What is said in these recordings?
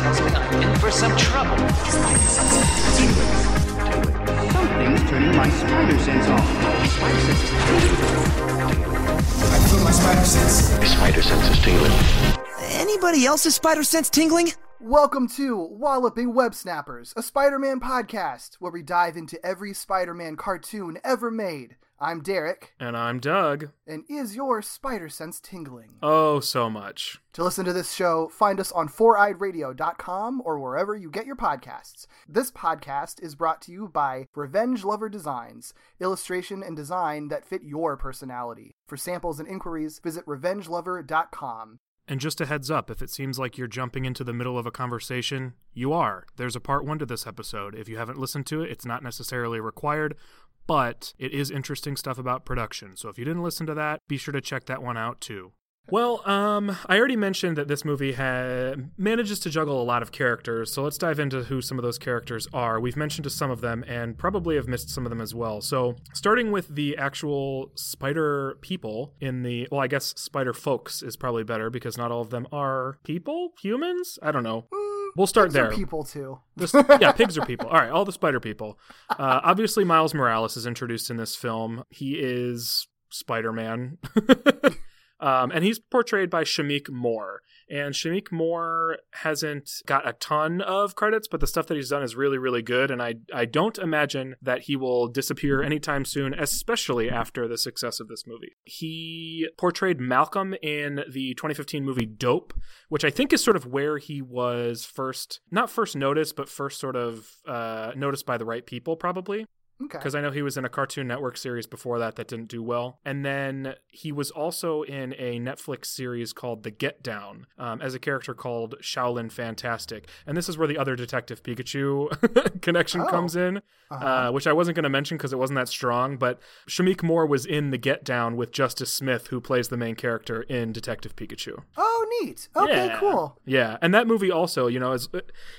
Tells me I'm in for some trouble. Spider sense. Something's turning my spider sense off. Spider sense is tingling. I feel my spider sense. My spider sense is tingling. Anybody else's spider sense tingling? Welcome to Walloping Web Snappers, a Spider Man podcast where we dive into every Spider Man cartoon ever made. I'm Derek, And I'm Doug. and is your spider sense tingling? Oh, so much. To listen to this show, find us on foureyedradio.com or wherever you get your podcasts. This podcast is brought to you by Revenge Lover Designs, illustration and design that fit your personality. For samples and inquiries, visit revengelover.com. And just a heads up if it seems like you're jumping into the middle of a conversation, you are. There's a part one to this episode. If you haven't listened to it, it's not necessarily required, but it is interesting stuff about production. So if you didn't listen to that, be sure to check that one out too. Well, um, I already mentioned that this movie ha- manages to juggle a lot of characters, so let's dive into who some of those characters are. We've mentioned to some of them and probably have missed some of them as well. So, starting with the actual spider people in the, well, I guess spider folks is probably better because not all of them are people, humans. I don't know. We'll start Pigs are there. people too. This- yeah, pigs are people. All right, all the spider people. Uh, obviously, Miles Morales is introduced in this film. He is Spider Man. um, and he's portrayed by Shameik Moore. And Shameik Moore hasn't got a ton of credits, but the stuff that he's done is really, really good. And I, I don't imagine that he will disappear anytime soon, especially after the success of this movie. He portrayed Malcolm in the 2015 movie Dope, which I think is sort of where he was first, not first noticed, but first sort of uh, noticed by the right people, probably Okay. because I know he was in a Cartoon Network series before that that didn't do well. And then he was also in a Netflix series called The Get Down um, as a character called Shaolin Fantastic. And this is where the other Detective Pikachu connection Oh. comes in, Uh-huh. uh, which I wasn't going to mention because it wasn't that strong. But Shameik Moore was in The Get Down with Justice Smith, who plays the main character in Detective Pikachu. oh, neat. Okay, Yeah. cool. Yeah, and that movie also, you know, is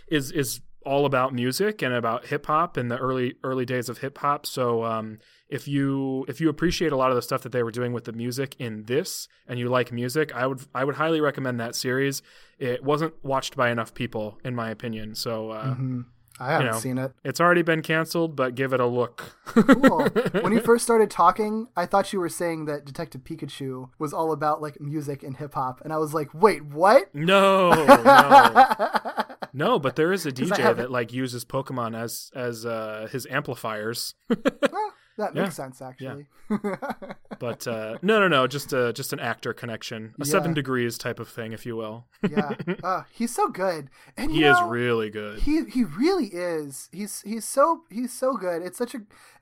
is is all about music and about hip hop and the early early days of hip hop. So um, if you if you appreciate a lot of the stuff that they were doing with the music in this and you like music, I would I would highly recommend that series. It wasn't watched by enough people, in my opinion. So uh, hmm I haven't know. seen it. it's already been canceled, but give it a look. Cool. when you first started talking, I thought you were saying that Detective Pikachu was all about like music and hip hop, and I was like, wait, what? no, no. No, but there is a DJ that like uses Pokemon as as uh, his amplifiers. Well, that Yeah. makes sense actually. But uh, no, no, no, just a just an actor connection, a Yeah. seven degrees type of thing, if you will. yeah, uh, he's so good, and he you is really good. He he really is. He's he's so he's so good. It's such a.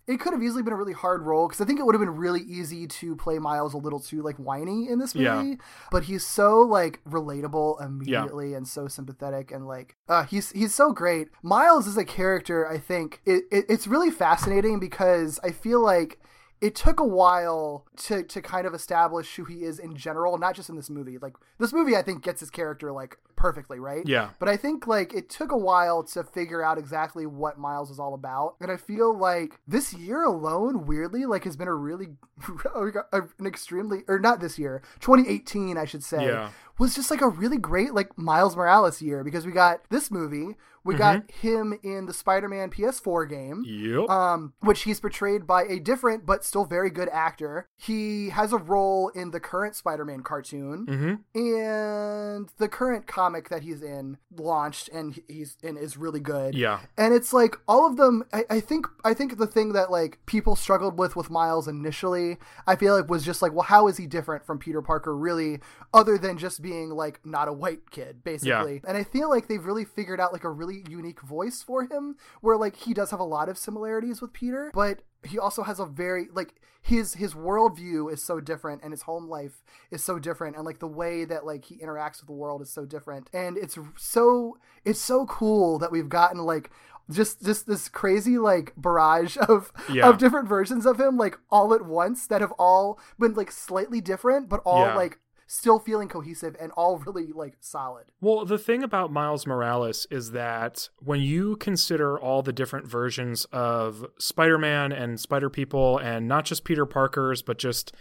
It could have easily been a really hard role because I think it would have been really easy to play Miles a little too like whiny in this movie. Yeah. But he's so like relatable immediately and so sympathetic and like uh, he's he's so great. Miles is a character. I think it, it it's really fascinating because I feel like it took a while to to kind of establish who he is in general, not just in this movie. Like this movie, I think gets his character like perfectly right. Yeah. But I think like it took a while to figure out exactly what Miles is all about, and I feel like this year alone, weirdly, like has been a really an extremely or not this year, 2018, I should say, Yeah. was just like a really great like Miles Morales year because we got this movie, we got him in the Spider-Man PS4 game Yep. um, which he's portrayed by a different but still very good actor. He has a role in the current Spider-Man cartoon, mm-hmm. and the current comic that he's in launched, and he's and is really good. Yeah. And it's like all of them. I, I think I think the thing that like people struggled with with Miles initially, I feel like was just like, well, how is he different from Peter Parker, really, other than just being like not a white kid, basically. And I feel like they've really figured out like a really unique voice for him, where like he does have a lot of similarities with Peter, but he also has a very like his his worldview is so different and his home life is so different and like the way that like he interacts with the world is so different and it's so it's so cool that we've gotten like just just this crazy like barrage of Yeah. of different versions of him like all at once that have all been like slightly different but all Yeah. like still feeling cohesive and all really like solid. Well, the thing about Miles Morales is that when you consider all the different versions of Spider Man and Spider People, and not just Peter Parker's, but just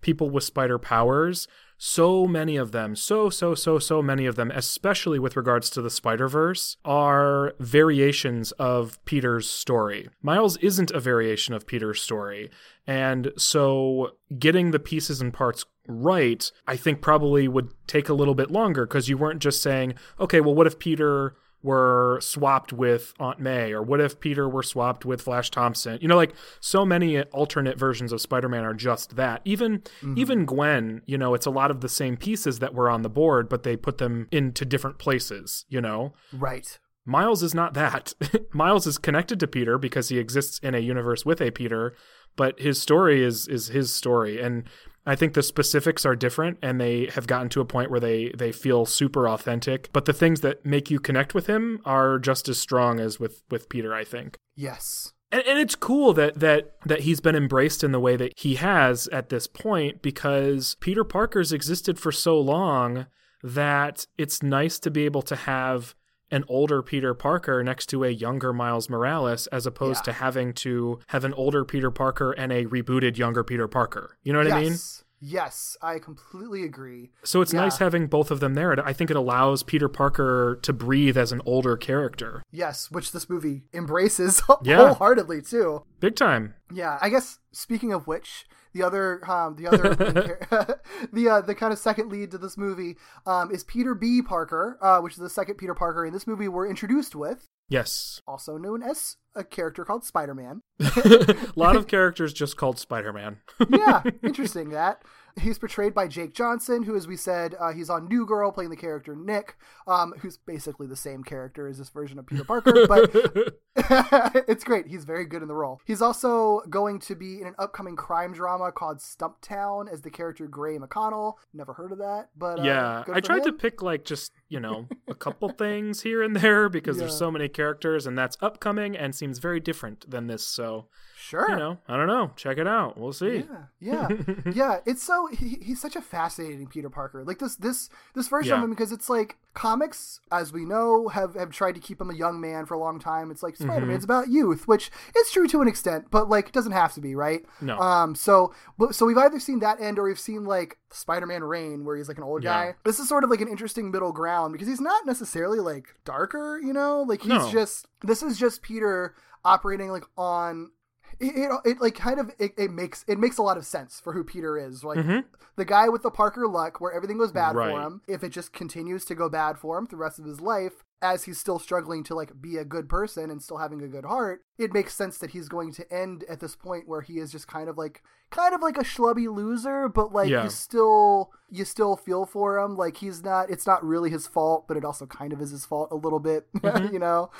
people with spider powers, so many of them, so, so, so, so many of them, especially with regards to the Spider Verse, are variations of Peter's story. Miles isn't a variation of Peter's story. And so getting the pieces and parts right, I think probably would take a little bit longer because you weren't just saying, okay, well, what if Peter were swapped with Aunt May, or what if Peter were swapped with Flash Thompson? You know, like so many alternate versions of Spider-Man are just that. Even mm-hmm. even Gwen, you know, it's a lot of the same pieces that were on the board, but they put them into different places. You know, Right. Miles is not that. Miles is connected to Peter because he exists in a universe with a Peter, but his story is is his story and I think the specifics are different and they have gotten to a point where they they feel super authentic, but the things that make you connect with him are just as strong as with with Peter, I think. Yes. And, and it's cool that that that he's been embraced in the way that he has at this point because Peter Parker's existed for so long that it's nice to be able to have an older Peter Parker next to a younger Miles Morales as opposed Yeah. to having to have an older Peter Parker and a rebooted younger Peter Parker. You know what yes. I mean? Yes, I completely agree. So it's Yeah. nice having both of them there. I think it allows Peter Parker to breathe as an older character. Yes, which this movie embraces Yeah. wholeheartedly too. Big time. Yeah, I guess speaking of which, the other um the other the uh, the kind of second lead to this movie um is Peter B. Parker, uh, which is the second Peter Parker in this movie we're introduced with, Yes. also known as a character called Spider-Man. a lot of characters just called Spider-Man. yeah, interesting that. He's portrayed by Jake Johnson, who, as we said, uh, he's on New Girl playing the character Nick, um, who's basically the same character as this version of Peter Parker, but it's great. He's very good in the role. He's also going to be in an upcoming crime drama called Stumptown as the character Gray McConnell. Never heard of that, but uh, yeah, I tried to pick like just, you know, a couple things here and there because there's so many characters and that's upcoming and seems very different than this. So, Sure. you know, I don't know. Check it out. We'll see. Yeah, yeah, yeah. It's so he, he's such a fascinating Peter Parker. Like this, this, this version of him because it's like comics, as we know, have have tried to keep him a young man for a long time. It's like Spider Man's about youth, which is true to an extent, but like it doesn't have to be, right? No. Um. So, but so we've either seen that end or we've seen like Spider Man Reign, where he's like an old Yeah. guy. This is sort of like an interesting middle ground because he's not necessarily like darker, you know. Like he's No. just this is just Peter operating like on it, it, it like kind of it, it makes it makes a lot of sense for who Peter is. Like mm-hmm. the guy with the Parker luck where everything goes bad Right. for him. If it just continues to go bad for him the rest of his life, as he's still struggling to like be a good person and still having a good heart, it makes sense that he's going to end at this point where he is just kind of like kind of like a schlubby loser, but like Yeah. you still you still feel for him. Like he's not it's not really his fault, but it also kind of is his fault a little bit, mm-hmm. you know?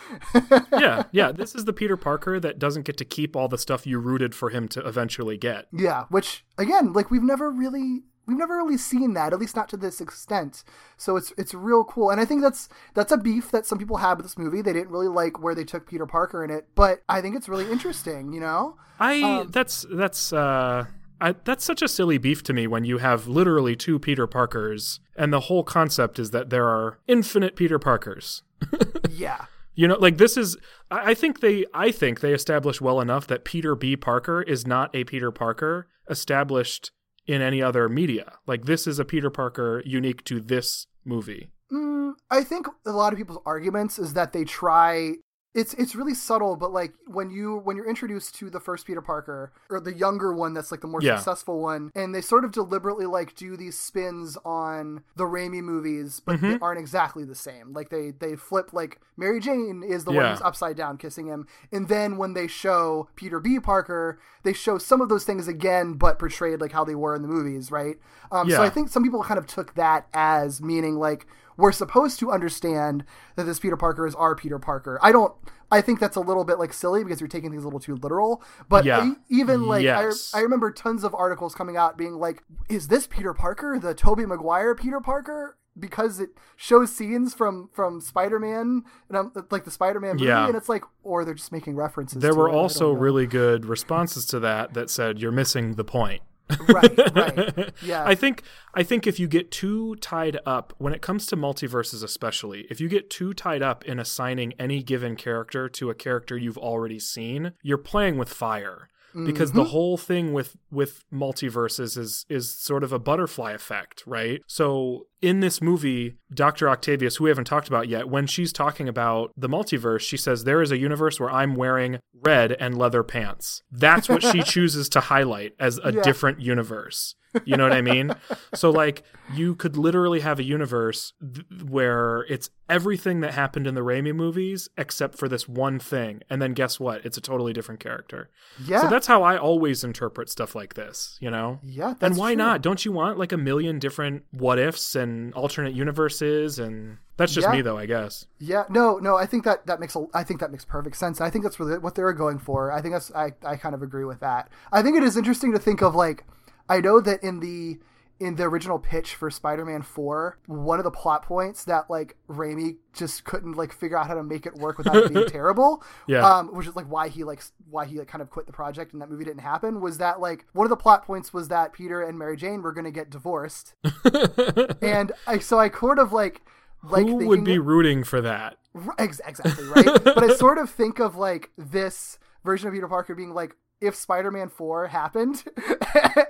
yeah, yeah. This is the Peter Parker that doesn't get to keep all the stuff you rooted for him to eventually get. Yeah, which again, like we've never really we've never really seen that, at least not to this extent. So it's it's real cool. And I think that's that's a beef that some people have with this movie. They didn't really like where they took Peter Parker in it, but I think it's really interesting, you know? I Um, that's that's uh I, that's such a silly beef to me when you have literally two Peter Parkers and the whole concept is that there are infinite Peter Parkers. Yeah. You know, like this is I I think they I think they established well enough that Peter B. Parker is not a Peter Parker established in any other media. Like this is a Peter Parker unique to this movie. Mm, I think a lot of people's arguments is that they try it's it's really subtle, but like when you when you're introduced to the first Peter Parker or the younger one that's like the more Yeah. successful one, and they sort of deliberately like do these spins on the Raimi movies, but they Mm-hmm. aren't exactly the same. Like they they flip like Mary Jane is the one who's upside down kissing him, and then when they show Peter B. Parker, they show some of those things again, but portrayed like how they were in the movies, right? Um, So I think some people kind of took that as meaning like we're supposed to understand that this Peter Parker is our Peter Parker. I don't. I think that's a little bit like silly because you're taking things a little too literal. But Yeah. I- even like Yes. I, I remember tons of articles coming out being like, "Is this Peter Parker the Tobey Maguire Peter Parker?" because it shows scenes from from Spider-Man and um, like the Spider-Man movie, Yeah. and it's like, or they're just making references. There were it, also really good responses to that that said you're missing the point. Right, right, yeah. I think I think if you get too tied up when it comes to multiverses especially, if you get too tied up in assigning any given character to a character you've already seen, you're playing with fire. Because Mm-hmm. the whole thing with with multiverses is is sort of a butterfly effect, right? So in this movie, Dr. Octavius, who we haven't talked about yet, when she's talking about the multiverse, she says there is a universe where I'm wearing red and leather pants. That's what she chooses to highlight as a Yeah. different universe. You know what I mean? so like you could literally have a universe th- where it's everything that happened in the Raimi movies except for this one thing, and then guess what? It's a totally different character. yeah, So that's how I always interpret stuff like this. You know? yeah. and why true. not? Don't you want like a million different what ifs and alternate universes? And that's just Yeah. me, though, I guess. Yeah, no, no. I think that that makes a, I think that makes perfect sense. I think that's really what they were going for. I think that's I I kind of agree with that. I think it is interesting to think of like I know that in the in the original pitch for Spider-Man 4, one of the plot points that like Raimi just couldn't like figure out how to make it work without it being terrible, Yeah. um, which is like why he like why he like kind of quit the project and that movie didn't happen was that like one of the plot points was that Peter and Mary Jane were going to get divorced. and I so I sort of like like Who would be rooting for that? Ex- exactly right. but I sort of think of like this version of Peter Parker being like if Spider-Man Four happened,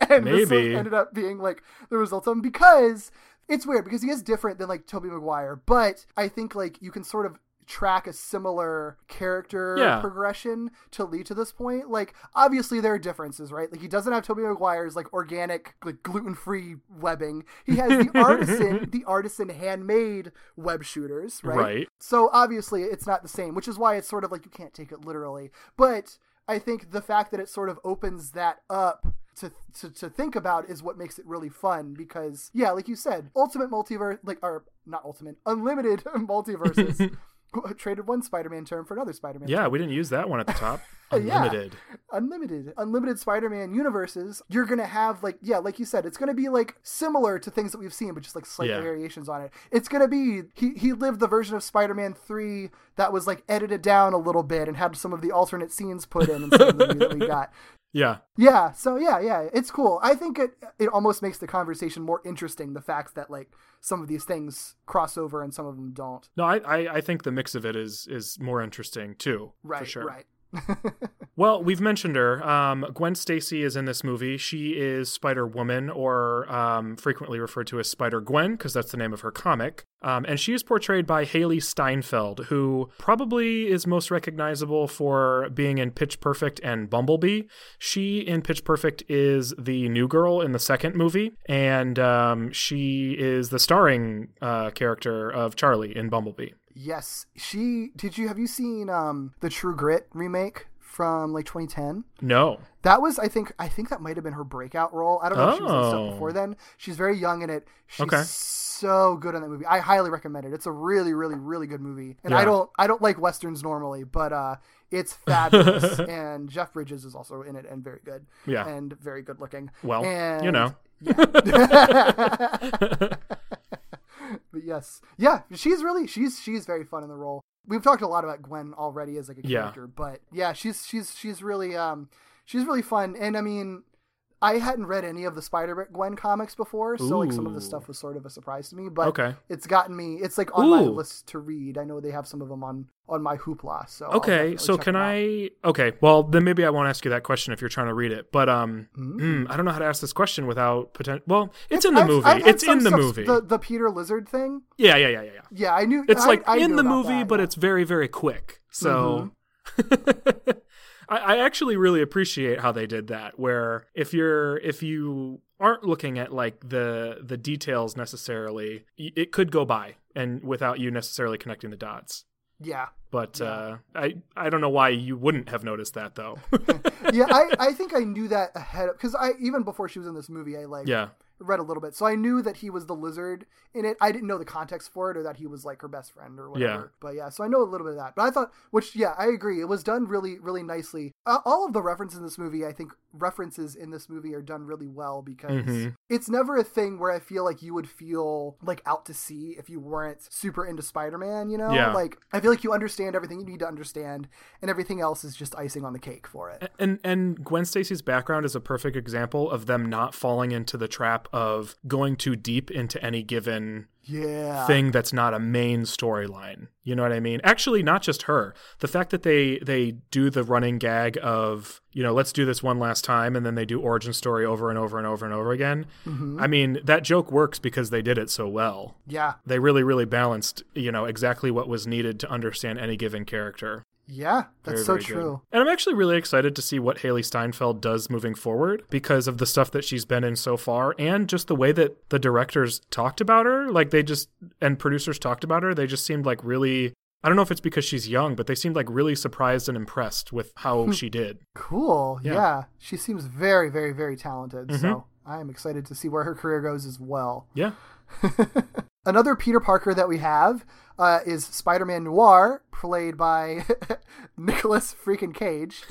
and this was- Maybe. ended up being like the result of him because it's weird because he is different than like Tobey Maguire, but I think like you can sort of track a similar character Yeah. progression to lead to this point. Like obviously there are differences, right? Like he doesn't have Tobey Maguire's like organic, like gluten-free webbing. He has the artisan, the artisan handmade web shooters, right? Right. So obviously it's not the same, which is why it's sort of like you can't take it literally. But I think the fact that it sort of opens that up to, to, to think about is what makes it really fun because yeah, like you said, ultimate multiverse like or not ultimate, unlimited multiverses traded one Spider-Man term for another Spider-Man. Yeah, term. we didn't use that one at the top. Yeah. Unlimited. unlimited unlimited spider-man universes you're gonna have like yeah like you said it's gonna be like similar to things that we've seen but just like slight Yeah. variations on it it's gonna be he, he lived the version of spider-man 3 that was like edited down a little bit and had some of the alternate scenes put in instead of the movie that we got Yeah. yeah so yeah yeah it's cool i think it it almost makes the conversation more interesting the fact that like some of these things cross over and some of them don't No, I, I, I think the mix of it is is more interesting too. right For sure. right Well, we've mentioned her. Um, Gwen Stacy is in this movie. She is Spider Woman, or um, frequently referred to as Spider Gwen, because that's the name of her comic. Um, and she is portrayed by Hailee Steinfeld, who probably is most recognizable for being in Pitch Perfect and Bumblebee. She in Pitch Perfect is the new girl in the second movie, and um, she is the starring uh, character of Charlie in Bumblebee. Yes, she. Did you have you seen um the True Grit remake from like 2010? No. That was, I think, I think that might have been her breakout role. I don't know if she was in Oh. stuff before then. She's very young in it. She's Okay. so good in that movie. I highly recommend it. It's a really, really, really good movie. And Yeah. I don't, I don't like westerns normally, but uh, it's fabulous. and Jeff Bridges is also in it and very good. Yeah. and very good looking. Well, and, you know. but yes, yeah, she's really she's she's very fun in the role. We've talked a lot about Gwen already as like a Yeah. character, but yeah, she's she's she's really um she's really fun. And I mean, I hadn't read any of the Spider Gwen comics before, so like some of the stuff was sort of a surprise to me. But Okay. it's gotten me. It's like on my Ooh. list to read. I know they have some of them on on my Hoopla. So Okay, so can. I? Okay, well then maybe I won't ask you that question if you're trying to read it. But um, Mm. hmm, I don't know how to ask this question without potential. Well, it's in the I've- movie. I've it's in the stuff- movie. The the Peter Lizard thing. Yeah, yeah, yeah, yeah, yeah. Yeah, I knew. It's I- like I in the movie, that, but yeah. it's very, very quick. So. I, I actually really appreciate how they did that. Where if you're if you aren't looking at like the the details necessarily, it could go by and without you necessarily connecting the dots. yeah. But uh, I I don't know why you wouldn't have noticed that though. yeah, I, I think I knew that ahead of because I even before she was in this movie, I like yeah. Read a little bit, so I knew that he was the lizard in it. I didn't know the context for it or that he was like her best friend or whatever. Yeah. But yeah, so I know a little bit of that. But I thought, which yeah, I agree. It was done really, really nicely. Uh, all of the references in this movie, I think, references in this movie are done really well because Mhm. it's never a thing where I feel like you would feel like out to sea if you weren't super into Spider-Man. You know, Yeah. like I feel like you understand everything you need to understand, and everything else is just icing on the cake for it. And and Gwen Stacy's background is a perfect example of them not falling into the trap of going too deep into any given Yeah. thing that's not a main storyline. You know what I mean? Actually, not just her. The fact that they they do the running gag of you know let's do this one last time, and then they do origin story over and over and over and over again. Mhm. I mean, that joke works because they did it so well. Yeah. They really, really balanced, you know, exactly what was needed to understand any given character. Yeah, that's Very, so very good. true. And I'm actually really excited to see what Hailee Steinfeld does moving forward because of the stuff that she's been in so far and just the way that the directors talked about her. Like they just, and producers talked about her. They just seemed like really, I don't know if it's because she's young, but they seemed like really surprised and impressed with how she did. Cool. Yeah. Yeah. She seems very, very, very talented. Mhm. So I am excited to see where her career goes as well. Yeah. Another Peter Parker that we have uh, is Spider Man Noir, played by Nicolas freaking Cage,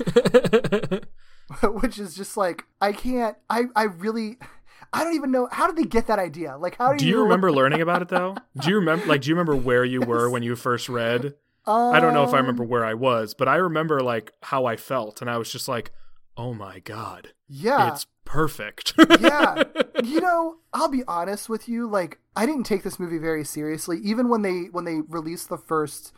which is just like, I can't, I, I really. I don't even know how did they get that idea. Like, how do, Do you remember learning about it though? Do you remember, like, do you remember where you were when you first read? I don't know if I remember Um, where I was, but I remember like how I felt, and I was just like, "Oh my god, Yeah, it's perfect." yeah. You know, I'll be honest with you, like I didn't take this movie very seriously even when they when they released the first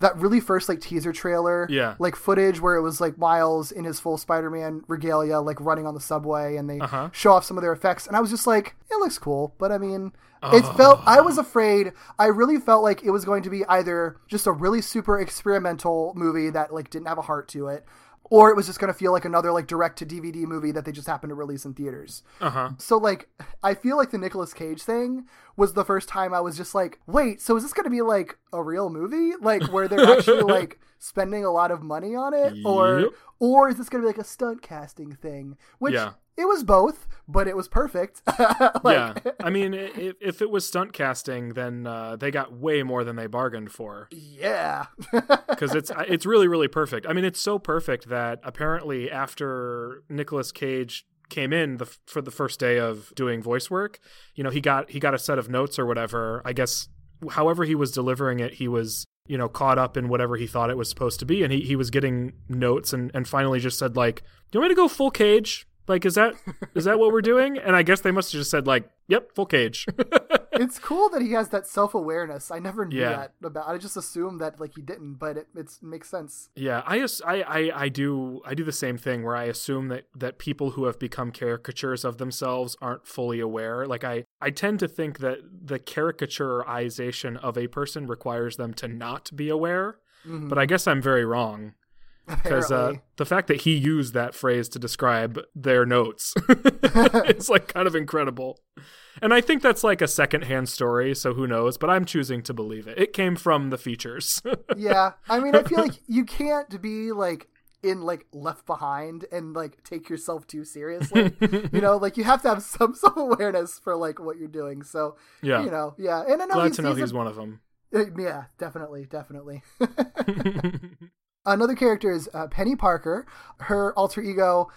that really first like teaser trailer, Yeah. like footage where it was like Miles in his full Spider-Man regalia, like running on the subway, and they Uh-huh. show off some of their effects, and I was just like, it looks cool, but I mean, it felt I was afraid. I really felt like it was going to be either just a really super experimental movie that like didn't have a heart to it. Or it was just going to feel like another like direct to DVD movie that they just happened to release in theaters. uh huh. So like I feel like the Nicolas Cage thing was the first time I was just like, wait, so is this going to be like a real movie? Like where they're actually like spending a lot of money on it or Yep. or is this going to be like a stunt casting thing? Which Yeah. It was both, but it was perfect. like, yeah, I mean, if, if it was stunt casting, then uh, they got way more than they bargained for yeah. because it's it's really really perfect. I mean, it's so perfect that apparently after Nicolas Cage came in the, for the first day of doing voice work, you know, he got he got a set of notes or whatever. I guess however he was delivering it, he was you know caught up in whatever he thought it was supposed to be, and he he was getting notes and and finally just said like, "Do you want me to go full Cage?" Like is that is that what we're doing? And I guess they must have just said like, "Yep, full cage." it's cool that he has that self-awareness. I never knew Yeah. that about I just assumed that like he didn't, but it it's, makes sense. Yeah, I, I, I, I do I do the same thing where I assume that, that people who have become caricatures of themselves aren't fully aware. Like I, I tend to think that the caricaturization of a person requires them to not be aware. Mhm. But I guess I'm very wrong because uh, the fact that he used that phrase to describe their notes it's like kind of incredible. And I think that's like a secondhand story, so who knows? But I'm choosing to believe it. It came from the features. yeah i mean i feel like you can't be like in like left behind and like take yourself too seriously you know like you have to have some self-awareness for like what you're doing so Yeah. you know yeah and i know Glad he's, to know he's, he's a- one of them. uh, yeah definitely definitely another character is uh, penny parker. Her alter ego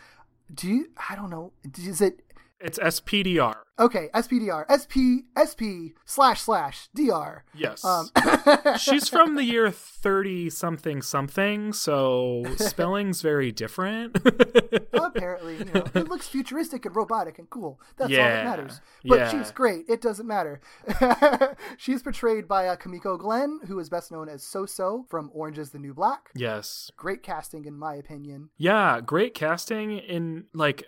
do you i don't know is it It's SPDR. okay spdr sp sp slash slash dr Yes. um She's from the year 30 something something, so spelling's very different. apparently, you know, it looks futuristic and robotic and cool. That's all that matters. But yeah. she's great. It doesn't matter. she's portrayed by uh, Kimiko Glenn, who is best known as Soso from Orange is the New Black. yes. Great casting, in my opinion. Yeah, great casting in like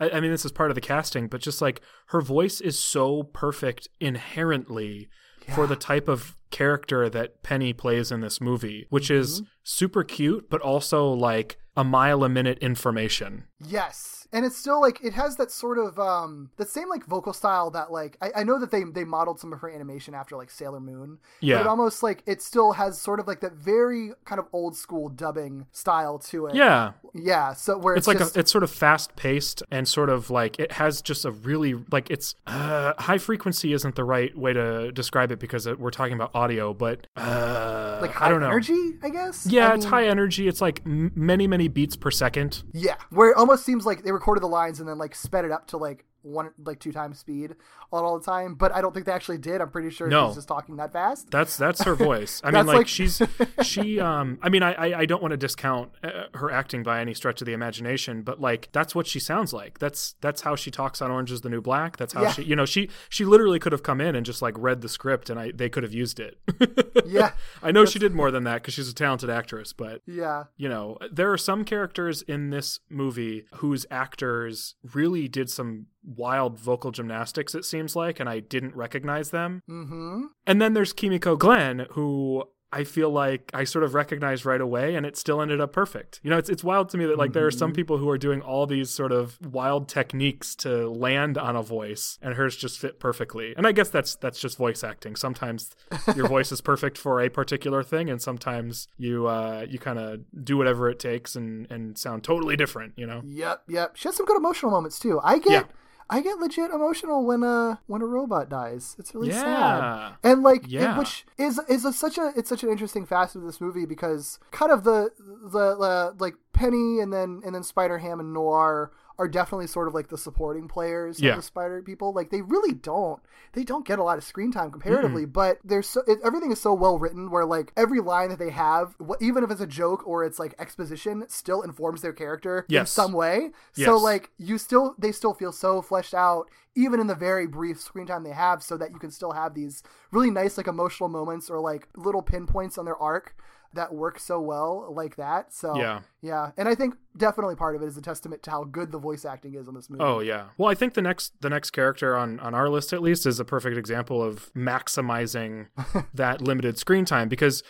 I, I mean this is part of the casting, but just like her voice is so perfect inherently for the type of character that Penny plays in this movie, which is Mm-hmm. super cute, but also like a mile a minute information. Yes. And it's still like it has that sort of um that same like vocal style that like I, I know that they they modeled some of her animation after like Sailor Moon. Yeah. But it almost like it still has sort of like that very kind of old school dubbing style to it. Yeah. Yeah. So where It's it's, like just, a, it's sort of fast paced and sort of like it has just a really like it's uh, high frequency isn't the right way to describe it because we're talking about audio, but uh, like high I don't know. energy, I guess. Yeah, I it's mean, high energy. It's like m- many many beats per second. Yeah, where it almost seems like they recorded the lines and then like sped it up to like one like two times speed all, all the time. But I don't think they actually did. I'm pretty sure No. she's just talking that fast. That's that's her voice. I mean, like, like- she's she. Um, I mean, I I, I don't want to discount uh, her acting by any stretch of the imagination, but like that's what she sounds like. That's that's how she talks on Orange Is the New Black. That's how Yeah. she. You know, she she literally could have come in and just like read the script, and I they could have used it. Yeah. I know she did more than that because she's a talented actress, but Yeah, you know, there are some characters in this movie whose actors really did some wild vocal gymnastics, it seems like, and I didn't recognize them. mm-hmm. And then there's Kimiko Glenn, who I feel like I sort of recognized right away, and it still ended up perfect. You know, it's it's wild to me that like there are some people who are doing all these sort of wild techniques to land on a voice, and hers just fit perfectly. And I guess that's that's just voice acting. Sometimes your voice is perfect for a particular thing, and sometimes you uh, you kind of do whatever it takes and and sound totally different. You know? Yep, yep. She has some good emotional moments too. I get Yeah. I get legit emotional when a when a robot dies. It's really Yeah. sad. And like it- which is is a, such a it's such an interesting facet of this movie because kind of the the uh, like Penny and then and then Spider Ham and Noir are definitely sort of like the supporting players Yeah. of the Spider people. Like they really don't they don't get a lot of screen time comparatively, but there's so it, everything is so well written where like every line that they have, wh- even if it's a joke or it's like exposition, still informs their character in some way. So like you still they still feel so fleshed out even in the very brief screen time they have so that you can still have these really nice like emotional moments or like little pinpoints on their arc that work so well like that. So Yeah. yeah. And I think definitely part of it is a testament to how good the voice acting is on this movie. Oh yeah. Well, I think the next the next character on on our list at least is a perfect example of maximizing that limited screen time because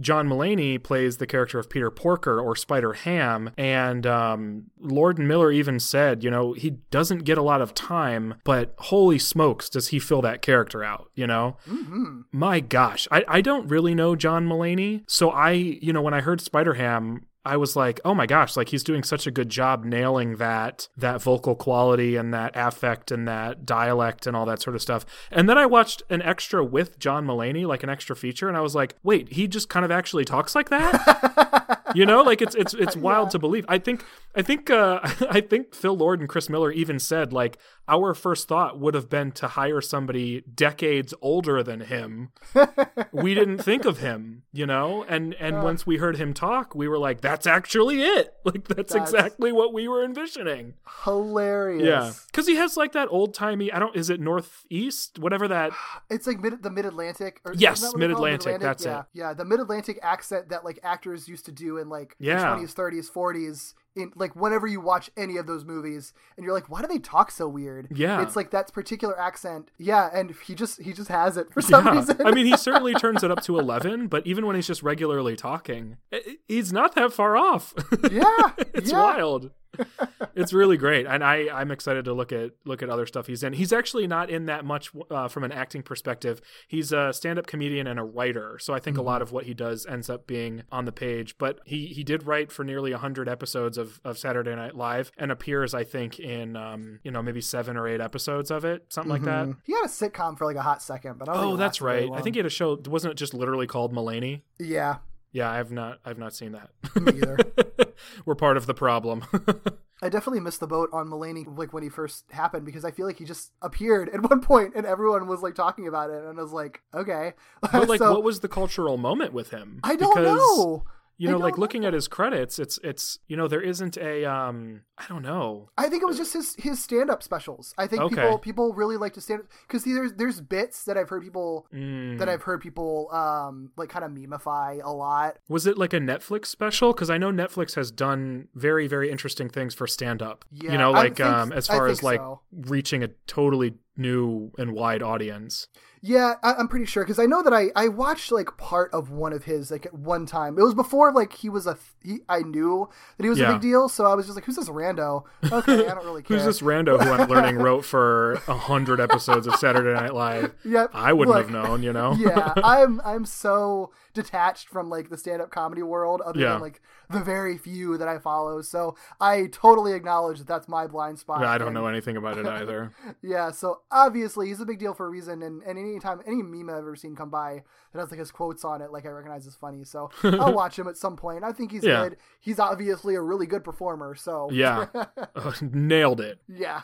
John Mulaney plays the character of Peter Porker or Spider Ham, and um, Lord Miller even said, you know, he doesn't get a lot of time, but holy smokes, does he fill that character out? You know, Mm-hmm. my gosh, I I don't really know John Mulaney, so I you know when I heard Spider Ham. I was like, oh my gosh, like he's doing such a good job nailing that that vocal quality and that affect and that dialect and all that sort of stuff. And then I watched an extra with John Mulaney, like an extra feature, and I was like, wait, he just kind of actually talks like that? you know, like it's it's it's wild to believe. I think I think uh I think Phil Lord and Chris Miller even said like our first thought would have been to hire somebody decades older than him. we didn't think of him, you know? And and once we heard him talk, we were like that's actually it. Like that's, That's- exactly what we were envisioning. Hilarious. Yeah. Cuz he has like that old-timey, I don't is it northeast, whatever that It's like mid the mid Atlantic. Yes, isn't that what they call it? Mid-Atlantic, that's yeah. it. Yeah, the mid Atlantic accent that like actors used to do in like Yeah. the twenties, thirties, forties. In like whenever you watch any of those movies, and you're like, why do they talk so weird? Yeah. it's like that particular accent. Yeah, and he just he just has it for some Yeah. reason. I mean, he certainly turns it up to 11, but even when he's just regularly talking, he's not that far off. yeah, it's yeah. wild. It's really great, and I I'm excited to look at look at other stuff he's in. He's actually not in that much uh, from an acting perspective. He's a stand up comedian and a writer, so I think a lot of what he does ends up being on the page. But he he did write for nearly hundred episodes of of Saturday Night Live and appears, I think, in um you know maybe seven or eight episodes of it, something like that. He had a sitcom for like a hot second, but I don't Oh, that's right. I think he had a show. Wasn't it just literally called Mulaney? yeah, Yeah, I've not. I've not seen that. me either. We're part of the problem. I definitely missed the boat on Mulaney like when he first happened because I feel like he just appeared at one point and everyone was like talking about it and I was like, okay. but like, So, what was the cultural moment with him? I don't Because, know. You know, like looking at his credits, it's it's you know there isn't a um I don't know. I think it was just his his stand up specials. I think Okay. people people really like to stand up. because there's there's bits that I've heard people Mm. that I've heard people um like kind of memify a lot. Was it like a Netflix special? Because I know Netflix has done very very interesting things for stand up. Yeah, you know, like think- um as far as like so. reaching a totally new and wide audience. Yeah, I, I'm pretty sure because I know that I I watched like part of one of his like at one time. It was before like he was a th- he, I knew that he was Yeah. a big deal, so I was just like, who's this rando? Okay, I don't really care. Who's this rando who I'm learning wrote for a hundred episodes of Saturday Night Live? Yep. I wouldn't Look, have known, you know. yeah, I'm I'm so detached from like the stand up comedy world, other Yeah. than like the very few that I follow. So I totally acknowledge that that's my blind spot. I don't and- know anything about it either. Yeah, so obviously he's a big deal for a reason, and, and anytime any meme I've ever seen come by that has like his quotes on it, like I recognize as funny. So I'll watch him at some point. I think he's Yeah. good. He's obviously a really good performer. So Yeah, Uh, nailed it. yeah.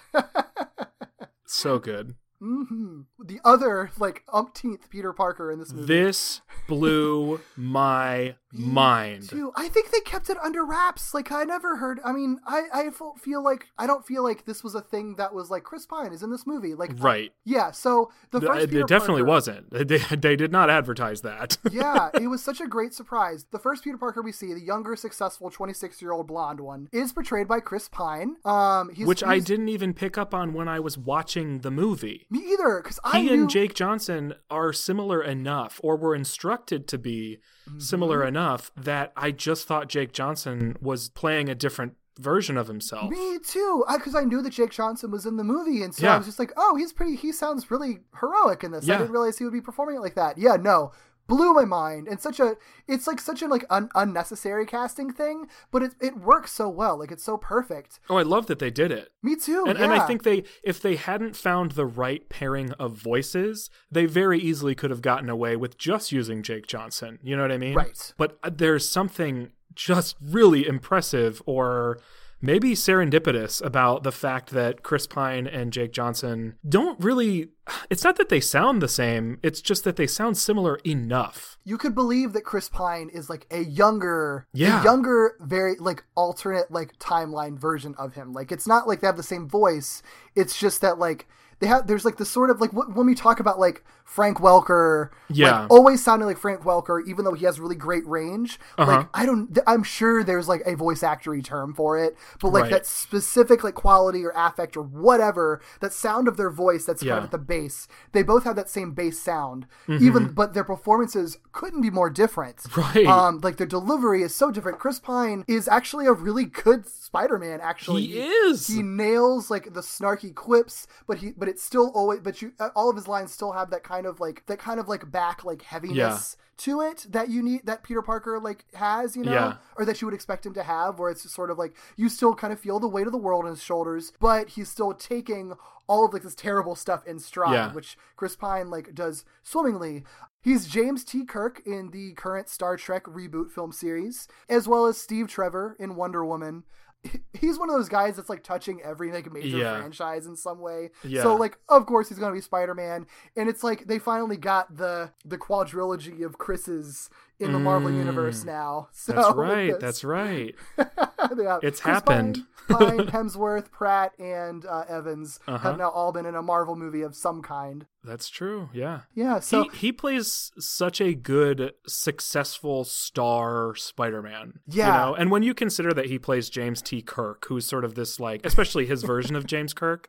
So good. hmm The other like umpteenth Peter Parker in this movie. This blew my mind. Too. I think they kept it under wraps. Like I never heard. I mean, I I feel- like I don't feel like this was a thing that was like Chris Pine is in this movie. Like Right. yeah. So the first It Peter definitely Parker- wasn't. They, they did not advertise that. yeah, it was such a great surprise. The first Peter Parker we see, the younger, successful, 26 year old blonde one, is portrayed by Chris Pine. Um, he's, Which I didn't even pick up on when I was watching the movie. Me either, because I He knew. and Jake Johnson are similar enough, or were instructed to be Mm-hmm. similar enough, that I just thought Jake Johnson was playing a different version of himself. Me too, because I, knew that Jake Johnson was in the movie, and so Yeah. I was just like, "Oh, he's pretty. He sounds really heroic in this." I didn't realize he would be performing it like that. Yeah, no, blew my mind, and such a. It's like such a like un- unnecessary casting thing, but it it works so well. Like it's so perfect. Oh, I love that they did it. Me too. And, yeah. and I think they, if they hadn't found the right pairing of voices, they very easily could have gotten away with just using Jake Johnson. You know what I mean? Right. But uh, there's something just really impressive or maybe serendipitous about the fact that Chris Pine and Jake Johnson don't really. It's not that they sound the same, it's just that they sound similar enough. you could believe that Chris Pine is like a younger, Yeah. a younger, very like alternate like timeline version of him. Like it's not like they have the same voice. It's just that like they have there's like the sort of like when we talk about like Frank Welker, Yeah. like, always sounding like Frank Welker, even though he has really great range. Uh-huh. Like I don't, th- I'm sure there's like a voice actory term for it, but like Right. that specific like quality or affect or whatever that sound of their voice that's kind of at the base. They both have that same bass sound, even but their performances couldn't be more different. Mm-hmm. Right. Um, like their delivery is so different. Chris Pine is actually a really good Spider-Man. Actually, He is. He nails like the snarky quips, but he but it's still always but you all of his lines still have that kind of like that kind of like back like heaviness. To it that you need that Peter Parker like has, you know, Yeah. or that you would expect him to have, where it's just sort of like you still kind of feel the weight of the world on his shoulders, but he's still taking all of like this terrible stuff in stride, Yeah. which Chris Pine like does swimmingly. He's James T. Kirk in the current Star Trek reboot film series, as well as Steve Trevor in Wonder Woman. He- He's one of those guys that's like touching every like major Yeah. franchise in some way. Yeah. So like of course he's gonna be Spider Man, and it's like they finally got the the quadrilogy of Chris's in the Marvel universe now. So Mm. That's right. That's right. yeah. It's Chris happened. Pine, Pine, Hemsworth, Pratt, and uh, Evans Uh-huh. have now all been in a Marvel movie of some kind. That's true. Yeah. Yeah. So he, he plays such a good, successful star Spider-Man. Yeah. You know? And when you consider that he plays James T. Kirk, who's sort of this like, especially his version of James Kirk,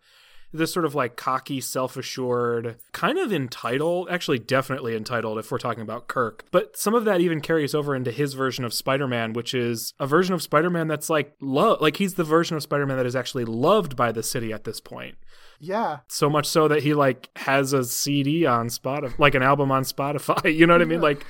this sort of like cocky, self-assured, kind of entitled, actually definitely entitled if we're talking about Kirk. But some of that even carries over into his version of Spider-Man, which is a version of Spider-Man that's like love, like he's the version of Spider-Man that is actually loved by the city at this point yeah. so much so that he like has a CD on Spotify, like an album on Spotify. You know what I mean? Like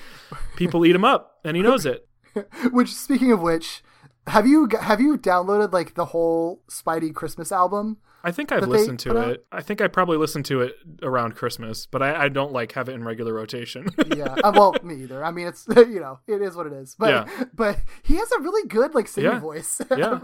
people eat him up, and he knows it. Which speaking of which, have you have you downloaded like the whole Spidey Christmas album? I think I've listened to out? it. I think I probably listened to it around Christmas, but I, I don't like have it in regular rotation. Yeah. uh, well, me either. I mean, it's you know, it is what it is. But Yeah. but he has a really good like singing Yeah. voice. Yeah.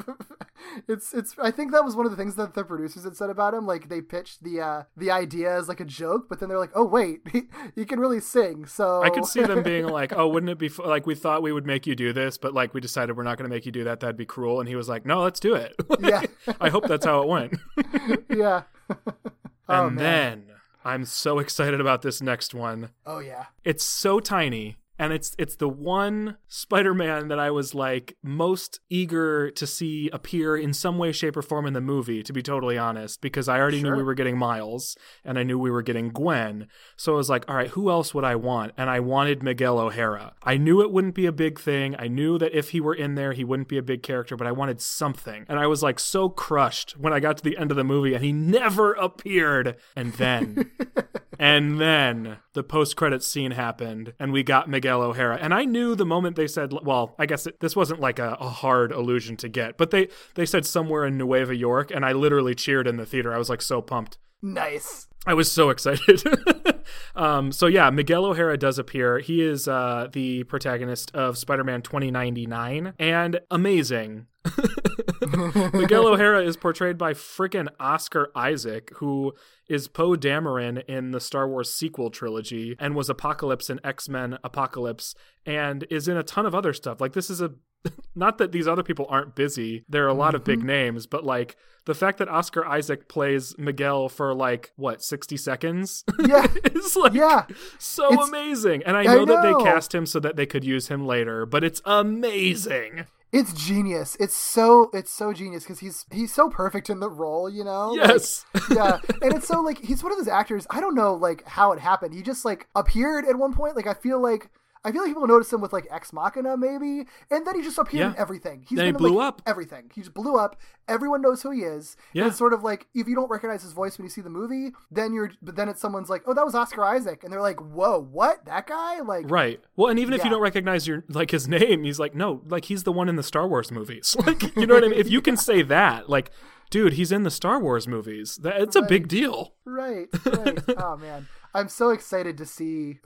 it's it's. I think that was one of the things that the producers had said about him. Like they pitched the uh the idea as like a joke, but then they're like, oh wait, he, he can really sing. So I could see them being like, "Oh, wouldn't it be f- like we thought we would make you do this, but like we decided we're not going to make you do that. That'd be cruel." And he was like, "No, let's do it." Yeah. I hope that's how it went. yeah. oh and man. then I'm so excited about this next one. Oh yeah. It's so tiny and it's it's the one Spider-Man that I was like most eager to see appear in some way, shape, or form in the movie. To be totally honest, because I already knew we were getting Miles, and I knew we were getting Gwen. So I was like, all right, who else would I want? And I wanted Miguel O'Hara. I knew it wouldn't be a big thing. I knew that if he were in there, he wouldn't be a big character, but I wanted something. And I was like so crushed when I got to the end of the movie and he never appeared. And then, and then the post credits scene happened and we got Miguel O'Hara. And I knew the moment they said, well, I guess it, this wasn't like a, a hard illusion to get, but they, they said somewhere in Nueva York and I literally cheered in the theater. I was like so pumped. Nice. I was so excited. um, so yeah, Miguel O'Hara does appear. He is uh, the protagonist of Spider-Man 2099, and amazing. Miguel O'Hara is portrayed by frickin' Oscar Isaac, who is Poe Dameron in the Star Wars sequel trilogy and was Apocalypse in X-Men Apocalypse and is in a ton of other stuff. Like this is a not that these other people aren't busy. There are a lot of big mm-hmm. names, but like the fact that Oscar Isaac plays Miguel for like what, 60 seconds? Yeah. is like Yeah. so It's- amazing. And I I know, that they cast him so that they could use him later, but it's amazing. It's genius. It's so it's so genius because he's he's so perfect in the role, you know. Like, Yes. yeah, and it's so like he's one of those actors. I don't know like how it happened. He just like appeared at one point. Like I feel like I feel like people noticed him with like Ex Machina maybe, and then he just appeared in everything. He's Then he been in, blew like, up. Everything. He just blew up. Everyone knows who he is. Yeah. And it's sort of like if you don't recognize his voice when you see the movie, then you're but then it's someone's like, oh, that was Oscar Isaac, and they're like, whoa, what? That guy? Like, Right. Well, and even if you don't recognize your like his name, he's like, no, like he's the one in the Star Wars movies. Like, you know what I mean? If you can say that, like, dude, he's in the Star Wars movies. That it's a big deal. Right, right. oh man, I'm so excited to see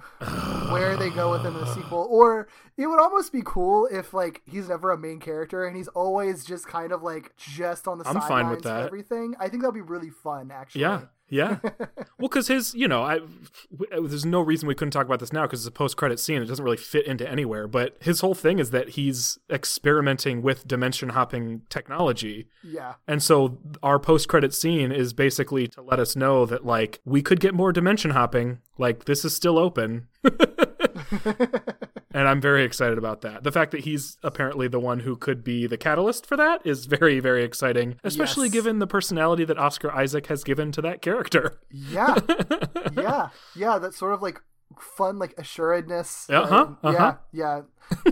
where they go with him in the sequel. Or it would almost be cool if like he's never a main character and he's always just kind of like just on the I'm sidelines fine with that. everything. I think that'd be really fun, actually. Yeah. Yeah. well, because his, you know, I, w- uh, there's no reason we couldn't talk about this now because it's a post-credit scene. It doesn't really fit into anywhere. But his whole thing is that he's experimenting with dimension hopping technology. Yeah. And so our post-credit scene is basically to let us know that like we could get more dimension hopping. Like this is still open. and I'm very excited about that. The fact that he's apparently the one who could be the catalyst for that is very very exciting, especially Yes. given the personality that Oscar Isaac has given to that character. Yeah. yeah. Yeah. That sort of like fun, like assuredness. Uh, uh-huh. Yeah. Yeah.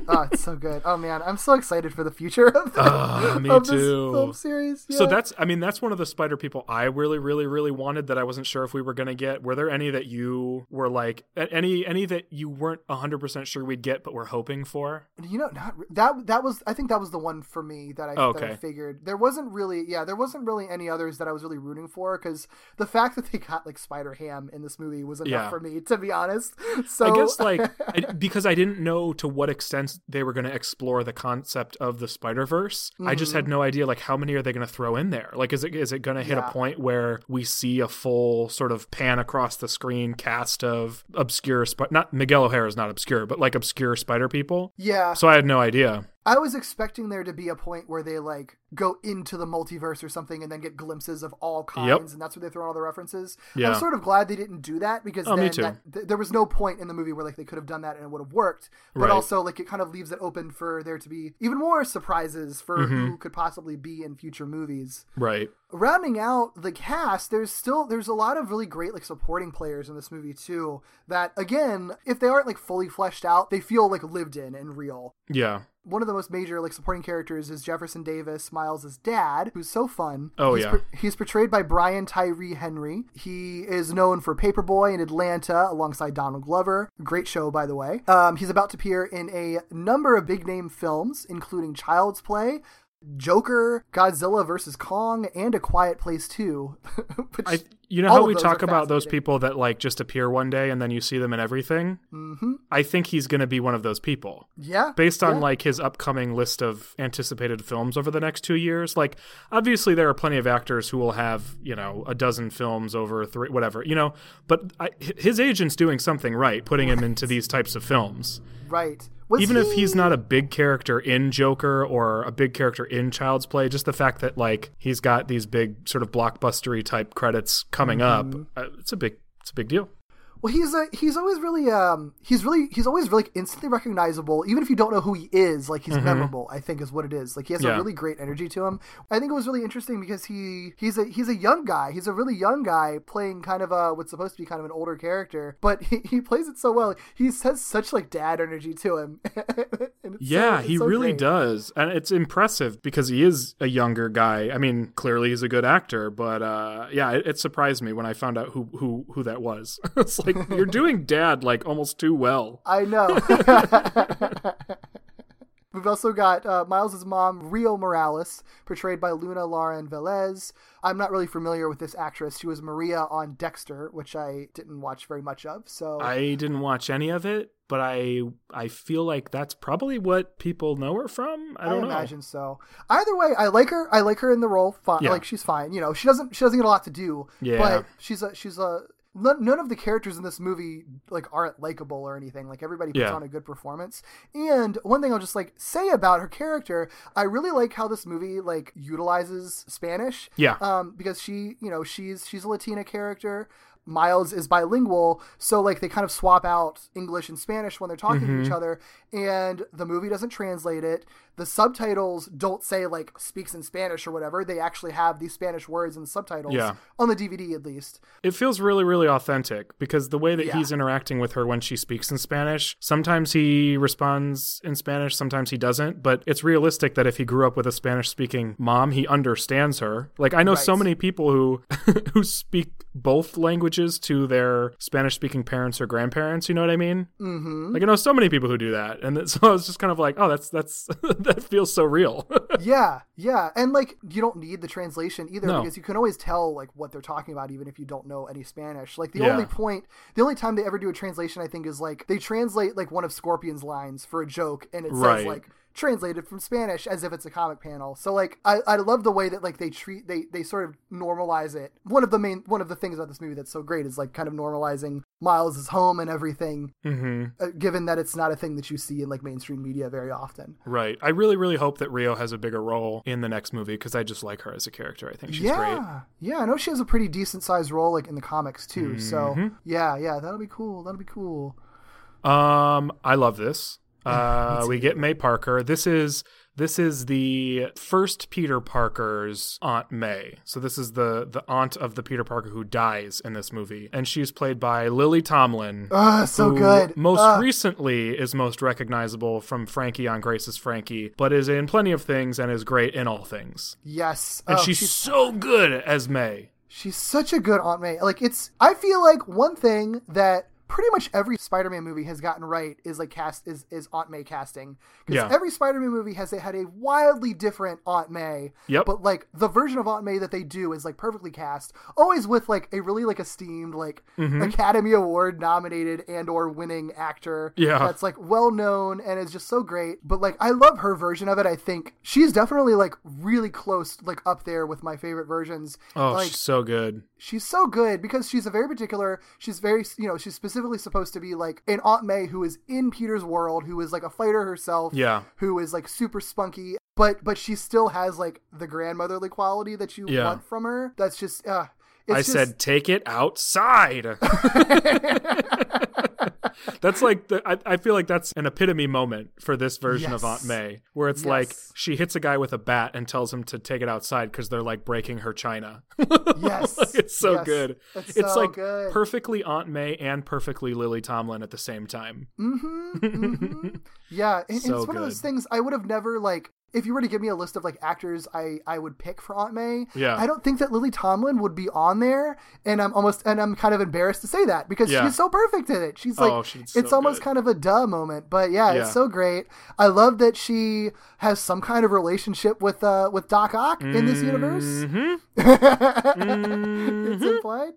Oh, it's so good. Oh man, I'm so excited for the future of, the, Ah, me of this too. film series. So that's I mean that's one of the spider people I really really really wanted that I wasn't sure if we were going to get. Were there any that you were like any any that you weren't 100% sure we'd get but were hoping for? You know, not that. That was. I think that was the one for me that I, Oh, that I figured. There wasn't really. Yeah, there wasn't really any others that I was really rooting for because the fact that they got like Spider Ham in this movie was enough Yeah. for me, to be honest. So I guess like I, because I didn't know to what extent they were going to explore the concept of the Spider Verse. I just had mm-hmm. no idea like how many are they going to throw in there. Like is it is it going to hit Yeah. a point where we see a full sort of pan across the screen cast of obscure sp- not Miguel O'Hara is not obscure, but like obscure Spider people. yeah, So I had no idea. I was expecting there to be a point where they like go into the multiverse or something and then get glimpses of all kinds, and that's where they throw in all the references. Yeah. I'm sort of glad they didn't do that because Oh, then that, th- there was no point in the movie where like they could have done that and it would have worked. But Right. also like it kind of leaves it open for there to be even more surprises for Mm-hmm. who could possibly be in future movies. Right. rounding out the cast there's still there's a lot of really great like supporting players in this movie too that again if they aren't like fully fleshed out they feel like lived in and real Yeah. One of the most major like supporting characters is Jefferson Davis, Miles' dad, who's so fun. Oh, he's yeah. he's portrayed by Brian Tyree Henry. He is known for Paper Boi in Atlanta alongside Donald Glover. Great show, by the way. Um, he's about to appear in a number of big name films, including Child's Play. Joker, Godzilla versus Kong, and A Quiet Place 2. which I you know how we talk about those people that like just appear one day and then you see them in everything? Mm-hmm. I think he's going to be one of those people. Yeah. based on yeah. like his upcoming list of anticipated films over the next two years like obviously there are plenty of actors who will have you know a dozen films over three whatever you know but I, his agent's doing something right putting him into these types of films Right. Was even if he's not a big character in joker or a big character in child's play just the fact that like he's got these big sort of blockbustery type credits coming Mm-hmm. up uh, it's a big it's a big deal Well, he's a he's always really um he's really he's always really instantly recognizable, even if you don't know who he is. Like he's memorable. I think is what it is. Like he has Mm-hmm. Yeah. a really great energy to him. I think it was really interesting because he he's a he's a young guy. He's a really young guy playing kind of a what's supposed to be kind of an older character, but he, he plays it so well. He has such like dad energy to him. So- Yeah, it's he so really great. does. And it's impressive because he is a younger guy. I mean, clearly he's a good actor, but uh yeah, it, it surprised me when I found out who who who that was. it's like you're doing dad like almost too well. I know. We've also got uh, Miles' mom, Rio Morales, portrayed by Luna Lauren Velez. I'm not really familiar with this actress. She was Maria on Dexter, which I didn't watch very much of. So I didn't watch any of it, but I I feel like that's probably what people know her from. I I don't know. imagine so. Either way, I like her. I like her in the role. Fine. Yeah. Like she's fine. You know, she doesn't she doesn't get a lot to do. Yeah. But she's a she's a none, of the characters in this movie like aren't likable or anything. Like everybody puts Yeah. on a good performance. And one thing I'll just like say about her character, I really like how this movie like utilizes Spanish. Yeah. Um, because she, you know, she's she's a Latina character. Miles is bilingual, so like they kind of swap out English and Spanish when they're talking to Mm-hmm. each other, and the movie doesn't translate it. The subtitles don't say like speaks in Spanish or whatever. They actually have these Spanish words in the subtitles Yeah. on the DVD at least. It feels really, really authentic because the way that Yeah. he's interacting with her when she speaks in Spanish, sometimes he responds in Spanish, sometimes he doesn't. But it's realistic that if he grew up with a Spanish speaking mom, he understands her. Like I know so many people who who speak both languages to their Spanish speaking parents or grandparents. You know what I mean? Mm-hmm. Like I know so many people who do that, and so I was just kind of like, oh, that's that's that feels so real. yeah, yeah, and like you don't need the translation either No. because you can always tell like what they're talking about even if you don't know any Spanish. Like the Yeah. only point, the only time they ever do a translation, I think, is like they translate like one of Scorpion's lines for a joke, and it Right. says like translated from Spanish as if it's a comic panel. So like I, I love the way that like they treat they they sort of normalize it. One of the main one of the things about this movie that's so great is like kind of normalizing Miles' home and everything, hmm uh, given that it's not a thing that you see in like mainstream media very often. Right. I really, really hope that Rio has a bigger role in the next movie because I just like her as a character. I think she's yeah, great. yeah. I know she has a pretty decent sized role like in the comics too. Mm-hmm. So yeah, yeah, that'll be cool. That'll be cool. Um, I love this. Uh, we get May Parker. This is this is the first Peter Parker's Aunt May. So this is the the aunt of the Peter Parker who dies in this movie, and she's played by Lily Tomlin. Ah, so who good. Most Ah. recently is most recognizable from Frankie on Grace and Frankie, but is in plenty of things and is great in all things. Yes, And Oh, she's, so good as May. She's such a good Aunt May. Like it's I feel like one thing that pretty much every Spider-Man movie has gotten right is like cast is is Aunt May casting. Because Yeah. every Spider-Man movie has had a wildly different Aunt May. Yep. But like the version of Aunt May that they do is like perfectly cast, always with like a really like esteemed like Mm-hmm. Academy Award nominated and or winning actor. Yeah. That's like well known and is just so great. But like I love her version of it. I think she's definitely like really close, like up there with my favorite versions. Oh, like she's so good. she's so good because she's a very particular she's very you know she's specifically supposed to be like an aunt may who is in peter's world who is like a fighter herself Yeah. who is like super spunky but but she still has like the grandmotherly quality that you Yeah. want from her that's just uh it's I just, said, take it outside. that's like the, I, I feel like that's an epitome moment for this version of Aunt May, where it's like she hits a guy with a bat and tells him to take it outside because they're like breaking her china. yes Like, it's so yes. good. it's, It's so like good. perfectly Aunt May and perfectly Lily Tomlin at the same time. Mm-hmm, mm-hmm. Yeah, and, So it's one of those things I would have never like. If you were to give me a list of like actors I I would pick for Aunt May, Yeah. I don't think that Lily Tomlin would be on there, and I'm almost and I'm kind of embarrassed to say that because Yeah. she's so perfect in it. She's like, Oh, she's it's almost good. kind of a duh moment, but yeah, Yeah. it's so great. I love that she has some kind of relationship with uh with Doc Ock in this universe. mm-hmm. It's implied.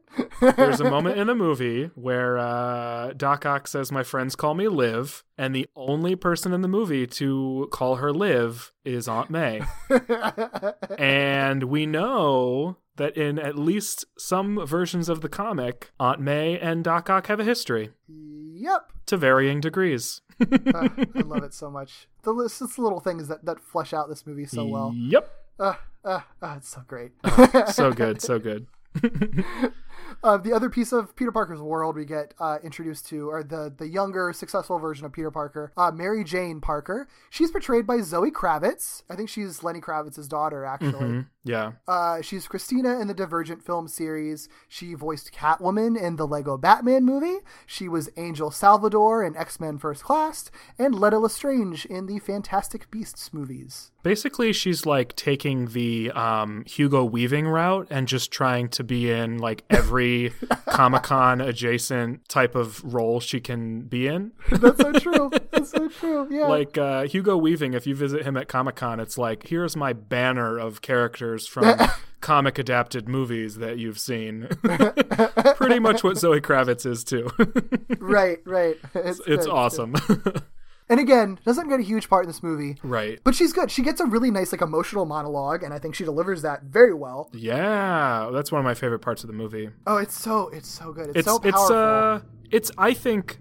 There's a moment in the movie where uh, Doc Ock says, "My friends call me Liv," and the only person in the movie to call her Liv is Aunt May. and we know that in at least some versions of the comic, Aunt May and Doc Ock have a history yep. to varying degrees. Uh, I love it so much. The little things that that flesh out this movie so well. Yep. Uh, uh, uh, it's so great. So good, so good. Uh, the other piece of Peter Parker's world we get uh, introduced to are the the younger, successful version of Peter Parker, uh, Mary Jane Parker. She's portrayed by Zoe Kravitz. I think she's Lenny Kravitz's daughter, actually. Mhm. Yeah. Uh, she's Christina in the Divergent film series. She voiced Catwoman in the Lego Batman movie. She was Angel Salvador in X Men First Class, and Leta Lestrange in the Fantastic Beasts movies. Basically, she's like taking the um, Hugo Weaving route and just trying to be in like every Comic Con adjacent type of role she can be in. That's so true. That's so true. Yeah. like uh, Hugo Weaving, if you visit him at Comic Con, it's like, here's my banner of characters from comic adapted movies that you've seen. Pretty much what Zoe Kravitz is, too. right, right. It's, it's good, awesome. And again, doesn't get a huge part in this movie. right. But she's good. She gets a really nice, like, emotional monologue, and I think she delivers that very well. Yeah, that's one of my favorite parts of the movie. Oh, it's so it's so good. It's, it's so it's powerful. uh it's I think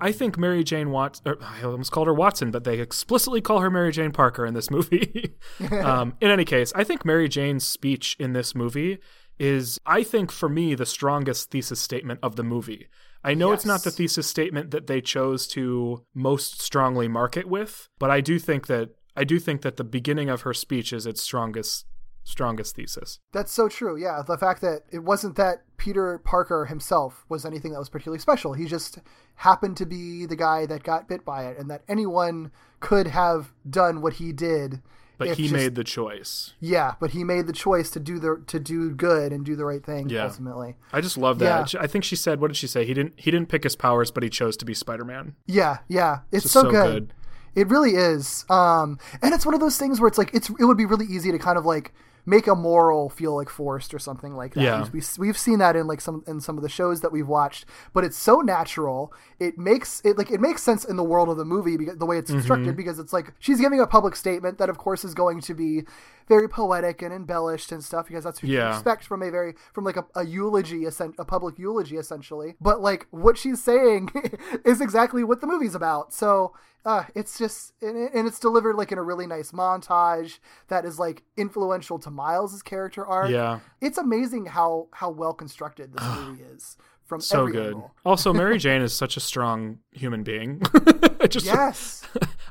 I think Mary Jane Watson—I almost called her Watson, but they explicitly call her Mary Jane Parker in this movie. um, in any case, I think Mary Jane's speech in this movie is, I think, for me, the strongest thesis statement of the movie. I know it's not the thesis statement that they chose to most strongly market with, but I do think that I do think that the beginning of her speech is its strongest strongest thesis. That's so true. Yeah, the fact that it wasn't that Peter Parker himself was anything that was particularly special. He just happened to be the guy that got bit by it, and that anyone could have done what he did. But if he just- made the choice. yeah, but he made the choice to do the to do good and do the right thing Yeah. ultimately. I just love that. I think she said, "What did she say? He didn't. He didn't pick his powers, but he chose to be Spider-Man." Yeah, yeah, it's Just so, so good. good. It really is. Um, and it's one of those things where it's like it's it would be really easy to kind of like make a moral feel like forced or something like that. Yeah. We, we've seen that in like some in some of the shows that we've watched, but it's so natural. It makes it like it makes sense in the world of the movie because the way it's constructed Mm-hmm. because it's like she's giving a public statement that of course is going to be very poetic and embellished and stuff because that's what you expect from a very from like a, a eulogy a public eulogy essentially but like what she's saying is exactly what the movie's about so uh, it's just and, it- and it's delivered like in a really nice montage that is like influential to Miles's character arc. Yeah. it's amazing how how well constructed this movie is from So good. Also, Mary Jane is such a strong human being. Just, Yes,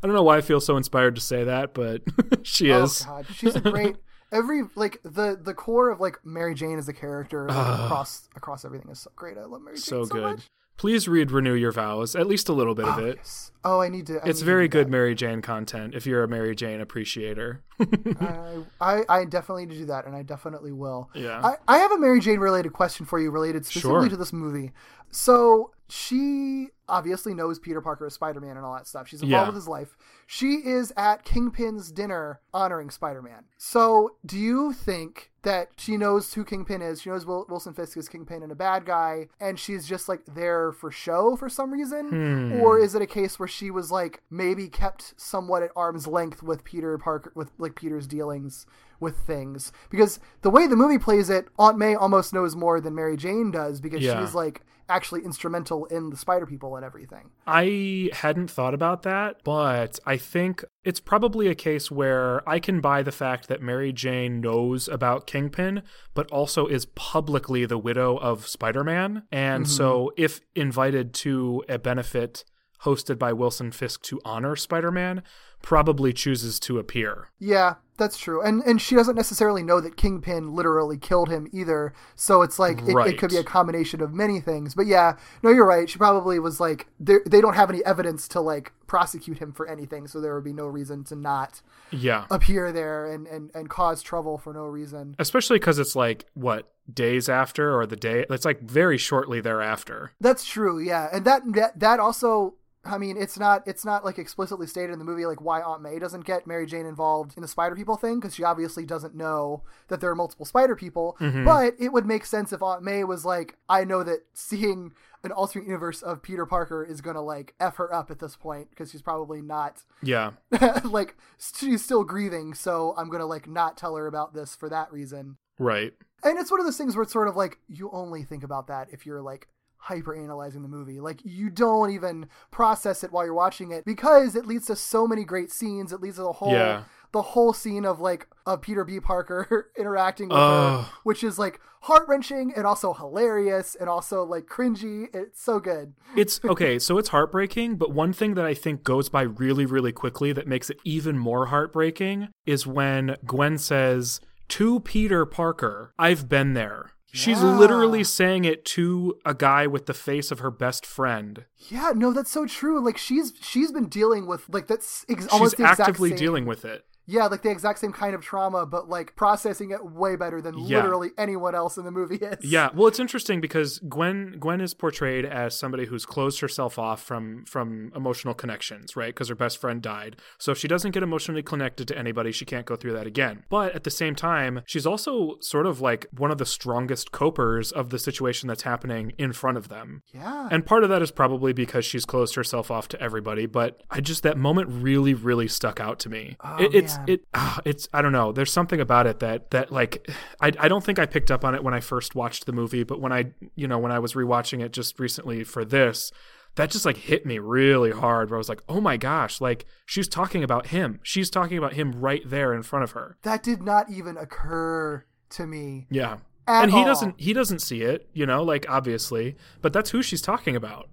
I don't know why I feel so inspired to say that, but she oh is. god, she's a great. Every like the the core of like Mary Jane as a character like, across across everything is so great. I love Mary Jane so so good. much. Please read Renew Your Vows, at least a little bit of oh, it. Yes. Oh, I need to. I It's need very do good that. Mary Jane content if you're a Mary Jane appreciator. I, I I definitely need to do that, and I definitely will. Yeah. I, I have a Mary Jane related question for you, related specifically Sure. to this movie. So she obviously knows Peter Parker is Spider Man and all that stuff. She's involved Yeah. with his life. She is at Kingpin's dinner honoring Spider Man. So do you think that she knows who Kingpin is? She knows Wil- Wilson Fisk is Kingpin and a bad guy, and she's just like there for show for some reason? Hmm. Or is it a case where she was like maybe kept somewhat at arm's length with Peter Parker, with like Peter's dealings with things? Because the way the movie plays it, Aunt May almost knows more than Mary Jane does because Yeah. she's like actually instrumental in the Spider People and everything. I hadn't thought about that, but I think it's probably a case where I can buy the fact that Mary Jane knows about Kingpin, but also is publicly the widow of Spider Man. And mm-hmm. so, if invited to a benefit hosted by Wilson Fisk to honor Spider Man, probably chooses to appear. Yeah, that's true. And and she doesn't necessarily know that Kingpin literally killed him either. So it's like it, it could be a combination of many things. But yeah, no, you're right. She probably was like they they don't have any evidence to like prosecute him for anything, so there would be no reason to not Yeah. appear there and and and cause trouble for no reason. Especially because it's like, what, days after or the day? It's like very shortly thereafter. That's true, yeah, and that that that also. I mean, it's not it's not like explicitly stated in the movie like why Aunt May doesn't get Mary Jane involved in the Spider People thing because she obviously doesn't know that there are multiple Spider People. Mm-hmm. But it would make sense if Aunt May was like, I know that seeing an alternate universe of Peter Parker is gonna like f her up at this point because she's probably not Yeah. like she's still grieving, so I'm gonna like not tell her about this for that reason. Right. And it's one of those things where it's sort of like you only think about that if you're like hyper analyzing the movie. Like you don't even process it while you're watching it because it leads to so many great scenes. It leads to the whole Yeah. the whole scene of like of Peter B. Parker interacting with Ugh. her, which is like heart wrenching and also hilarious and also like cringy. It's so good. It's okay, so it's heartbreaking, but one thing that I think goes by really, really quickly that makes it even more heartbreaking is when Gwen says to Peter Parker, I've been there. She's Yeah. literally saying it to a guy with the face of her best friend. Yeah, no, that's so true. Like she's she's been dealing with like that's ex- almost She's actively dealing with it. Yeah, like the exact same kind of trauma, but like processing it way better than Yeah. literally anyone else in the movie is. Yeah, well, it's interesting because Gwen Gwen is portrayed as somebody who's closed herself off from from emotional connections, right? Because her best friend died. So if she doesn't get emotionally connected to anybody, she can't go through that again. But at the same time, she's also sort of like one of the strongest copers of the situation that's happening in front of them. Yeah. And part of that is probably because she's closed herself off to everybody, but I just that moment really really stuck out to me. it, it's man. it ah, it's I don't know. There's something about it that that like I I don't think I picked up on it when I first watched the movie, but when I you know when I was rewatching it just recently for this, that just like hit me really hard. Where I was like, oh my gosh, like she's talking about him. She's talking about him right there in front of her. that did not even occur to me. Yeah. And he all. doesn't he doesn't see it, you know, like obviously, but that's who she's talking about.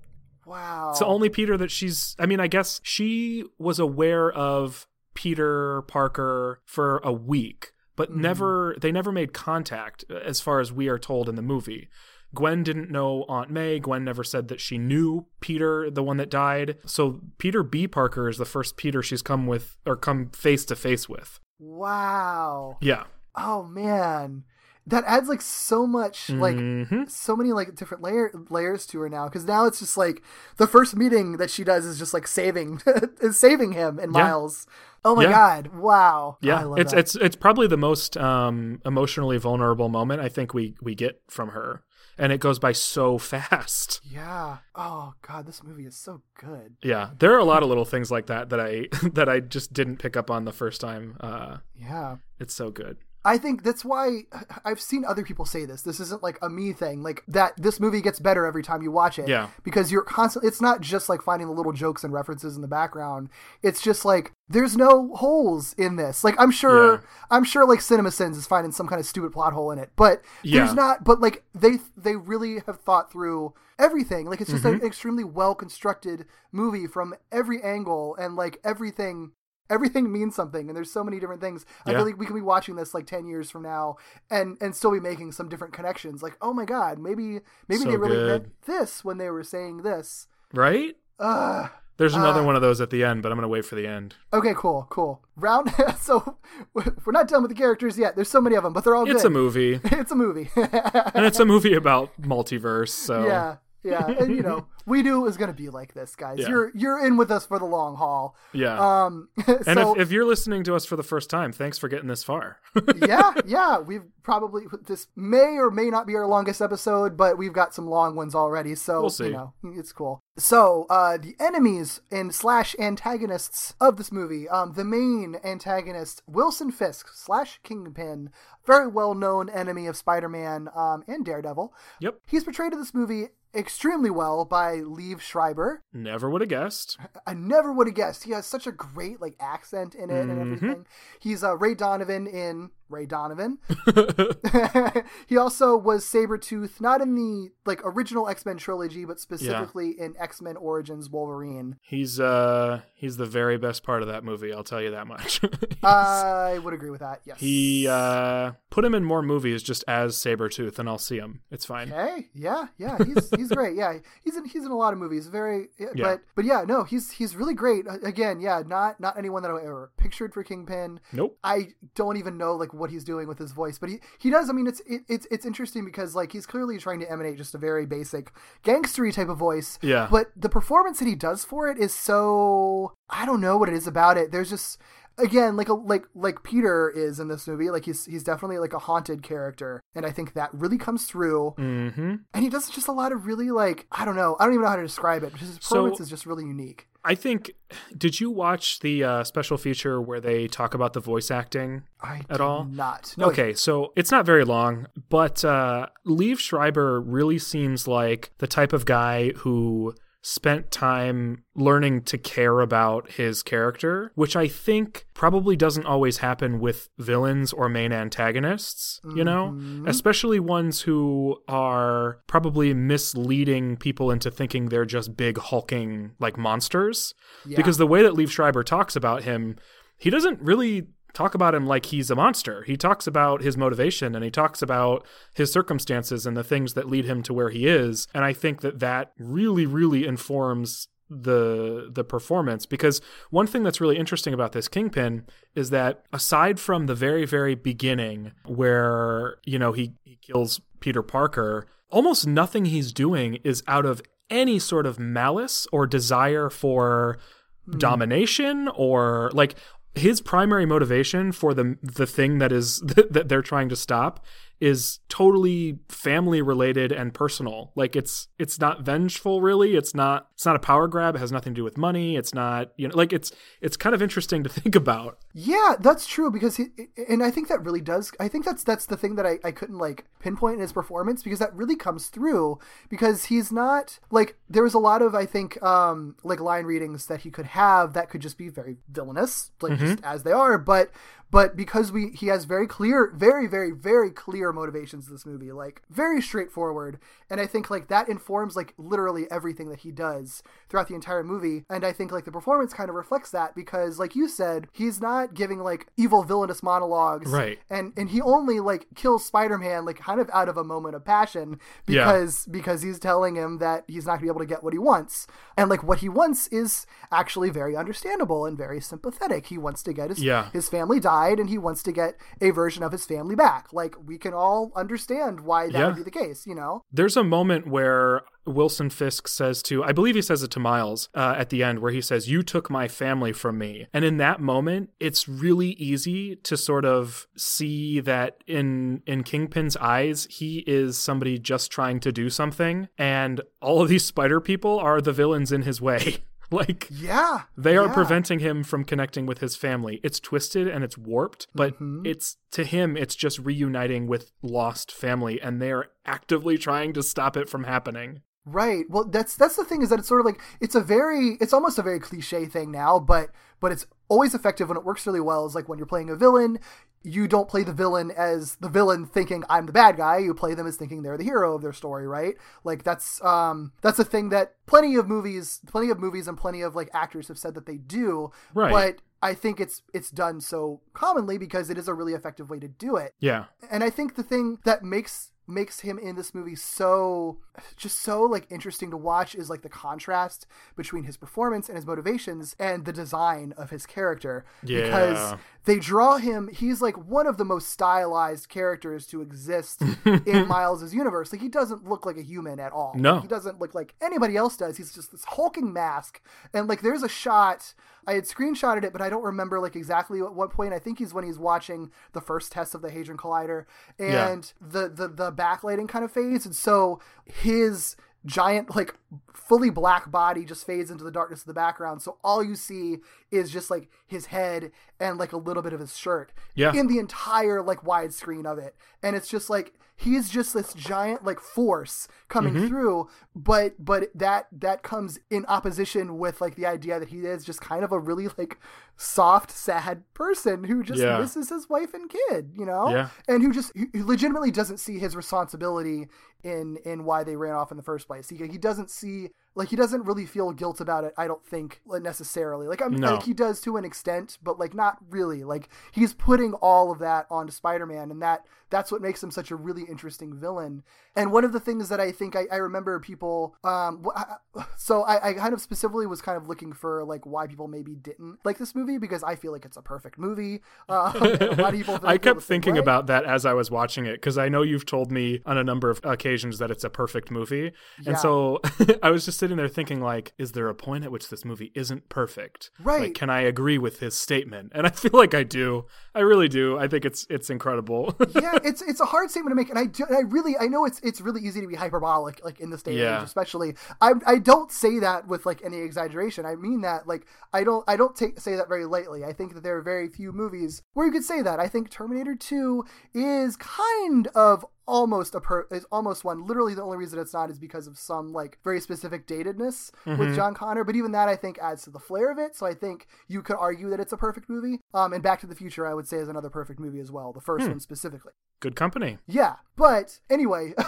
Wow. It's the only Peter that she's. I mean, I guess she was aware of Peter Parker for a week, but Mm-hmm. never. They never made contact, as far as we are told in the movie. Gwen didn't know Aunt May. Gwen never said that she knew Peter, the one that died. So Peter B. Parker is the first Peter she's come with or come face to face with. wow. Yeah. Oh man. That adds like so much like Mhm. so many like different layer layers to her now because now it's just like the first meeting that she does is just like saving is saving him and Yeah. Miles. Oh my Yeah. god! Wow. I Yeah, love it's that. it's it's probably the most um, emotionally vulnerable moment I think we we get from her, and it goes by so fast. yeah. Oh god, this movie is so good. Yeah, there are a lot of little things like that that I that I just didn't pick up on the first time. Uh, Yeah. it's so good. I think that's why I've seen other people say this. This isn't like a me thing. Like that this movie gets better every time you watch it. Yeah. Because you're constantly it's not just like finding the little jokes and references in the background. It's just like there's no holes in this. Like I'm sure Yeah. I'm sure like Cinema Sins is finding some kind of stupid plot hole in it. But Yeah. there's not but like they they really have thought through everything. Like it's just Mm-hmm. an extremely well constructed movie from every angle and like everything everything means something and there's so many different things i feel like we can be watching this like 10 years from now and and still be making some different connections like oh my god maybe maybe So they really good. meant this when they were saying this Right? Ugh. There's another Uh, one of those at the end, but I'm gonna wait for the end. okay cool cool round so we're not done with the characters yet there's so many of them but they're all It's good a movie, it's a movie and it's a movie about multiverse. So yeah yeah and you know we knew it was going to be like this guys Yeah. you're you're in with us for the long haul yeah. um and so if, if you're listening to us for the first time, thanks for getting this far. yeah, yeah, we've probably this may or may not be our longest episode, but we've got some long ones already, so We'll see. you know it's cool. So, uh, the enemies and slash antagonists of this movie, um, the main antagonist Wilson Fisk slash Kingpin, very well known enemy of Spider-Man um, and Daredevil. Yep. He's portrayed in this movie extremely well by Liev Schreiber. Never would have guessed. I never would have guessed. He has such a great like accent in it and Mm-hmm. everything. He's uh, Ray Donovan in Ray Donovan. he also was Sabretooth, not in the like original X-Men trilogy, but specifically in X-Men Origins Wolverine. He's uh he's the very best part of that movie. I'll tell you that much. I would agree with that. Yes. he uh put him in more movies just as Sabretooth and I'll see him. It's fine. Okay. Yeah. Yeah. He's he's great. Yeah. He's in he's in a lot of movies. Very. Yeah. But but yeah. No. He's he's really great. Again. Yeah. Not not anyone that I ever pictured for Kingpin. Nope. I don't even know like what he's doing with his voice, but he he does. I mean, it's it, it's it's interesting because like he's clearly trying to emanate just a very basic gangstery type of voice. Yeah. But the performance that he does for it is so I don't know what it is about it. There's just again like a like like Peter is in this movie. Like he's he's definitely like a haunted character, and I think that really comes through. Mm-hmm. And he does just a lot of really like I don't know. I don't even know how to describe it. But his performance is just really unique. I think did you watch the uh, special feature where they talk about the voice acting I at did all? Not. No, Okay, so it's not very long, but uh, Liev Schreiber really seems like the type of guy who spent time learning to care about his character, which I think probably doesn't always happen with villains or main antagonists, you know? Mm-hmm. Especially ones who are probably misleading people into thinking they're just big hulking like monsters. Yeah. Because the way that Liev Schreiber talks about him, he doesn't really talk about him like he's a monster. He talks about his motivation and he talks about his circumstances and the things that lead him to where he is. And I think that that really, really informs the the performance because one thing that's really interesting about this kingpin is that aside from the very very beginning where you know he, he kills peter parker almost nothing he's doing is out of any sort of malice or desire for hmm. domination or like his primary motivation for the the thing that is that they're trying to stop is totally family related and personal. Like it's it's not vengeful really. It's not it's not a power grab. It has nothing to do with money. It's not you know like it's it's kind of interesting to think about. Yeah, that's true because he, and I think that really does. I think that's that's the thing that I, I couldn't like pinpoint in his performance because that really comes through because he's not like there was a lot of I think um like line readings that he could have that could just be very villainous like just as they are, but but because we he has very clear very very very clear motivations in this movie like very straightforward and i think like that informs like literally everything that he does throughout the entire movie and i think like the performance kind of reflects that because like you said he's not giving like evil villainous monologues Right. and and he only like kills spider-man like kind of out of a moment of passion Yeah. because because he's telling him that he's not gonna be able to get what he wants and like what he wants is actually very understandable and very sympathetic he wants to get his Yeah. his family died and he wants to get a version of his family back like we can all understand why that Yeah. would be the case you know There's a moment where Wilson Fisk says to, I believe he says it to Miles uh, at the end, where he says, You took my family from me. And in that moment, it's really easy to sort of see that in, in Kingpin's eyes, he is somebody just trying to do something. And all of these spider people are the villains in his way. like, yeah they are yeah. preventing him from connecting with his family. It's twisted and it's warped, but Mm-hmm. it's to him, it's just reuniting with lost family, and they are actively trying to stop it from happening. Right. Well, that's that's the thing is that it's sort of like it's a very it's almost a very cliche thing now, but but it's always effective when it works really well. Is like when you're playing a villain, you don't play the villain as the villain thinking I'm the bad guy. You play them as thinking they're the hero of their story, right? Like that's um that's a thing that plenty of movies, plenty of movies, and plenty of like actors have said that they do. Right. But I think it's it's done so commonly because it is a really effective way to do it Yeah. and I think the thing that makes makes him in this movie so just so like interesting to watch is like the contrast between his performance and his motivations and the design of his character Yeah. because they draw him he's like one of the most stylized characters to exist in Miles's universe like he doesn't look like a human at all No. he doesn't look like anybody else does he's just this hulking mask and like there's a shot I had screenshotted it, but I don't remember like exactly at what point. I think he's when he's watching the first test of the Hadron Collider, Yeah. and the the the backlighting kind of fades, and so his giant like fully black body just fades into the darkness of the background. So all you see is just like his head and like a little bit of his shirt Yeah. in the entire like widescreen of it. And it's just like he's just this giant like force coming Mm-hmm. through but but that that comes in opposition with like the idea that he is just kind of a really like soft sad person who just Yeah. misses his wife and kid you know Yeah. and who just who legitimately doesn't see his responsibility in in why they ran off in the first place. He, he doesn't see like he doesn't really feel guilt about it. I don't think necessarily. Like I'm No. like he does to an extent, but like not really. Like he's putting all of that onto Spider-Man, and that that's what makes him such a really interesting villain. And one of the things that I think I, I remember people, um, so I, I kind of specifically was kind of looking for like why people maybe didn't like this movie because I feel like it's a perfect movie. Um, a lot of people I kept thinking way. about that as I was watching it because I know you've told me on a number of occasions that it's a perfect movie. Yeah. And so I was just sitting there thinking like is there a point at which this movie isn't perfect? Right. Like can I agree with his statement? And I feel like I do. I really do. I think it's it's incredible. yeah, it's it's a hard statement to make, and I do, and I really I know it's it's really easy to be hyperbolic, like in this day and Yeah. age, especially. I I don't say that with like any exaggeration. I mean that like I don't I don't take say that very lightly. I think that there are very few movies where you could say that. I think Terminator Two is kind of almost a per is almost one. Literally, the only reason it's not is because of some like very specific datedness with John Connor. But even that, I think, adds to the flair of it. So I think you could argue that it's a perfect movie. Um, and Back to the Future, I would say, is another perfect movie as well. The first one specifically. Good company. Yeah, but anyway,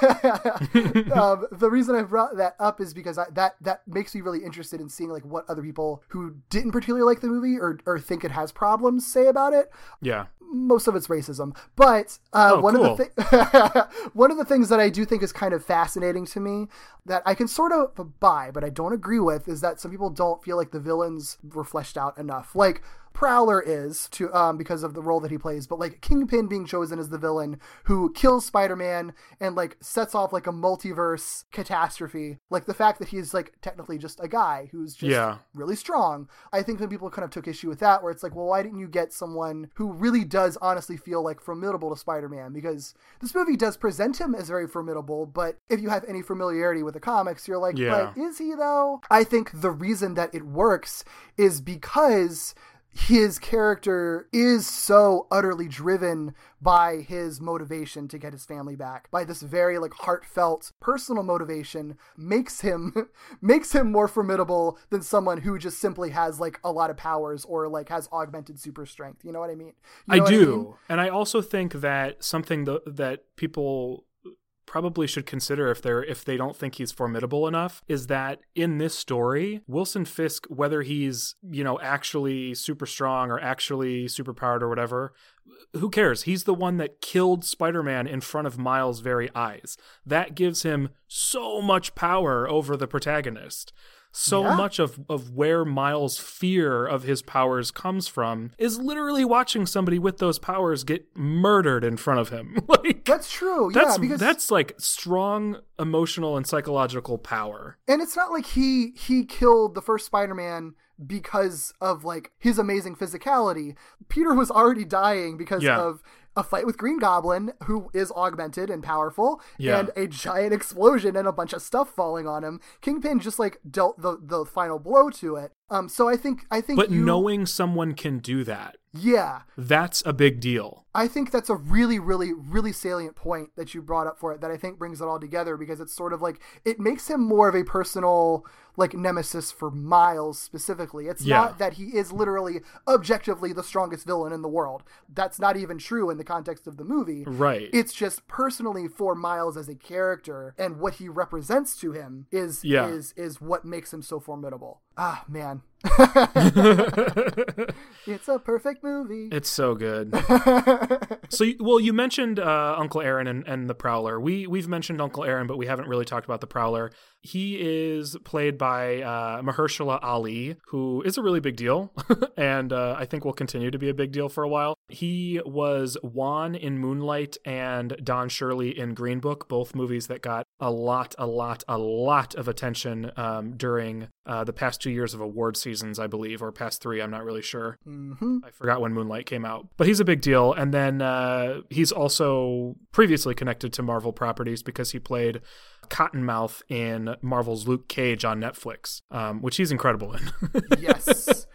um, the reason I brought that up is because I, that that makes me really interested in seeing like what other people who didn't particularly like the movie or or think it has problems say about it. Yeah. Most of it's racism, but uh, Oh, one cool. of the thi- one of the things that I do think is kind of fascinating to me that I can sort of buy, but I don't agree with, is that some people don't feel like the villains were fleshed out enough. Like Prowler is to um because of the role that he plays, but like Kingpin being chosen as the villain who kills Spider-Man and like sets off like a multiverse catastrophe. Like the fact that he's like technically just a guy who's just Yeah. really strong. I think that people kind of took issue with that, where it's like, well, why didn't you get someone who really does honestly feel like formidable to Spider-Man? Because this movie does present him as very formidable, but if you have any familiarity with the comics, you're like, Yeah. but is he though? I think the reason that it works is because his character is so utterly driven by his motivation to get his family back by this very like heartfelt personal motivation makes him makes him more formidable than someone who just simply has like a lot of powers or like has augmented super strength you know what i mean You I know what do. mean? And I also think that something th- that people probably should consider if they're if they don't think he's formidable enough is that in this story Wilson Fisk whether he's you know actually super strong or actually super powered or whatever who cares? He's the one that killed Spider-Man in front of Miles' very eyes. That gives him so much power over the protagonist so Yeah. much of, of where Miles' fear of his powers comes from is literally watching somebody with those powers get murdered in front of him. like that's true that's yeah because that's like strong emotional and psychological power. and it's not like he he killed the first spider-man because of like his amazing physicality peter was already dying because Yeah. of a fight with green goblin who is augmented and powerful Yeah. and a giant explosion and a bunch of stuff falling on him kingpin just like dealt the the final blow to it um so i think i think But you, knowing someone can do that, yeah that's a big deal. I think that's a really, really, really salient point that you brought up for it that I think brings it all together because it's sort of like it makes him more of a personal like nemesis for Miles specifically. It's Yeah. not that he is literally objectively the strongest villain in the world. That's not even true in the context of the movie. Right. It's just personally for Miles as a character and what he represents to him is Yeah. is is what makes him so formidable. Ah, man. it's a perfect movie. It's so good. so, well, you mentioned uh, Uncle Aaron and, and the Prowler. We we've mentioned Uncle Aaron, but we haven't really talked about the Prowler. He is played by uh, Mahershala Ali, who is a really big deal, and uh, I think will continue to be a big deal for a while. He was Juan in Moonlight and Don Shirley in Green Book, both movies that got a lot, a lot, a lot of attention um, during uh, the past two years of award seasons, I believe, or past three. I'm not really sure. hmm I forgot when Moonlight came out, but he's a big deal. And then uh, he's also previously connected to Marvel properties because he played Cottonmouth in Marvel's Luke Cage on Netflix, um, which he's incredible in. yes.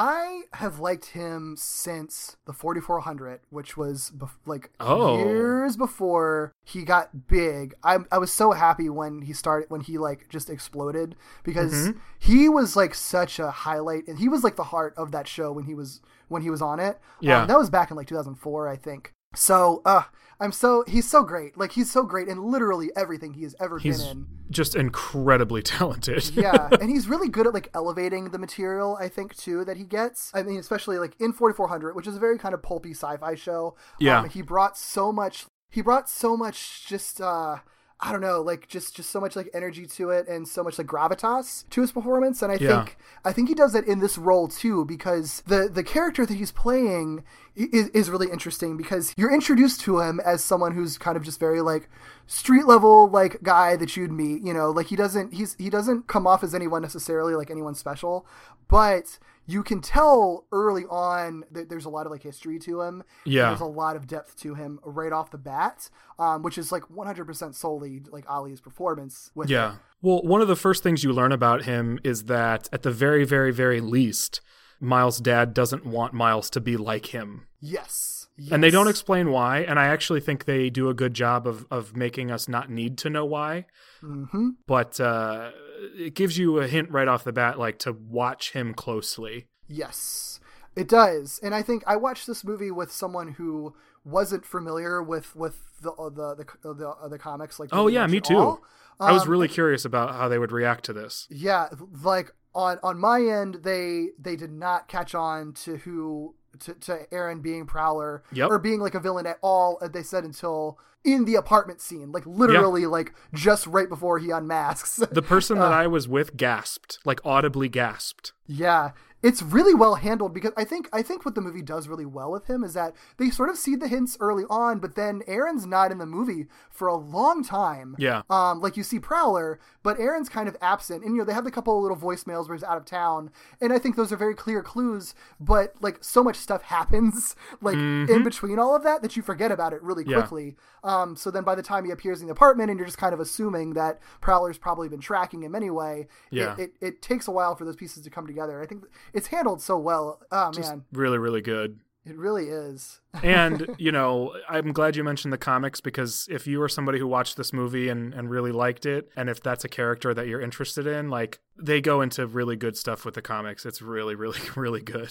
I have liked him since the 4400, which was bef- like Oh. years before he got big. I I was so happy when he started when he like just exploded because Mm-hmm. he was like such a highlight and he was like the heart of that show when he was when he was on it. Yeah. Um, that was back in like 2004, I think. So, uh I'm so he's so great. Like he's so great in literally everything he has ever he's been in. just incredibly talented. yeah, and he's really good at like elevating the material. I think too that he gets. I mean, especially like in 4400, which is a very kind of pulpy sci-fi show. Yeah. um, he brought so much. He brought so much just. uh I don't know, like just just so much like energy to it and so much like gravitas to his performance. And I Yeah. think I think he does it in this role too because the the character that he's playing is, is really interesting because you're introduced to him as someone who's kind of just very like street level like guy that you'd meet you know? Like he doesn't he's he doesn't come off as anyone necessarily like anyone special. But you can tell early on that there's a lot of like history to him Yeah. there's a lot of depth to him right off the bat um, which is like 100% solely like ali's performance with Yeah. it. Well, one of the first things you learn about him is that at the very, very, very least, Miles' dad doesn't want Miles to be like him. yes And they don't explain why, and I actually think they do a good job of of making us not need to know why. Hmm But uh, it gives you a hint right off the bat, like to watch him closely. Yes, it does. And I think I watched this movie with someone who wasn't familiar with with the uh, the the the, uh, the comics. Like Oh yeah, me too. all. I was Um, really curious about how they would react to this. Yeah, like on on my end, they they did not catch on to who to, to Aaron being Prowler Yep. or being like a villain at all. uh, They said until in the apartment scene, like literally, like just right before he unmasks. The person that I was with gasped, like audibly gasped. Yeah, it's really well handled because I think I think what the movie does really well with him is that they sort of see the hints early on, but then Aaron's not in the movie for a long time. Yeah. Um, like you see Prowler, but Aaron's kind of absent, and you know they have a couple of little voicemails where he's out of town, and I think those are very clear clues. But like so much stuff happens like in between all of that that you forget about it really Mm-hmm. Yeah. quickly. Um, so then by the time he appears in the apartment, and you're just kind of assuming that Prowler's probably been tracking him anyway. Yeah. It, it, it takes a while for those pieces to come together. I think it's handled so well. Oh man, Really, really good. it really is. and you know i'm glad you mentioned the comics because if you are somebody who watched this movie and, and really liked it and if that's a character that you're interested in like they go into really good stuff with the comics it's really really really good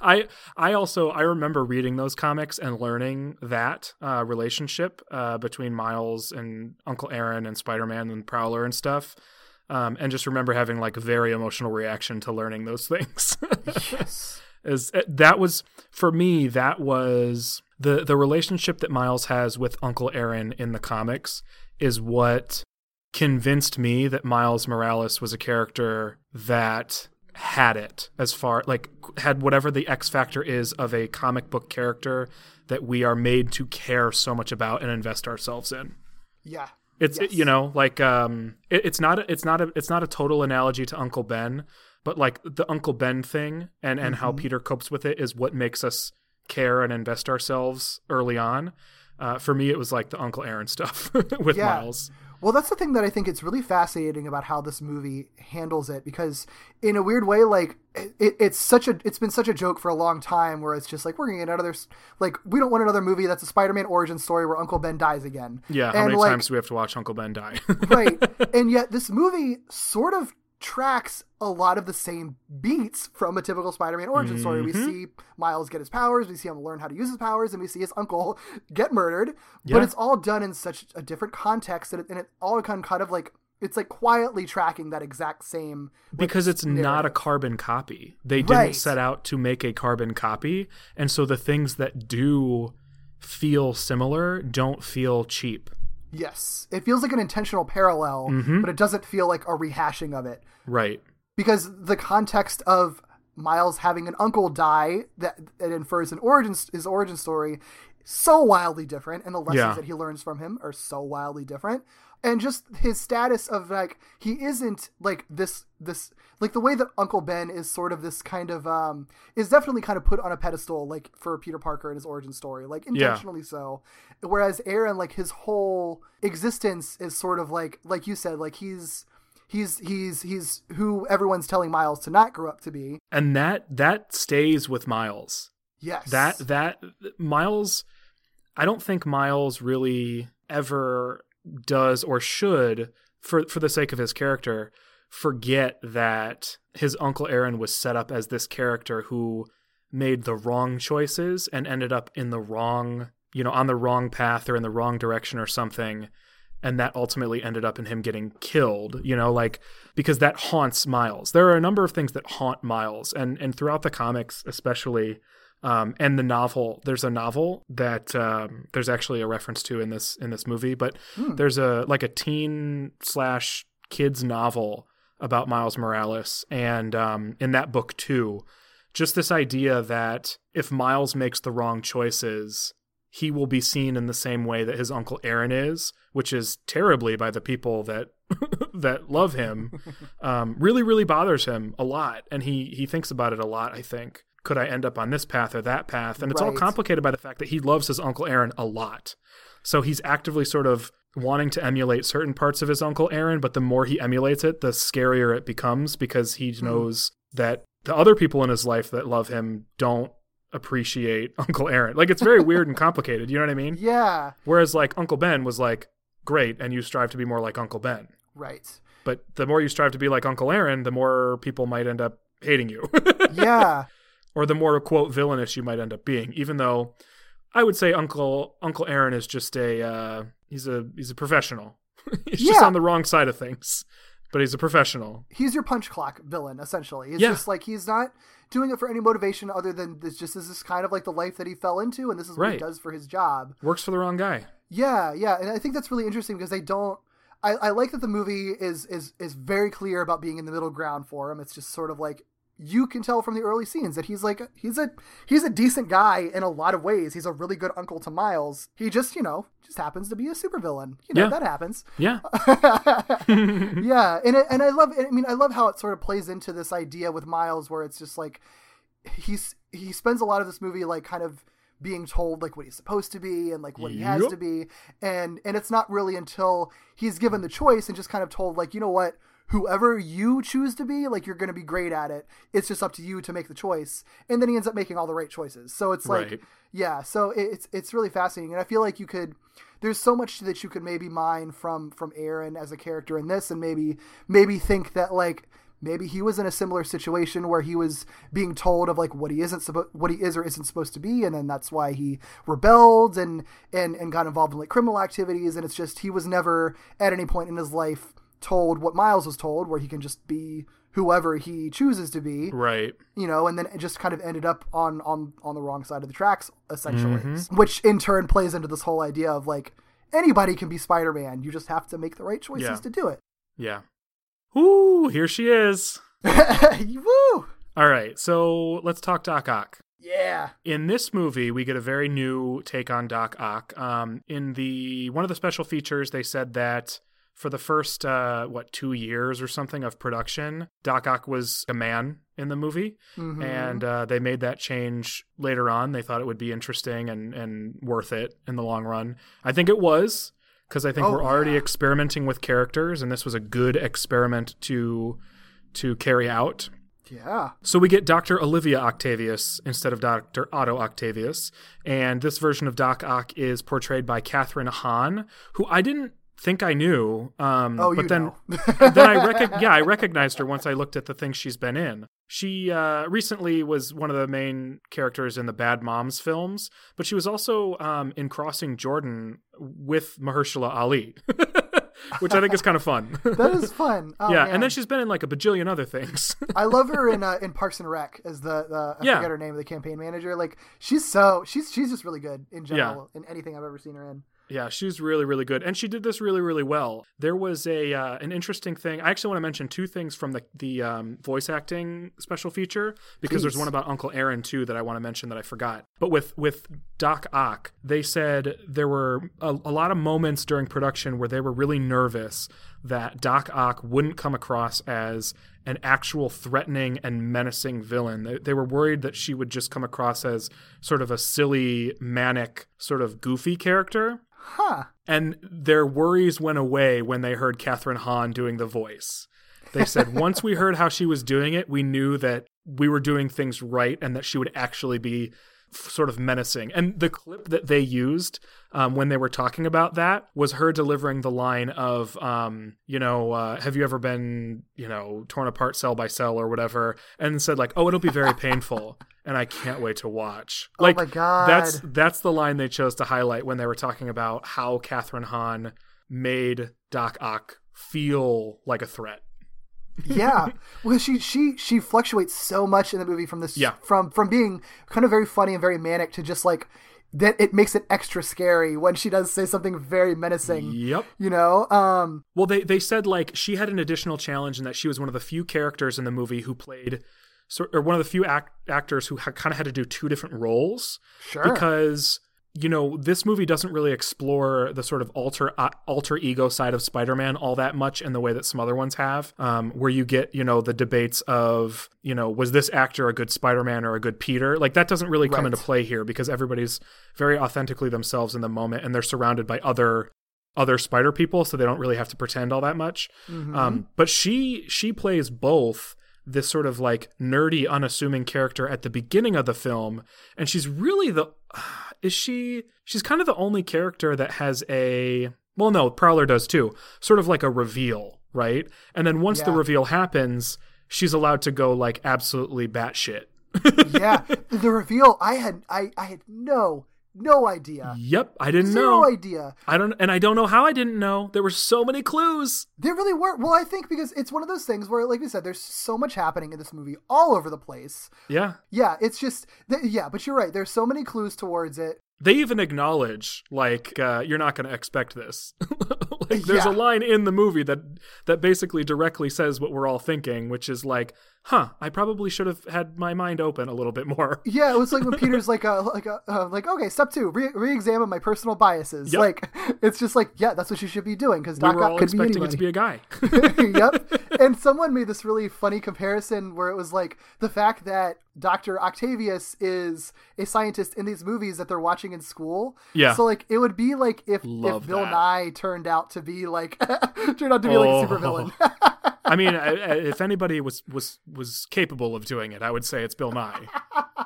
i i also i remember reading those comics and learning that uh, relationship uh, between miles and uncle aaron and spider-man and prowler and stuff um, and just remember having like a very emotional reaction to learning those things yes. is uh, that was for me that was the the relationship that Miles has with Uncle Aaron in the comics is what convinced me that Miles Morales was a character that had it as far like had whatever the X factor is of a comic book character that we are made to care so much about and invest ourselves in. Yeah. It's Yes. you know like um it, it's not a, it's not a it's not a total analogy to Uncle Ben, but like the Uncle Ben thing and and how Peter copes with it is what makes us care and invest ourselves early on. Uh, for me, it was like the Uncle Aaron stuff with Yeah. Miles. Well, that's the thing that I think it's really fascinating about how this movie handles it because, in a weird way, like it, it's such a it's been such a joke for a long time where it's just like we're gonna get another like we don't want another movie that's a Spider-Man origin story where Uncle Ben dies again. Yeah, how many like, times do we have to watch Uncle Ben die? right? And yet this movie sort of tracks a lot of the same beats from a typical Spider-Man origin story. We Mm-hmm. see Miles get his powers, we see him learn how to use his powers, and we see his uncle get murdered. Yeah. But it's all done in such a different context, and it, and it all kind kind of like it's like quietly tracking that exact same like, because it's not a carbon copy. They didn't Right. set out to make a carbon copy, and so the things that do feel similar don't feel cheap. Yes, it feels like an intentional parallel, Mm-hmm. but it doesn't feel like a rehashing of it. Right. because the context of Miles having an uncle die that it infers an origin his origin story so wildly different and the lessons Yeah. that he learns from him are so wildly different and just his status of like he isn't like this this like the way that Uncle Ben is sort of this kind of um is definitely kind of put on a pedestal like for Peter Parker and his origin story like intentionally so whereas Aaron like his whole existence is sort of like like you said like he's he's he's he's who everyone's telling Miles to not grow up to be. And that that stays with Miles. Yes. That that Miles I don't think Miles really ever does or should for for the sake of his character forget that his uncle Aaron was set up as this character who made the wrong choices and ended up in the wrong, you know, on the wrong path or in the wrong direction or something and that ultimately ended up in him getting killed you know like because that haunts miles. There are a number of things that haunt miles and and throughout the comics especially um, and the novel there's a novel that um, there's actually a reference to in this in this movie but there's a like a teen slash kids novel about miles morales and um, in that book too just this idea that if miles makes the wrong choices he will be seen in the same way that his uncle Aaron is, which is terribly by the people that that love him. Um, really, really bothers him a lot, and he he thinks about it a lot. I think could I end up on this path or that path, and it's all complicated by the fact that he loves his uncle Aaron a lot. So he's actively sort of wanting to emulate certain parts of his uncle Aaron, but the more he emulates it, the scarier it becomes because he hmm. knows that the other people in his life that love him don't appreciate Uncle Aaron. Like it's very weird and complicated. You know what I mean? Yeah, Whereas like Uncle Ben was like great, and you strive to be more like Uncle Ben. right. But the more you strive to be like Uncle Aaron, the more people might end up hating you, Yeah, or the more quote villainous you might end up being. Even though I would say Uncle Uncle Aaron is just a uh, he's a he's a professional. he's just on the wrong side of things, but he's a professional. he's your punch clock villain essentially. It's Yeah. just like he's not doing it for any motivation other than this. Just this is kind of like the life that he fell into, and this is what he does for his job. Works for the wrong guy. Yeah, yeah, and I think that's really interesting because they don't. I, I like that the movie is is is very clear about being in the middle ground for him. It's just sort of like you can tell from the early scenes that he's like he's a he's a decent guy in a lot of ways. He's a really good uncle to Miles. He just you know just happens to be a supervillain. You know Yeah. that happens. Yeah. yeah, and it, and I love. I mean, I love how it sort of plays into this idea with Miles, where it's just like he's he spends a lot of this movie like kind of being told like what he's supposed to be and like what he has to be, and and it's not really until he's given the choice and just kind of told like you know what. Whoever you choose to be, like you're going to be great at it. It's just up to you to make the choice, and then he ends up making all the right choices. So it's like, Right. yeah. So it's it's really fascinating, and I feel like you could. There's so much that you could maybe mine from from Aaron as a character in this, and maybe maybe think that like maybe he was in a similar situation where he was being told of like what he isn't supposed what he is or isn't supposed to be, and then that's why he rebelled and and and got involved in like criminal activities, and it's just he was never at any point in his life told what Miles was told, where he can just be whoever he chooses to be Right. you know, and then it just kind of ended up on on on the wrong side of the tracks essentially, which in turn plays into this whole idea of like anybody can be Spider-Man. You just have to make the right choices Yeah. to do it. Yeah. Ooh, here she is. Woo! All right, so let's talk Doc Ock. Yeah. In this movie, we get a very new take on Doc Ock. Um, in the one of the special features, they said that for the first uh, what two years or something of production, Doc Ock was a man in the movie, Mm-hmm. and uh, they made that change later on. They thought it would be interesting and and worth it in the long run. I think it was because I think Oh, we're already yeah. experimenting with characters, and this was a good experiment to to carry out. Yeah. So we get Dr. Olivia Octavius instead of Dr. Otto Octavius, and this version of Doc Ock is portrayed by Kathryn Hahn, who I didn't think I knew. Um, Oh, but you then, then I rec- yeah, I recognized her once I looked at the things she's been in. She uh, recently was one of the main characters in the Bad Moms films, but she was also um, in Crossing Jordan with Mahershala Ali, which I think is kind of fun. That is fun. Oh, yeah, man. and then she's been in like a bajillion other things. I love her in uh, in Parks and Rec as the, the I Yeah. forget her name the campaign manager. Like she's so she's she's just really good in general in anything I've ever seen her in. Yeah, she's really, really good, and she did this really, really well. There was a uh, an interesting thing. I actually want to mention two things from the the um, voice acting special feature because there's one about Uncle Aaron too that I want to mention that I forgot. But with with Doc Ock, they said there were a, a lot of moments during production where they were really nervous that Doc Ock wouldn't come across as an actual threatening and menacing villain. They, they were worried that she would just come across as sort of a silly, manic, sort of goofy character. Huh. And their worries went away when they heard Kathryn Hahn doing the voice. They said once we heard how she was doing it, we knew that we were doing things right and that she would actually be sort of menacing. And the clip that they used um, when they were talking about that was her delivering the line of, um, you know, uh, have you ever been, you know, torn apart cell by cell or whatever? And said like, oh, it'll be very painful. And I can't wait to watch. Oh Like my God. that's that's the line they chose to highlight when they were talking about how Kathryn Hahn made Doc Ock feel like a threat. Yeah well she she she fluctuates so much in the movie from this Yeah. from from being kind of very funny and very manic to just like that it makes it extra scary when she does say something very menacing Yep. you know um Well, they they said like she had an additional challenge in that she was one of the few characters in the movie who played, or one of the few act- actors who ha- kind of had to do two different roles. Sure. Because you know this movie doesn't really explore the sort of alter uh, alter ego side of Spider-Man all that much in the way that some other ones have, um, where you get you know the debates of you know was this actor a good Spider-Man or a good Peter? Like that doesn't really come Right. into play here because everybody's very authentically themselves in the moment and they're surrounded by other other spider people so they don't really have to pretend all that much Mm-hmm. um, but she she plays both this sort of like nerdy, unassuming character at the beginning of the film, and she's really the is she she's kind of the only character that has a well no prowler does too sort of like a reveal right and then once the reveal happens she's allowed to go like absolutely batshit yeah, the reveal. I had I I had no no idea. yep i didn't Zero know No idea. i don't and i don't know how i didn't know there were so many clues There really were. Well, I think because it's one of those things where, like we said, there's so much happening in this movie all over the place. yeah Yeah, it's just th- yeah, but you're right. There's so many clues towards it. they even acknowledge like uh, you're not going to expect this like there's a line in the movie that that basically directly says what we're all thinking which is like huh i probably should have had my mind open a little bit more Yeah, it was like when Peter's like, uh, like, uh, uh, like, okay, step two, re- re-examine my personal biases. Yep. Like, it's just like, yeah, that's what you should be doing because we Doc were all could be expecting anybody. it to be a guy yep. And someone made this really funny comparison where it was like the fact that Dr. Octavius is a scientist in these movies that they're watching in school. Yeah. So like it would be like if, Love if Bill that. Nye turned out to be like turned out to be like a Oh. supervillain. I mean, if anybody was was was capable of doing it, I would say it's Bill Nye.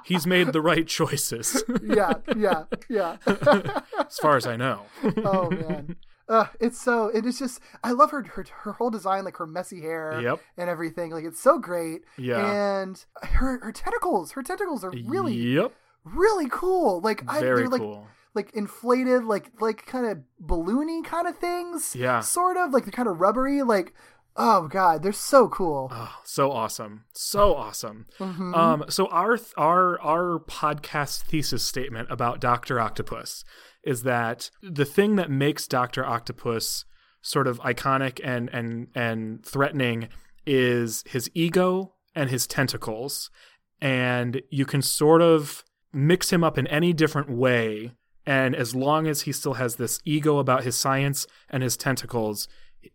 He's made the right choices, yeah, yeah, yeah. as far as I know. oh man. Uh, it's so it is just I love her, her her whole design like her messy hair Yep. and everything like it's so great Yeah. and her her tentacles her tentacles are really Yep, really cool like I, very they're like cool. like inflated like like kind of balloony kind of things Yeah. sort of like they're kind of rubbery like oh god they're so cool Oh, so awesome, so awesome. Mm-hmm. Um, so our th- our our podcast thesis statement about Doctor Octopus is that the thing that makes Doctor Octopus sort of iconic and and and threatening is his ego and his tentacles, and you can sort of mix him up in any different way. And as long as he still has this ego about his science and his tentacles,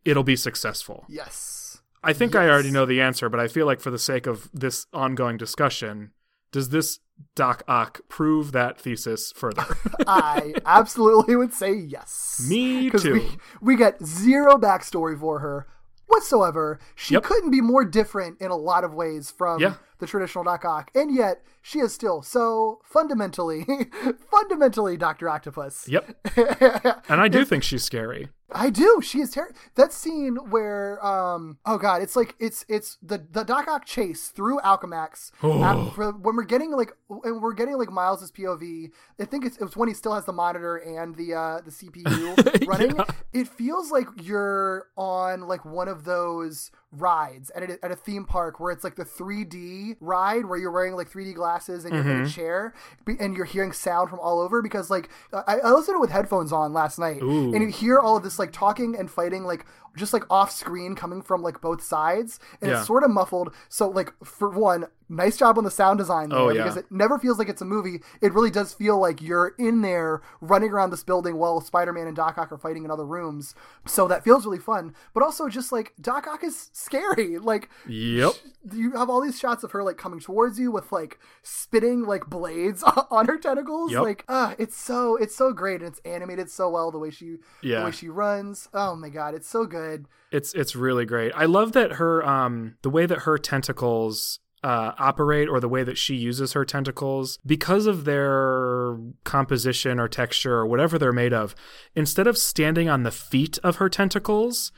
it'll be successful. yes I think I already know the answer, but I feel like for the sake of this ongoing discussion, does this Doc Ock prove that thesis further? I absolutely would say yes. Me too. We, we get zero backstory for her whatsoever. She Yep. couldn't be more different in a lot of ways from Yeah. The traditional Doc Ock, and yet she is still so fundamentally, fundamentally Doctor Octopus. Yep. And I do think she's scary. I do. She is terrible. That scene where, um, oh god, it's like it's it's the the Doc Ock chase through Alchemax. Oh. when we're getting like when we're getting like Miles's POV, I think it's it's when he still has the monitor and the uh the CPU running. Yeah. It feels like you're on like one of those rides at a, at a theme park where it's like the 3D ride where you're wearing like 3D glasses and you're in Mm-hmm. a chair and you're hearing sound from all over because like I, I listened to it with headphones on last night Ooh. and you hear all of this like talking and fighting like just like off screen coming from like both sides and Yeah. it's sort of muffled so like for one nice job on the sound design there Oh, yeah. because it never feels like it's a movie it really does feel like you're in there running around this building while spider-man and doc ock are fighting in other rooms so that feels really fun but also just like doc ock is scary like Yep. you have all these shots of her like coming towards you with like spitting like blades on her tentacles Yep. like ah it's so it's so great and it's animated so well the way she Yeah. the way she runs oh my god it's so good It's it's really great. I love that her um the way that her tentacles uh, operate or the way that she uses her tentacles because of their composition or texture or whatever they're made of instead of standing on the feet of her tentacles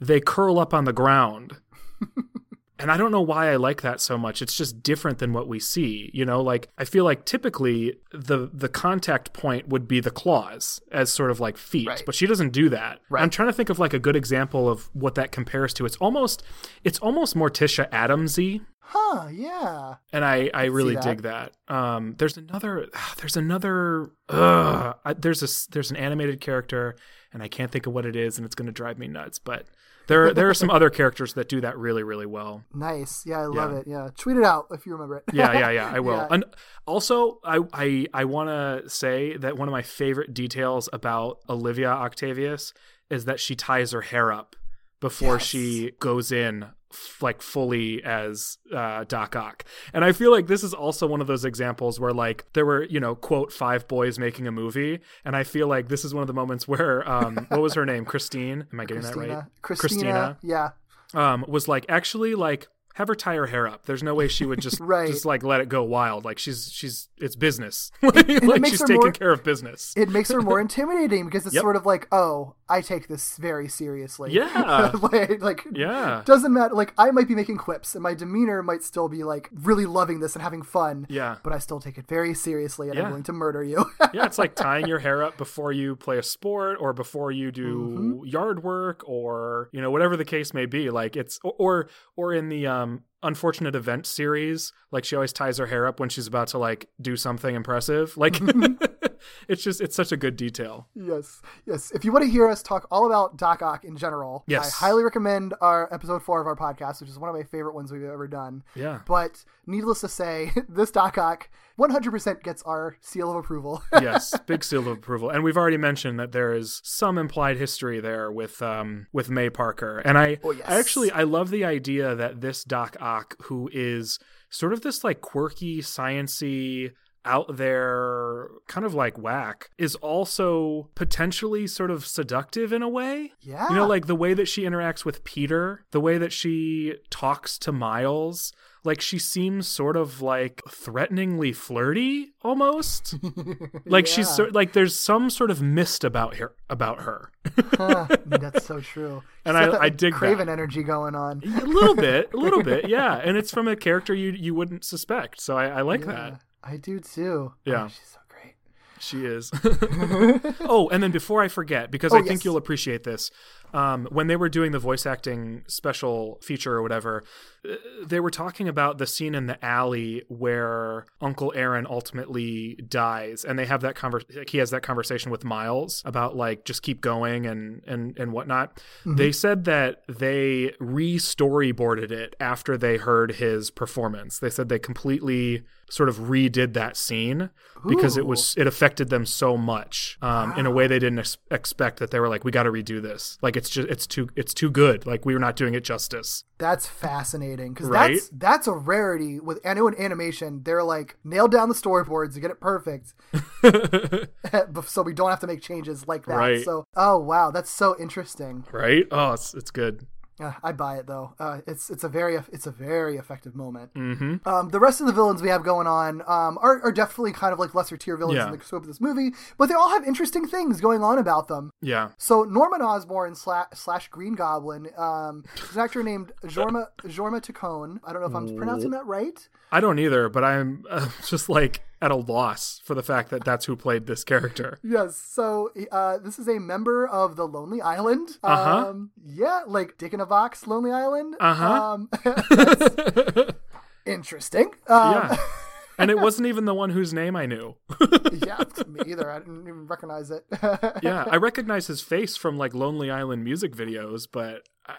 they curl up on the ground and I don't know why I like that so much. It's just different than what we see. You know, like I feel like typically the the contact point would be the claws as sort of like feet, Right. but she doesn't do that. Right. I'm trying to think of like a good example of what that compares to. It's almost it's almost Morticia Adamsy, huh yeah and I I really that. dig that. Um, there's another there's another uh, I, there's a s- there's an animated character, and I can't think of what it is, and it's going to drive me nuts, but. There, there are some other characters that do that really, really well. nice yeah i love Yeah. it yeah tweet it out if you remember it yeah, yeah, yeah. I will. Yeah. And also, I I I want to say that one of my favorite details about Olivia Octavius is that she ties her hair up before Yes. she goes in f- like fully as uh, Doc Ock. And I feel like this is also one of those examples where like there were, you know, quote five boys making a movie, and I feel like this is one of the moments where um what was her name? Christine? Am I getting that right? christina christina, yeah um, was like actually like have her tie her hair up. There's no way she would just Right. just like let it go wild. Like she's she's it's business. like makes she's taking more- care of business. It makes her more intimidating because it's Yep. sort of like, oh, I take this very seriously. Yeah. like, like, Yeah. doesn't matter. Like, I might be making quips, and my demeanor might still be like really loving this and having fun. Yeah. But I still take it very seriously, and Yeah. I'm going to murder you. yeah, it's like tying your hair up before you play a sport or before you do Mm-hmm. yard work or you know whatever the case may be. Like it's or or in the um um, unfortunate event series, like she always ties her hair up when she's about to like do something impressive. Like it's just it's such a good detail. Yes, yes. If you want to hear us talk all about Doc Ock in general, Yes. I highly recommend our episode four of our podcast, which is one of my favorite ones we've ever done. Yeah. But needless to say, this Doc Ock 100% gets our seal of approval. yes, big seal of approval. And we've already mentioned that there is some implied history there with um with May Parker. And I, Oh, yes. I actually I love the idea that this Doc Ock, who is sort of this like quirky, sciency out there kind of like whack is also potentially sort of seductive in a way Yeah. you know like the way that she interacts with peter the way that she talks to miles like she seems sort of like threateningly flirty almost like she's so, like there's some sort of mist about her about her Huh, that's so true. And I- that, I dig that. Craven energy going on. a little bit a little bit yeah and it's from a character you you wouldn't suspect so i, I like Yeah, that I do too. Oh, yeah. Oh, she's so great. She is. oh, and then before I forget, because Oh, I think you'll appreciate this, um, when they were doing the voice acting special feature or whatever, uh, they were talking about the scene in the alley where Uncle Aaron ultimately dies, and they have that conver- He has that conversation with Miles about like just keep going and and and whatnot. Mm-hmm. They said that they re-storyboarded it after they heard his performance. They said they completely sort of redid that scene because it was it affected them so much um, in a way they didn't ex- expect that they were like we got to redo this like it's just it's too it's too good like we were not doing it justice That's fascinating because Right? that's that's a rarity with I know in animation they're like nail down the storyboards to get it perfect, so we don't have to make changes like that. Right. So oh wow, that's so interesting. right oh it's, it's good Uh, I'd buy it though. Uh, it's it's a very it's a very effective moment. mm-hmm. Um, the rest of the villains we have going on um, are, are definitely kind of like lesser tier villains Yeah. in the scope of this movie, but they all have interesting things going on about them. yeah So Norman Osborn slash, slash Green Goblin um, is an actor named Jorma Jorma Taccone. I don't know if I'm pronouncing that right. i don't either but i'm uh, just like at a loss for the fact that that's who played this character Yes. So uh, this is a member of the Lonely Island. Uh-huh. Um, yeah, like Dick in a Box, Lonely Island. Uh-huh. Um, interesting. Um, yeah and it wasn't even the one whose name i knew yeah, me either. I didn't even recognize it. yeah i recognize his face from like lonely island music videos but I,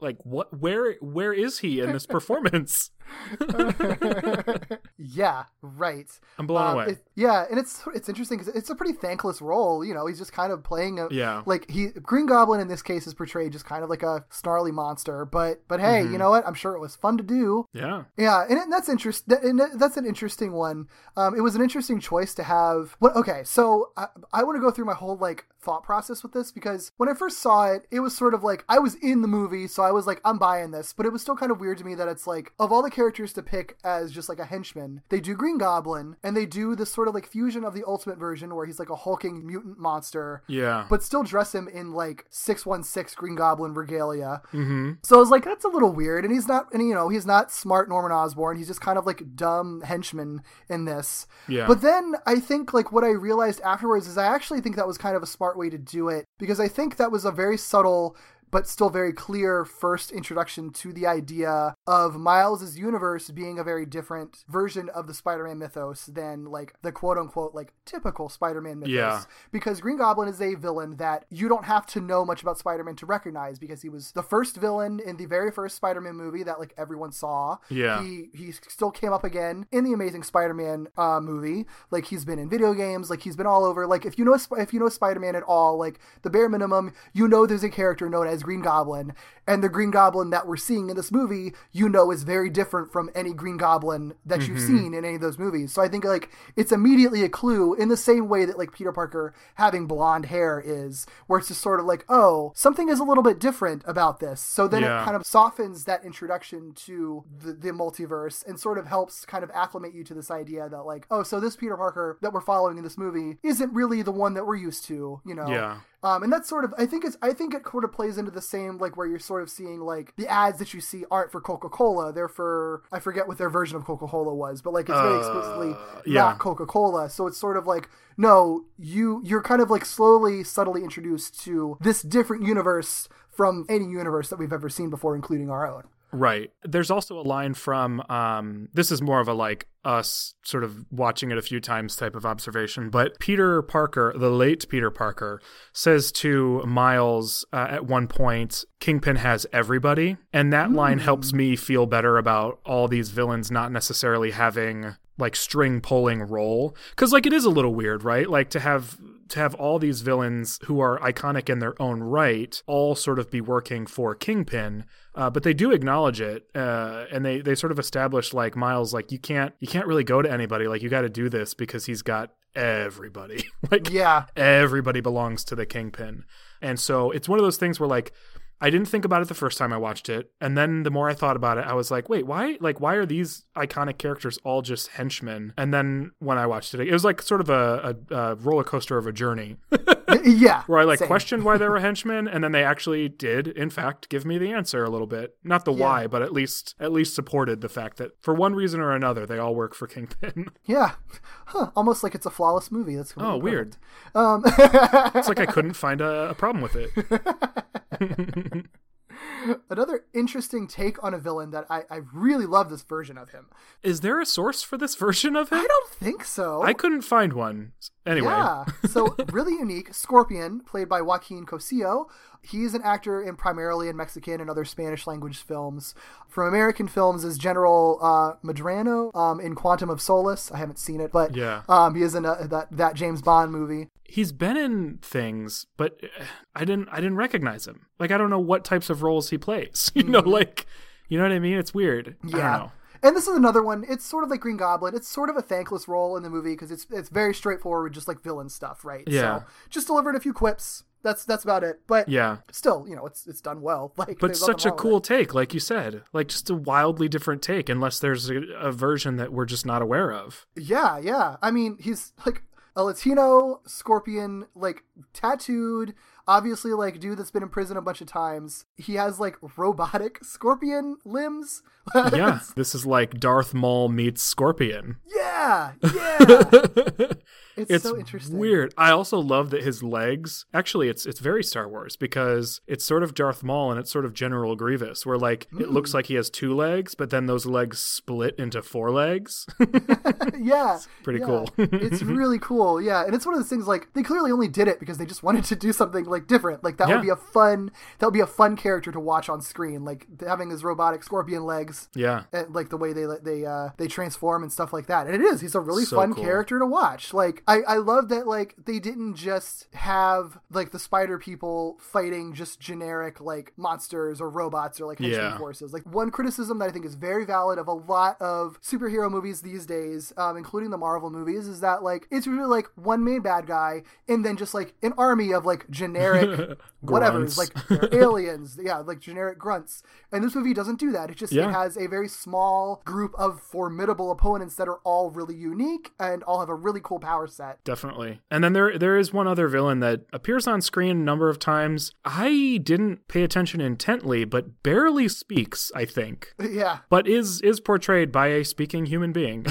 like what where where is he in this performance yeah, right. i'm blown Um, away it- yeah, and it's it's interesting because it's a pretty thankless role. You know, he's just kind of playing a Yeah. Like he Green Goblin in this case is portrayed just kind of like a snarly monster. But but hey, Mm-hmm. you know what? I'm sure it was fun to do. yeah Yeah, and, it, that's interest. that- And that- that's an interesting one. Um, it was an interesting choice to have. What? Okay, so I, I want to go through my whole like thought process with this because when I first saw it, it was sort of like I was in the movie, so I was like, I'm buying this. But it was still kind of weird to me that it's like of all the characters to pick as just like a henchman, they do Green Goblin and they do this sort of like fusion of the Ultimate version where he's like a hulking mutant monster. yeah But still dress him in like 616 Green Goblin regalia. mm-hmm. So I was like, that's a little weird. And he's not, and you know, he's not smart Norman Osborn. He's just kind of like dumb henchman in this. Yeah. But then I think like what I realized afterwards is I actually think that was kind of a smart way to do it because I think that was a very subtle but still very clear first introduction to the idea of Miles's universe being a very different version of the Spider-Man mythos than like the quote unquote like typical Spider-Man mythos. Yeah. Because Green Goblin is a villain that you don't have to know much about Spider-Man to recognize because he was the first villain in the very first Spider-Man movie that like everyone saw. Yeah. He he still came up again in the Amazing Spider-Man uh, movie. Like he's been in video games. Like he's been all over. Like if you know if you know Spider-Man at all, like the bare minimum, you know there's a character known as Green Goblin, and the Green Goblin that we're seeing in this movie, you know, is very different from any Green Goblin that you've mm-hmm. seen in any of those movies. So I think like it's immediately a clue in the same way that like Peter Parker having blonde hair is, where it's just sort of like, oh, something is a little bit different about this. So then Yeah. it kind of softens that introduction to the, the multiverse and sort of helps kind of acclimate you to this idea that like, oh, so this Peter Parker that we're following in this movie isn't really the one that we're used to, you know? Yeah. Um, and that's sort of I think it's I think it sort of plays into the same like where you're sort of seeing like the ads that you see aren't for Coca Cola. They're for I forget what their version of Coca Cola was, but like it's very explicitly yeah. not Coca Cola. So it's sort of like no, you you're kind of like slowly, subtly introduced to this different universe from any universe that we've ever seen before, including our own. Right. There's also a line from um this is more of a like us sort of watching it a few times type of observation, but Peter Parker, the late Peter Parker, says to Miles uh, at one point, Kingpin has everybody, and that line helps me feel better about all these villains not necessarily having like string pulling role cuz like it is a little weird, right? Like to have to have all these villains who are iconic in their own right all sort of be working for Kingpin, uh, but they do acknowledge it, uh, and they they sort of establish like Miles, like you can't you can't really go to anybody, like you got to do this because he's got everybody, like Yeah. everybody belongs to the Kingpin, and so it's one of those things where like. I didn't think about it the first time I watched it, and then the more I thought about it, I was like, "Wait, why? Like, why are these iconic characters all just henchmen?" And then when I watched it, it was like sort of a, a, a roller coaster of a journey, yeah. where I like same. questioned why they were henchmen, and then they actually did, in fact, give me the answer a little bit. Not the why, but at least at least supported the fact that for one reason or another, they all work for Kingpin. Yeah. Huh. Almost like it's a flawless movie. That's oh, weird. Um, It's like I couldn't find a, a problem with it. Another interesting take on a villain that I, I really love this version of him. Is there a source for this version of him? I don't think so. I couldn't find one. Anyway, Yeah. So really unique. Scorpion, played by Joaquin Cosío. He's an actor in primarily in Mexican and other Spanish language films. From American films is General uh, Medrano um, in Quantum of Solace. I haven't seen it, but Yeah. um, he is in a, that that James Bond movie. He's been in things, but uh, I didn't I didn't recognize him. Like I don't know what types of roles he plays. You know, like you know what I mean? It's weird. I don't Yeah. And this is another one. It's sort of like Green Goblin. It's sort of a thankless role in the movie because it's it's very straightforward, just like villain stuff, right? Yeah. So just delivered a few quips. That's that's about it. But Yeah. still, you know, it's it's done well. Like, But such a cool take, like you said. Like just a wildly different take, unless there's a, a version that we're just not aware of. Yeah, yeah. I mean, he's like a Latino scorpion, like tattooed. Obviously, like dude that's been in prison a bunch of times. He has like robotic scorpion limbs. Yeah. this is like Darth Maul meets Scorpion. yeah, yeah. It's, It's so interesting. weird. I also love that his legs. Actually, it's it's very Star Wars because it's sort of Darth Maul and it's sort of General Grievous, where like it Mm. looks like he has two legs, but then those legs split into four legs. yeah, pretty yeah. cool. it's really cool. Yeah, and it's one of those things like they clearly only did it because they just wanted to do something like different. Like that Yeah. would be a fun that would be a fun character to watch on screen. Like having his robotic scorpion legs. yeah. And like the way they they uh they transform and stuff like that. And it is. He's a really So fun cool. character to watch. Like I I love that like they didn't just have like the spider people fighting just generic like monsters or robots or like henchmen Yeah. forces. Like one criticism that I think is very valid of a lot of superhero movies these days, um, including the Marvel movies, is that like it's really like one main bad guy and then just like an army of like generic whatever, like aliens, yeah, like generic grunts. And this movie doesn't do that. It just Yeah. it has a very small group of formidable opponents that are all really unique and all have a really cool power set. Definitely. And then there there is one other villain that appears on screen a number of times. I didn't pay attention intently, but barely speaks, I think. Yeah. But is is portrayed by a speaking human being.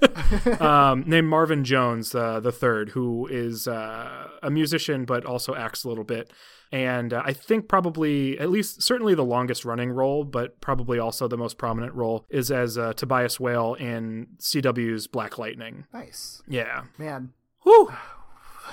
um, named Marvin Jones, uh, the third, who is uh, a musician but also acts a little bit. And uh, I think probably, at least certainly the longest running role, but probably also the most prominent role, is as uh, Tobias Whale in CW's Black Lightning. Nice. Yeah. Man. Whew.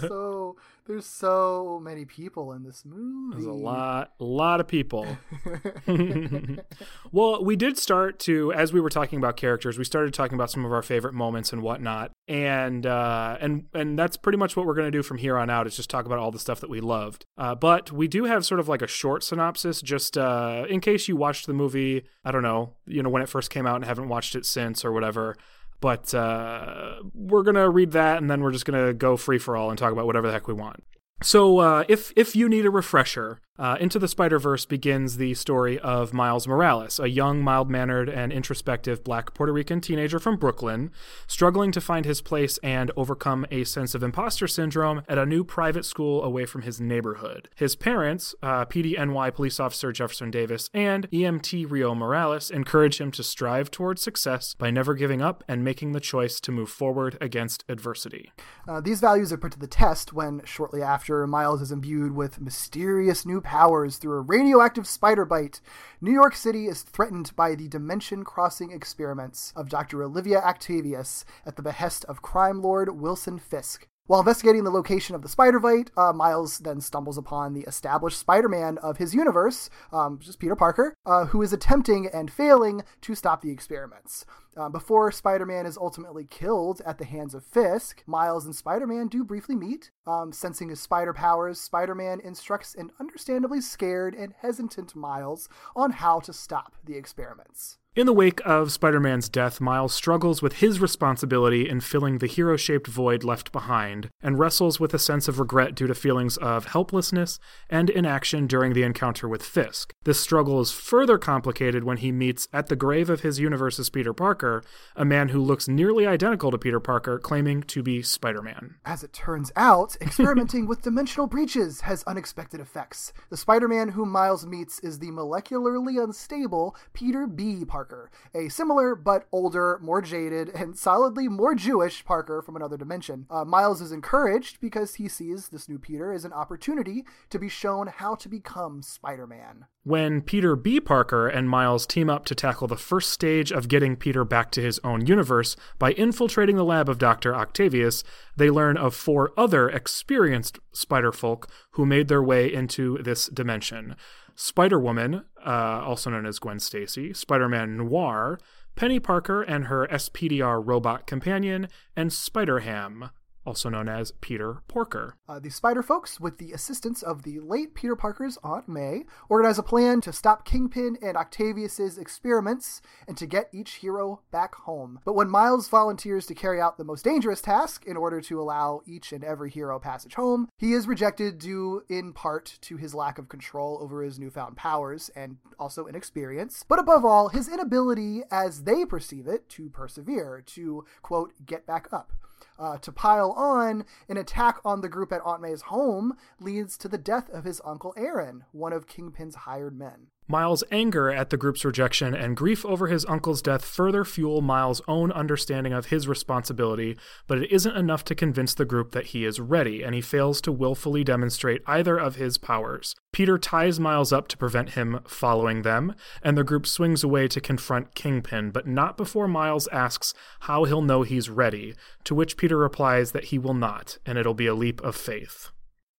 so There's so many people in this movie. There's a lot, a lot of people. well, we did start to, as we were talking about characters, we started talking about some of our favorite moments and whatnot, and uh, and and that's pretty much what we're going to do from here on out. Is just talk about all the stuff that we loved. Uh, but we do have sort of like a short synopsis, just uh, in case you watched the movie. I don't know, you know, when it first came out and haven't watched it since or whatever. But uh, we're gonna read that, and then we're just gonna go free for all and talk about whatever the heck we want. So, uh, if if you need a refresher, uh, Into the Spider Verse begins the story of Miles Morales, a young, mild mannered, and introspective Black Puerto Rican teenager from Brooklyn, struggling to find his place and overcome a sense of imposter syndrome at a new private school away from his neighborhood. His parents, uh, PDNY police officer Jefferson Davis and EMT Rio Morales, encourage him to strive towards success by never giving up and making the choice to move forward against adversity. Uh, these values are put to the test when, shortly after, Miles is imbued with mysterious new powers through a radioactive spider bite. New York City is threatened by the dimension crossing experiments of Dr. Olivia Octavius at the behest of crime lord Wilson Fisk. While investigating the location of the spider bite, uh, Miles then stumbles upon the established Spider Man of his universe, um, just Peter Parker, uh, who is attempting and failing to stop the experiments. Uh, before Spider Man is ultimately killed at the hands of Fisk, Miles and Spider Man do briefly meet. Um, sensing his spider powers, Spider Man instructs an understandably scared and hesitant Miles on how to stop the experiments. In the wake of Spider Man's death, Miles struggles with his responsibility in filling the hero shaped void left behind, and wrestles with a sense of regret due to feelings of helplessness and inaction during the encounter with Fisk. This struggle is further complicated when he meets, at the grave of his universe's Peter Parker, a man who looks nearly identical to Peter Parker, claiming to be Spider Man. As it turns out, experimenting with dimensional breaches has unexpected effects. The Spider Man whom Miles meets is the molecularly unstable Peter B. Parker, a similar but older, more jaded, and solidly more Jewish Parker from another dimension. Uh, Miles is encouraged because he sees this new Peter as an opportunity to be shown how to become Spider Man. When Peter B. Parker and Miles team up to tackle the first stage of getting Peter back to his own universe by infiltrating the lab of Dr. Octavius, they learn of four other experienced spider folk who made their way into this dimension. Spider Woman, uh, also known as Gwen Stacy, Spider Man Noir, Penny Parker and her SPDR robot companion, and Spider Ham, also known as Peter Porker. Uh, the Spider folks, with the assistance of the late Peter Parker's Aunt May, organize a plan to stop Kingpin and Octavius's experiments and to get each hero back home. But when Miles volunteers to carry out the most dangerous task in order to allow each and every hero passage home, he is rejected due in part to his lack of control over his newfound powers and also inexperience, but above all, his inability, as they perceive it, to persevere, to, quote, get back up. Uh, to pile on, an attack on the group at Aunt May's home leads to the death of his uncle Aaron, one of Kingpin's hired men. Miles' anger at the group's rejection and grief over his uncle's death further fuel Miles' own understanding of his responsibility, but it isn't enough to convince the group that he is ready, and he fails to willfully demonstrate either of his powers. Peter ties Miles up to prevent him following them, and the group swings away to confront Kingpin, but not before Miles asks how he'll know he's ready, to which Peter replies that he will not, and it'll be a leap of faith.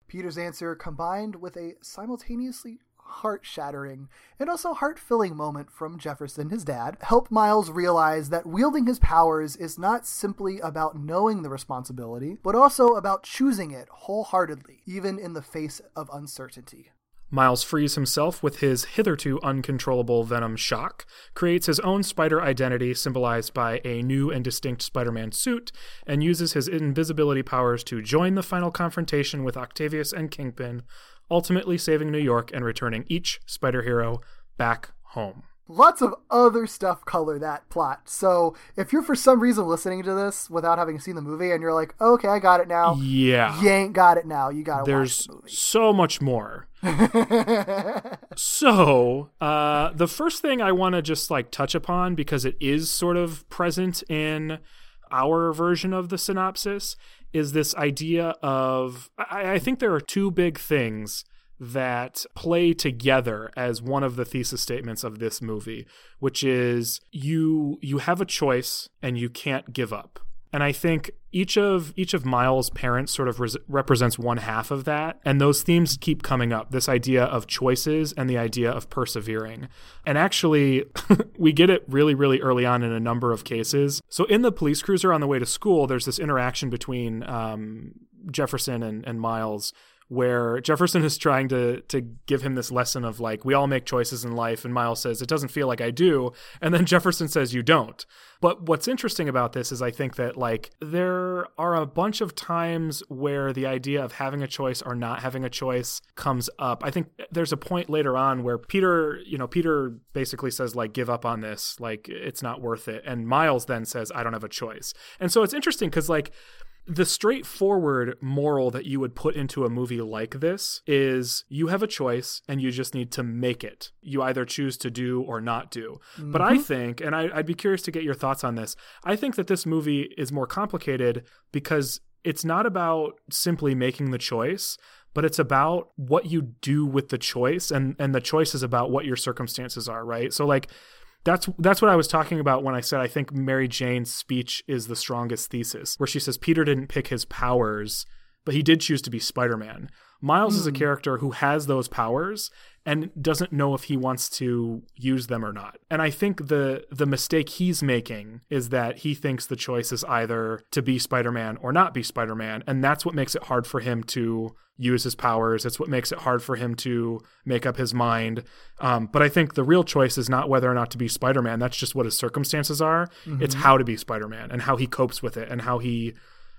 Peter's answer, combined with a simultaneously heart shattering and also heart filling moment from Jefferson, his dad, help Miles realize that wielding his powers is not simply about knowing the responsibility, but also about choosing it wholeheartedly, even in the face of uncertainty. Miles frees himself with his hitherto uncontrollable venom shock, creates his own spider identity symbolized by a new and distinct Spider Man suit, and uses his invisibility powers to join the final confrontation with Octavius and Kingpin, ultimately saving New York and returning each spider hero back home. Lots of other stuff color that plot. So if you're for some reason listening to this without having seen the movie and you're like, okay, I got it now. Yeah. You ain't got it now. You gotta There's watch the movie. so much more. so, uh, the first thing I want to just like touch upon because it is sort of present in our version of the synopsis is this idea of I, I think there are two big things that play together as one of the thesis statements of this movie which is you you have a choice and you can't give up and I think each of each of Miles' parents sort of res- represents one half of that, and those themes keep coming up. This idea of choices and the idea of persevering, and actually, we get it really, really early on in a number of cases. So in the police cruiser on the way to school, there's this interaction between um, Jefferson and, and Miles where Jefferson is trying to to give him this lesson of like we all make choices in life and Miles says it doesn't feel like I do and then Jefferson says you don't. But what's interesting about this is I think that like there are a bunch of times where the idea of having a choice or not having a choice comes up. I think there's a point later on where Peter, you know, Peter basically says like give up on this, like it's not worth it and Miles then says I don't have a choice. And so it's interesting cuz like the straightforward moral that you would put into a movie like this is you have a choice and you just need to make it. You either choose to do or not do. Mm-hmm. But I think, and I, I'd be curious to get your thoughts on this, I think that this movie is more complicated because it's not about simply making the choice but it's about what you do with the choice and and the choice is about what your circumstances are right so like that's that's what I was talking about when I said I think Mary Jane's speech is the strongest thesis, where she says Peter didn't pick his powers, but he did choose to be Spider-Man. Miles mm. is a hmm. character who has those powers and doesn't know if he wants to use them or not. And I think the the mistake he's making is that he thinks the choice is either to be Spider-Man or not be Spider-Man, and that's what makes it hard for him to use his powers. It's what makes it hard for him to make up his mind. Um, but I think the real choice is not whether or not to be Spider Man. That's just what his circumstances are. Mm-hmm. It's how to be Spider Man and how he copes with it and how he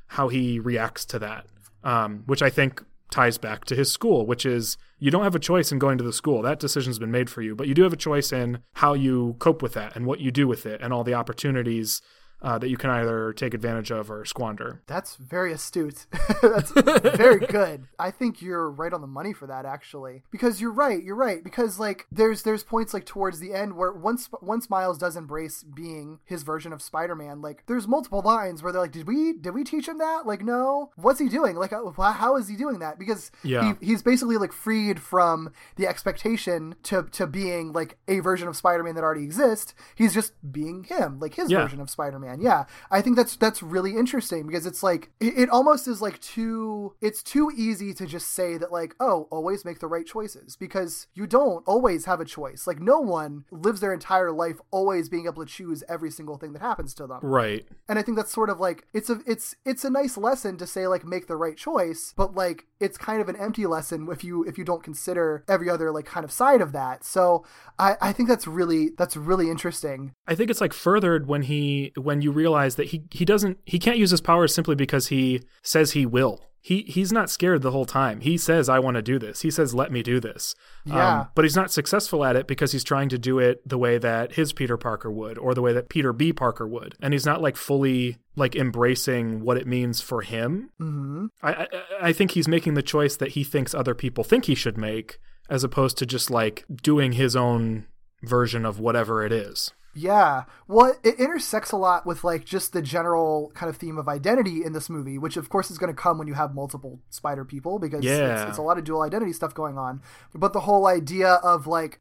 how he reacts to that. Um, which I think ties back to his school, which is you don't have a choice in going to the school. That decision's been made for you, but you do have a choice in how you cope with that and what you do with it and all the opportunities uh, that you can either take advantage of or squander. That's very astute. That's very good. I think you're right on the money for that, actually, because you're right. You're right because like there's there's points like towards the end where once once Miles does embrace being his version of Spider-Man, like there's multiple lines where they're like, did we did we teach him that? Like, no. What's he doing? Like, uh, how is he doing that? Because yeah. he, he's basically like freed from the expectation to to being like a version of Spider-Man that already exists. He's just being him, like his yeah. version of Spider-Man. Yeah, I think that's that's really interesting because it's like it, it almost is like too it's too easy to just say that like oh always make the right choices because you don't always have a choice. Like no one lives their entire life always being able to choose every single thing that happens to them. Right. And I think that's sort of like it's a it's it's a nice lesson to say like make the right choice, but like it's kind of an empty lesson if you if you don't consider every other like kind of side of that. So I I think that's really that's really interesting. I think it's like furthered when he when you realize that he he doesn't he can't use his powers simply because he says he will. He he's not scared the whole time. He says I want to do this. He says let me do this. Yeah. Um, but he's not successful at it because he's trying to do it the way that his Peter Parker would or the way that Peter B Parker would. And he's not like fully like embracing what it means for him. Mm-hmm. I, I I think he's making the choice that he thinks other people think he should make as opposed to just like doing his own version of whatever it is. Yeah. Well, it intersects a lot with like just the general kind of theme of identity in this movie, which of course is going to come when you have multiple spider people because yeah. it's, it's, a lot of dual identity stuff going on. But the whole idea of like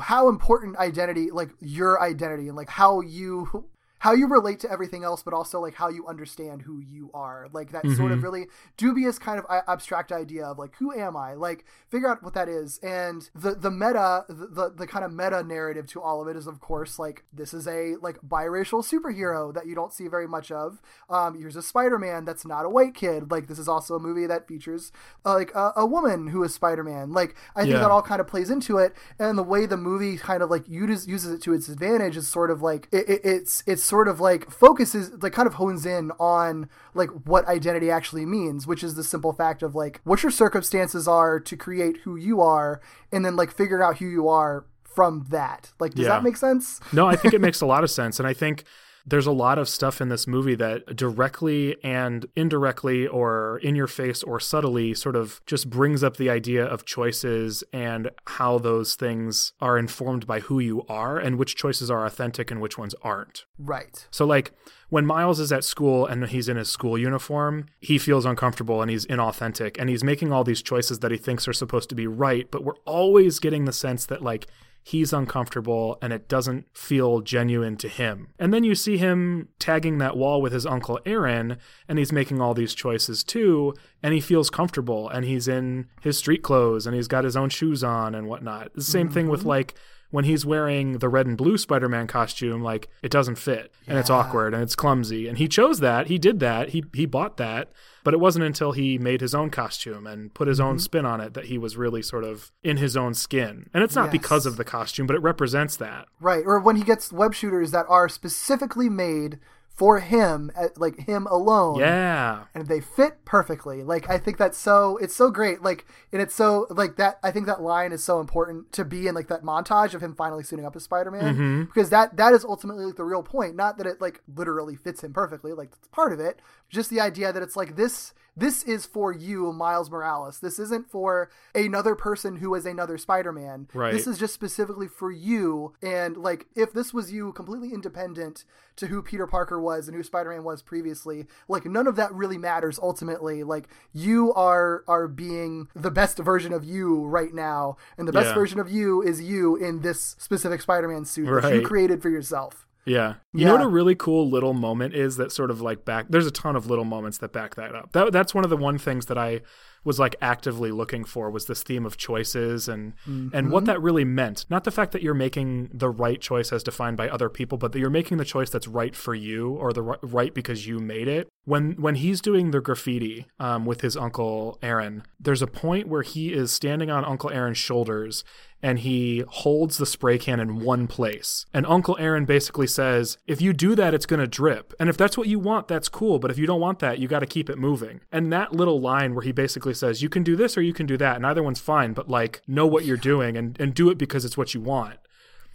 how important identity, like your identity and like how you how you relate to everything else, but also like how you understand who you are. Like that mm-hmm. sort of mm-hmm. really dubious kind of abstract idea of like who am I? Like figure out what that is. And the the meta the, the, kind of meta narrative to all of it is of course like this is a like biracial superhero that you don't see very much of. Um, here's a Spider-Man that's not a white kid. Like this is also a movie that features uh, like a, a, woman who is Spider-Man. Like I think yeah. that all kind of plays into it, and the way the movie kind of like uses uses it to its advantage is sort of like it, it, it's it's sort of like focuses like kind of hones in on like what identity actually means which is the simple fact of like what your circumstances are to create who you are and then like figure out who you are from that. Like does yeah. that make sense? No i think it makes a lot of sense. And i think there's a lot of stuff in this movie that directly and indirectly or in your face or subtly sort of just brings up the idea of choices and how those things are informed by who you are and which choices are authentic and which ones aren't. Right. So like when Miles is at school and he's in his school uniform, he feels uncomfortable and he's inauthentic and he's making all these choices that he thinks are supposed to be right, but we're always getting the sense that like he's uncomfortable and it doesn't feel genuine to him. And then you see him tagging that wall with his uncle Aaron, and he's making all these choices too, and he feels comfortable and he's in his street clothes and he's got his own shoes on and whatnot. The same thing with mm-hmm. like when he's wearing the red and blue Spider-Man costume, like it doesn't fit and it's awkward and it's clumsy. And he chose that. He did that. He he bought that. But it wasn't until he made his own costume and put his Mm-hmm. own spin on it that he was really sort of in his own skin. And it's not Yes. because of the costume, but it represents that. Right, or when he gets web shooters that are specifically made for him, like him alone. Yeah. and they fit perfectly. Like I think that's so it's so great. Like and it's so like that I think that line is so important to be in like that montage of him finally suiting up as Spider-Man Mm-hmm. because that that is ultimately like the real point. Not that it like literally fits him perfectly, like that's part of it. Just the idea that it's like this this is for you, Miles Morales. This isn't for another person who is another Spider-Man. Right. This is just specifically for you. And like, if this was you completely independent to who Peter Parker was and who Spider-Man was previously, like none of that really matters ultimately. Like you are are being the best version of you right now, and the best Yeah. version of you is you in this specific Spider-Man suit that you created for yourself. Yeah. You know what a really cool little moment is that sort of like back there's a ton of little moments that back that up. That that's one of the one things that I was like actively looking for was this theme of choices and and what that really meant. Not the fact that you're making the right choice as defined by other people, but that you're making the choice that's right for you or the right because you made it. When when he's doing the graffiti um, with his uncle Aaron, there's a point where he is standing on Uncle Aaron's shoulders and he holds the spray can in one place. And Uncle Aaron basically says, if you do that, it's going to drip. And if that's what you want, that's cool. But if you don't want that, you got to keep it moving. And that little line where he basically says, you can do this or you can do that. And either one's fine, but like, know what you're doing and, and do it because it's what you want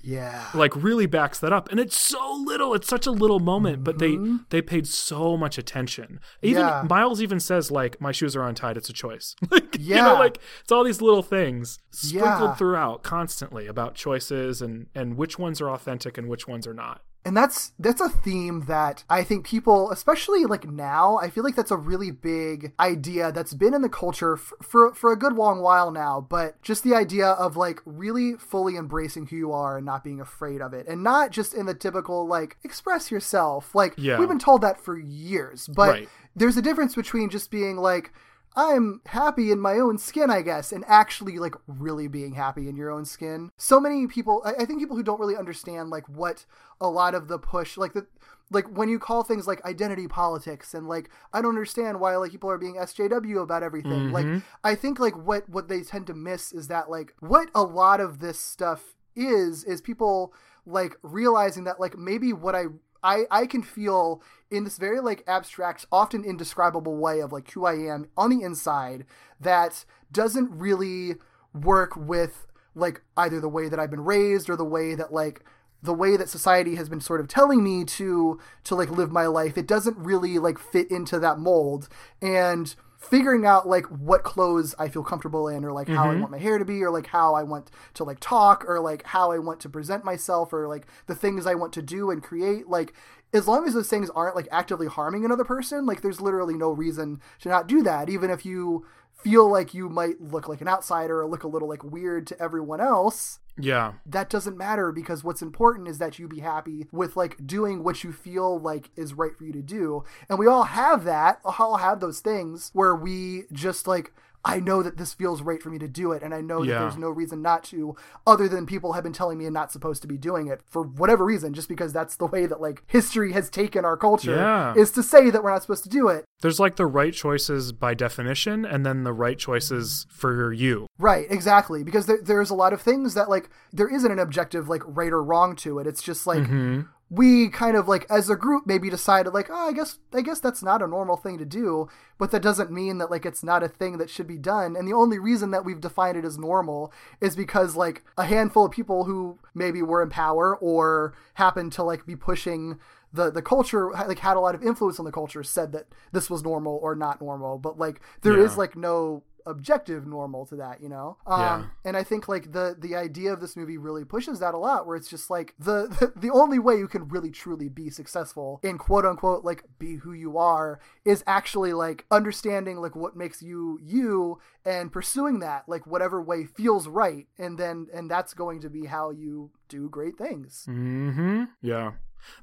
Yeah. like really backs that up and it's so little it's such a little moment but they Mm-hmm. they paid so much attention even Yeah. miles even says like my shoes are untied it's a choice like you Yeah. know like it's all these little things sprinkled Yeah. throughout constantly about choices and and which ones are authentic and which ones are not and that's that's a theme that I think people, especially like now, I feel like that's a really big idea that's been in the culture f- for for a good long while now. But just the idea of like really fully embracing who you are and not being afraid of it, and not just in the typical like express yourself. Like Yeah. we've been told that for years, but Right. there's a difference between just being like. I'm happy in my own skin, I guess, and actually like really being happy in your own skin. So many people, I, I think people who don't really understand like what a lot of the push, like the, like when you call things like identity politics and like I don't understand why like people are being SJW about everything. Like mm-hmm. I think like what what they tend to miss is that like what a lot of this stuff is is people like realizing that like maybe what I I, I can feel in this very like abstract, often indescribable way of like who I am on the inside that doesn't really work with like either the way that I've been raised or the way that like the way that society has been sort of telling me to to like live my life. It doesn't really like fit into that mold and figuring out like what clothes I feel comfortable in or like how I mm-hmm. want my hair to be or like how I want to like talk or like how I want to present myself or like the things I want to do and create like as long as those things aren't like actively harming another person like there's literally no reason to not do that even if you feel like you might look like an outsider or look a little like weird to everyone else. Yeah. That doesn't matter because what's important is that you be happy with like doing what you feel like is right for you to do. And we all have that, all have those things where we just like I know that this feels right for me to do it and I know Yeah. that there's no reason not to other than people have been telling me I'm not supposed to be doing it for whatever reason just because that's the way that like history has taken our culture Yeah. is to say that we're not supposed to do it. there's like the right choices by definition and then the right choices for you Right, exactly. Because there, there's a lot of things that like there isn't an objective like right or wrong to it. It's just like mm-hmm. We kind of like as a group maybe decided like oh I guess I guess that's not a normal thing to do, but that doesn't mean that like it's not a thing that should be done. And the only reason that we've defined it as normal is because like a handful of people who maybe were in power or happened to like be pushing the the culture like had a lot of influence on the culture said that this was normal or not normal but like there is Yeah. like no objective normal to that, you know. Um, Yeah. and I think like the the idea of this movie really pushes that a lot, where it's just like the, the the only way you can really truly be successful in quote unquote like be who you are is actually like understanding like what makes you you and pursuing that like whatever way feels right, and then and that's going to be how you do great things. Mm-hmm. Yeah.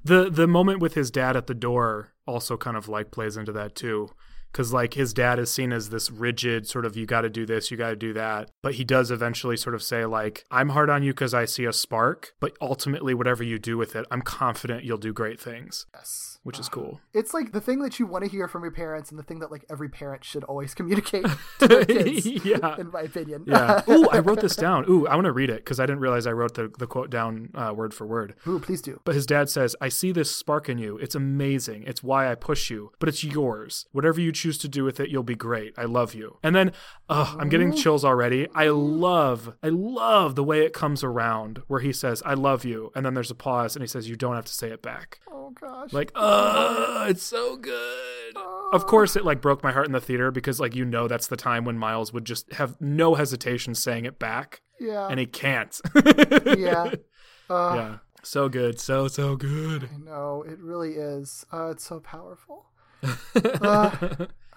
The the moment with his dad at the door also kind of like plays into that too. Cause like his dad is seen as this rigid sort of you got to do this, you got to do that, but he does eventually sort of say like I'm hard on you because I see a spark, but ultimately whatever you do with it, I'm confident you'll do great things, Yes. which is cool. It's like the thing that you want to hear from your parents, and the thing that like every parent should always communicate to their kids. Yeah. in my opinion. Yeah. Ooh, I wrote this down. Ooh, I want to read it because I didn't realize I wrote the, the quote down uh, word for word. Ooh, please do. But his dad says, I see this spark in you. It's amazing. It's why I push you, but it's yours. Whatever you choose to do with it, you'll be great. I love you. And then, I'm getting chills already. I love, I love the way it comes around where he says, I love you. And then there's a pause and he says, You don't have to say it back. Oh gosh. Like, uh, it's so good. Of course, it like broke my heart in the theater because, like, you know, that's the time when Miles would just have no hesitation saying it back, yeah. and he can't. yeah. Uh, yeah. So good. So, so good. I know it really is. Uh, it's so powerful. Uh,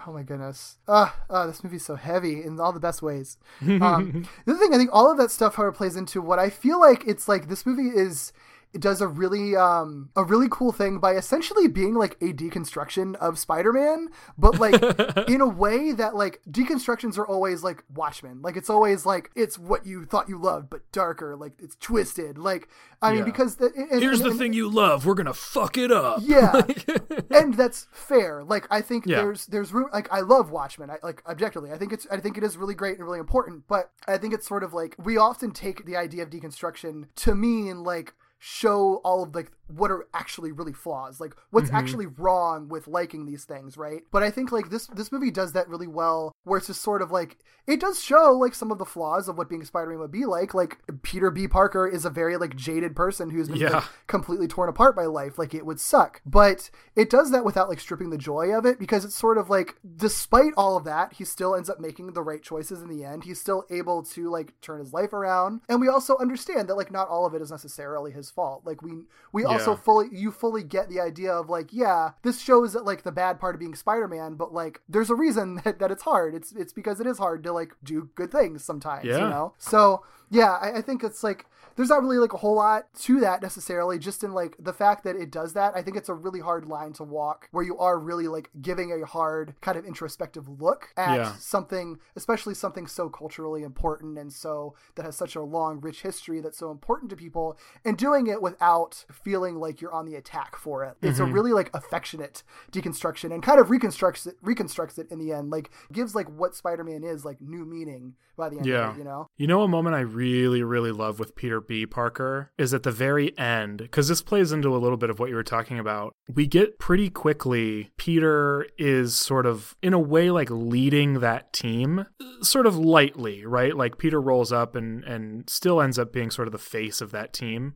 oh my goodness. Uh, uh, this movie's so heavy in all the best ways. Um, the other thing, I think all of that stuff, however, plays into what I feel like it's like this movie is. It does a really um a really cool thing by essentially being like a deconstruction of Spider-Man, but like in a way that like deconstructions are always like Watchmen. Like it's always like it's what you thought you loved, but darker. Like it's twisted. Like I mean, because the, and- Here's and- the and- thing you love. We're gonna fuck it up. yeah and that's fair like i think Yeah. there's there's room like i love watchmen I, like objectively i think it's i think it is really great and really important but i think it's sort of like we often take the idea of deconstruction to mean like show all of like what are actually really flaws like what's Mm-hmm. actually wrong with liking these things right? But i think like this this movie does that really well where it's just sort of like it does show like some of the flaws of what being spider-man would be like. Like peter b. Parker is a very like jaded person who's been like, completely torn apart by life. Like it would suck. But it does that without like stripping the joy of it because it's sort of like despite all of that he still ends up making the right choices in the end. He's still able to like turn his life around. And we also understand that like not all of it is necessarily his fault. Like we we also Yeah. fully you fully get the idea of like yeah this shows that like the bad part of being spider-man but like there's a reason that, that it's hard. It's it's because it is hard to like do good things sometimes you know? So yeah I, I think it's like there's not really like a whole lot to that necessarily just in like the fact that it does that i think it's a really hard line to walk where you are really like giving a hard kind of introspective look at Yeah. something especially something so culturally important and so that has such a long rich history that's so important to people and doing it without feeling like you're on the attack for it it's a Mm-hmm. really like affectionate deconstruction and kind of reconstructs it reconstructs it in the end like gives like what spider-man is like new meaning by the end Yeah. of it you know You know, a moment I really, really love with Peter B. Parker is at the very end, because this plays into a little bit of what you were talking about. We get pretty quickly, Peter is sort of, in a way, like leading that team, sort of lightly, right? Like Peter rolls up and, and still ends up being sort of the face of that team.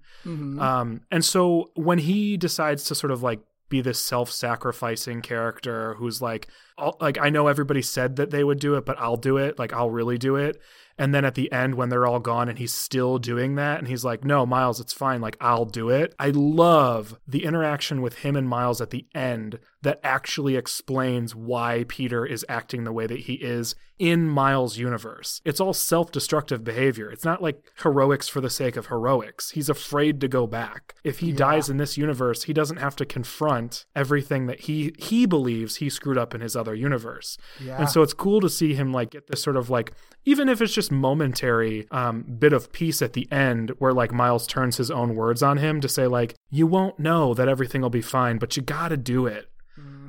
Um, and so when he decides to sort of like be this self-sacrificing character who's like like I know everybody said that they would do it but I'll do it like I'll really do it and then at the end when they're all gone and he's still doing that and he's like no Miles it's fine. Like I'll do it. I love the interaction with him and Miles at the end that actually explains why Peter is acting the way that he is in Miles' universe. It's all self destructive behavior. It's not like heroics for the sake of heroics. He's afraid to go back. If he dies in this universe, he doesn't have to confront everything that he he believes he screwed up in his other universe. Yeah. And so it's cool to see him like get this sort of like even if it's just momentary um, bit of peace at the end where like Miles turns his own words on him to say like you won't know that everything will be fine, but you got to do it.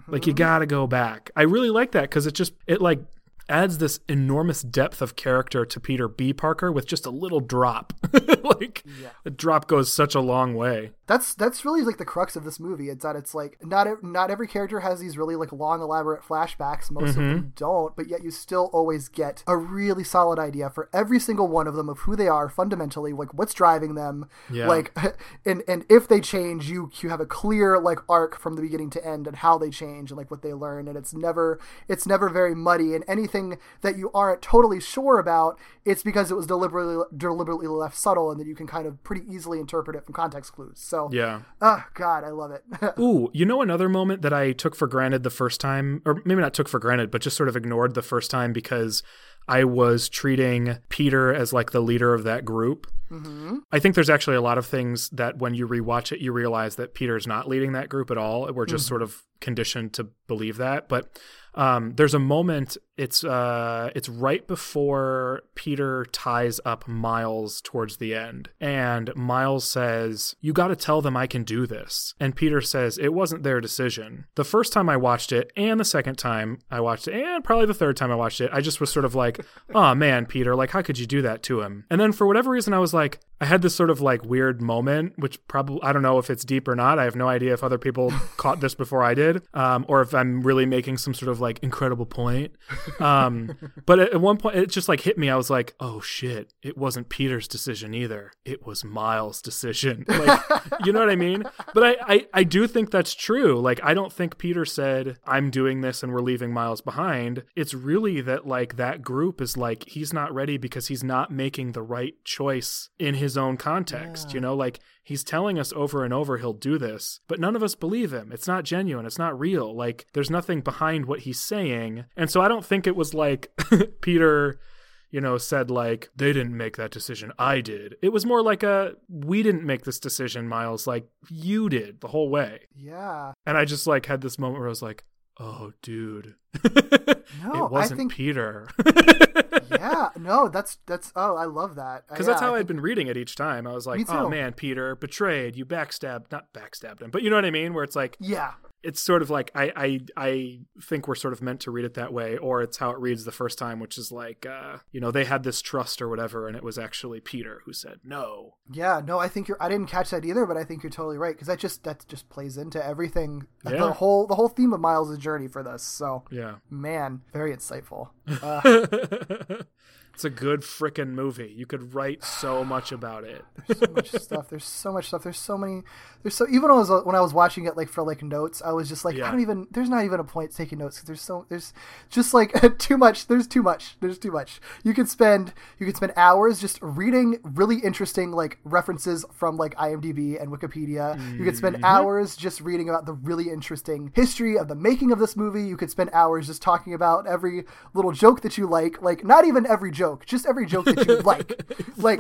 Like you mm-hmm. got to go back. I really like that cuz it just it like adds this enormous depth of character to Peter B. Parker with just a little drop. like the drop goes such a long way. That's that's really like the crux of this movie. It's that it's like not not every character has these really like long elaborate flashbacks. Most of them mm-hmm. don't, but yet you still always get a really solid idea for every single one of them of who they are fundamentally, like what's driving them, Yeah. like and and if they change, you you have a clear like arc from the beginning to end and how they change and like what they learn, and it's never it's never very muddy. And anything that you aren't totally sure about, it's because it was deliberately deliberately left subtle, and that you can kind of pretty easily interpret it from context clues. So Yeah. oh god, I love it. Ooh, you know another moment that I took for granted the first time, or maybe not took for granted, but just sort of ignored the first time because I was treating Peter as like the leader of that group. Mm-hmm. I think there's actually a lot of things that when you rewatch it, you realize that Peter's not leading that group at all. We're just hmm. sort of conditioned to believe that. But um, there's a moment. It's uh, it's right before Peter ties up Miles towards the end, and Miles says, "You got to tell them I can do this." And Peter says, "It wasn't their decision." The first time I watched it, and the second time I watched it, and probably the third time I watched it, I just was sort of like, "Oh man, Peter, like how could you do that to him?" And then for whatever reason, I was like, I had this sort of like weird moment, which probably I don't know if it's deep or not. I have no idea if other people caught this before I did, um, or if I'm really making some sort of like incredible point. Um, but at, at one point, it just like hit me. I was like, "Oh shit! It wasn't Peter's decision either. It was Miles' decision." Like, you know what I mean? But I, I I do think that's true. Like, I don't think Peter said, "I'm doing this and we're leaving Miles behind." It's really that like that group is like he's not ready because he's not making the right choice in his own context. You know, like he's telling us over and over he'll do this, but none of us believe him. It's not genuine. It's not real. Like there's nothing behind what he's saying. And so I don't think it was like Peter you know, said like they didn't make that decision, I did. It was more like a we didn't make this decision, Miles, like you did the whole way. yeah. And I just like had this moment where I was like, "Oh, dude. No, it wasn't I think Peter." yeah. No, that's that's oh, I love that. Uh, because Yeah, that's how I I'd think- been reading it each time. I was like, "Oh man, Peter betrayed you, backstabbed, not backstabbed him, but you know what I mean." Where it's like, Yeah. It's sort of like I I I think we're sort of meant to read it that way, or it's how it reads the first time, which is like, uh, you know, they had this trust or whatever, and it was actually Peter who said no. Yeah, no, I think you're. I didn't catch that either, but I think you're totally right because that just that just plays into everything. Yeah. The whole the whole theme of Miles' journey for this. So Yeah. man, very insightful. Uh, it's a good frickin' movie. You could write so much about it. there's so much stuff. There's so much stuff. There's so many. There's so even when I was when I was watching it like for like notes, I was just like, Yeah. I don't even. There's not even a point taking notes because there's so there's just like too much. There's too much. There's too much. You could spend you could spend hours just reading really interesting like references from like IMDb and Wikipedia. You could spend mm-hmm. hours just reading about the really interesting history of the making of this movie. You could spend hours just talking about every little joke that you like. Like not even every joke, just every joke that you like. Like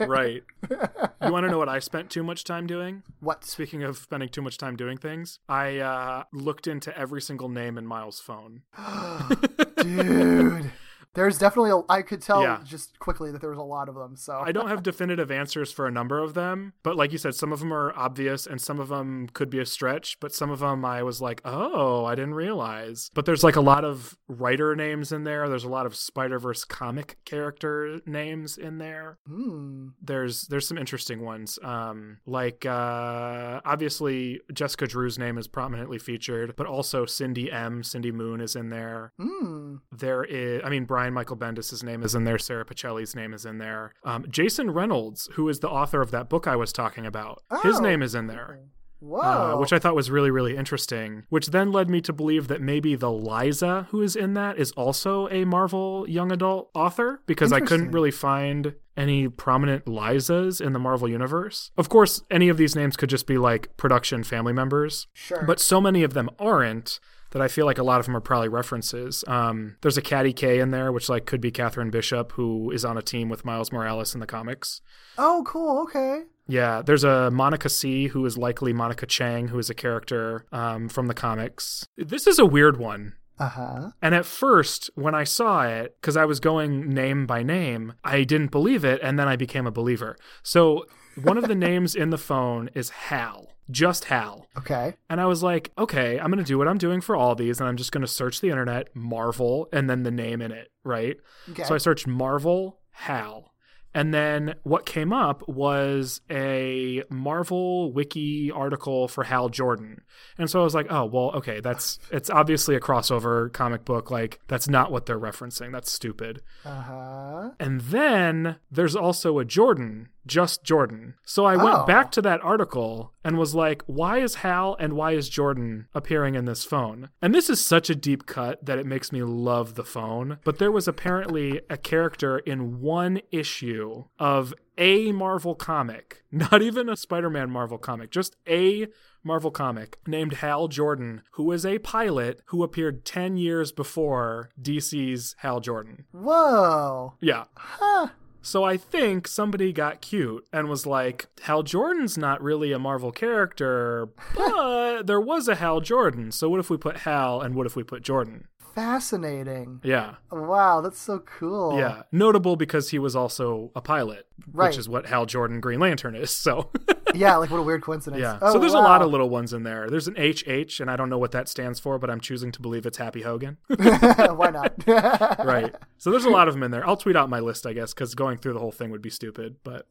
right. You want to know what I spent too much time doing? what? Speaking of spending too much time doing things, I uh, looked into every single name in Miles' phone. dude there's definitely a i could tell Yeah. just quickly that there was a lot of them so I don't have definitive answers for a number of them, but like you said, some of them are obvious and some of them could be a stretch, but some of them I was like, oh, I didn't realize. But there's like a lot of writer names in there. There's a lot of Spider Verse comic character names in there. Hmm. There's there's some interesting ones. Um, like uh, obviously Jessica Drew's name is prominently featured, but also Cindy M, Cindy Moon is in there. Hmm. There is, I mean, Brian Michael Bendis' name is in there. Sara Pichelli's name is in there. Um, Jason Reynolds, who is the author of that book I was talking about, his Oh. name is in there. Whoa. Uh, which I thought was really, really interesting. Which then led me to believe that maybe the Liza who is in that is also a Marvel young adult author because I couldn't really find any prominent Lizas in the Marvel universe. Of course, any of these names could just be like production family members. Sure. But so many of them aren't that I feel like a lot of them are probably references. Um, there's a Caddy K in there, which like could be Catherine Bishop, who is on a team with Miles Morales in the comics. oh, cool. Okay. Yeah, there's a Monica C, who is likely Monica Chang, who is a character um, from the comics. This is a weird one. Uh huh. And at first, when I saw it, because I was going name by name, I didn't believe it, and then I became a believer. So one of the names in the phone is Hal, just Hal. Okay. And I was like, okay, I'm going to do what I'm doing for all these, and I'm just going to search the internet, Marvel, and then the name in it, right? Okay. So I searched Marvel Hal. And then what came up was a Marvel wiki article for Hal Jordan. And so I was like, oh, well, okay, that's it's obviously a crossover comic book. Like, that's not what they're referencing. That's stupid. Uh huh. And then there's also a Jordan, just Jordan. So I Oh. went back to that article and was like, why is Hal and why is Jordan appearing in this phone? And this is such a deep cut that it makes me love the phone. But there was apparently a character in one issue of a Marvel comic, not even a Spider Man Marvel comic, just a Marvel comic named Hal Jordan, who is a pilot who appeared 10 years before DC's Hal Jordan. Whoa. Yeah. Huh. So I think somebody got cute and was like, Hal Jordan's not really a Marvel character, but there was a Hal Jordan. So what if we put Hal and what if we put Jordan? Fascinating. Yeah. Wow, that's so cool. Yeah. Notable because he was also a pilot, Right. which is what Hal Jordan Green Lantern is. So Yeah, like what a weird coincidence. yeah. Oh, so there's a lot of little ones in there. There's an HH, and I don't know what that stands for, but I'm choosing to believe it's Happy Hogan. Why not? right. So there's a lot of them in there. I'll tweet out my list, I guess, because going through the whole thing would be stupid. But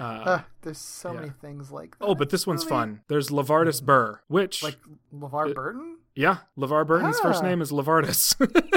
Uh, there's so many things like that. oh, but this one's Really? fun. There's Levardis Burr, which Like LeVar Burton? Yeah, LeVar Burton's first Ah. name is Levardis.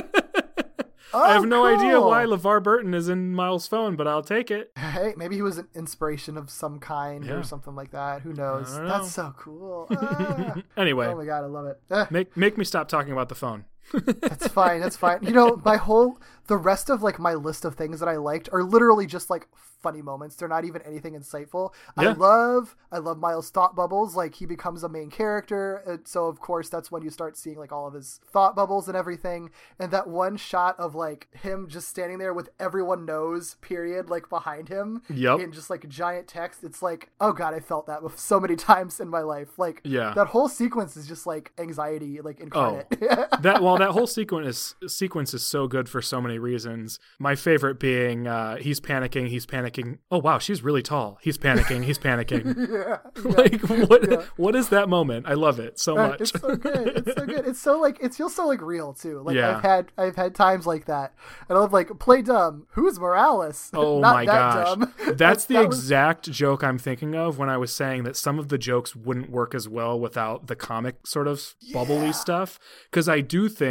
Oh, I have no idea why LeVar Burton is in Miles' phone, but I'll take it. Hey, maybe he was an inspiration of some kind Yeah. or something like that. Who knows? don't That's so cool. Ah. Anyway, oh my god, I love it. Ah, make make me stop talking about the phone. That's fine. That's fine. You know, my whole the rest of like my list of things that I liked are literally just like funny moments. They're not even anything insightful. I love I love Miles' thought bubbles. Like he becomes a main character, and so of course that's when you start seeing like all of his thought bubbles and everything. And that one shot of like him just standing there with everyone knows period like behind him. Yep. In just like giant text. It's like oh god, I felt that with so many times in my life. Like Yeah. that whole sequence is just like anxiety like oh. incarnate. that well, that whole sequence is sequence is so good for so many reasons. My favorite being uh, he's panicking, he's panicking. Oh wow, she's really tall. He's panicking, he's panicking. Yeah. like what? What is that moment? I love it so much. It's so good. It's so good. It's so like it feels so like real too. Like Yeah. I've had I've had times like that, and I love like play dumb. Who's Morales? Oh my that gosh. dumb. That's the that was- exact joke I'm thinking of when I was saying that some of the jokes wouldn't work as well without the comic sort of bubbly stuff. Because I do think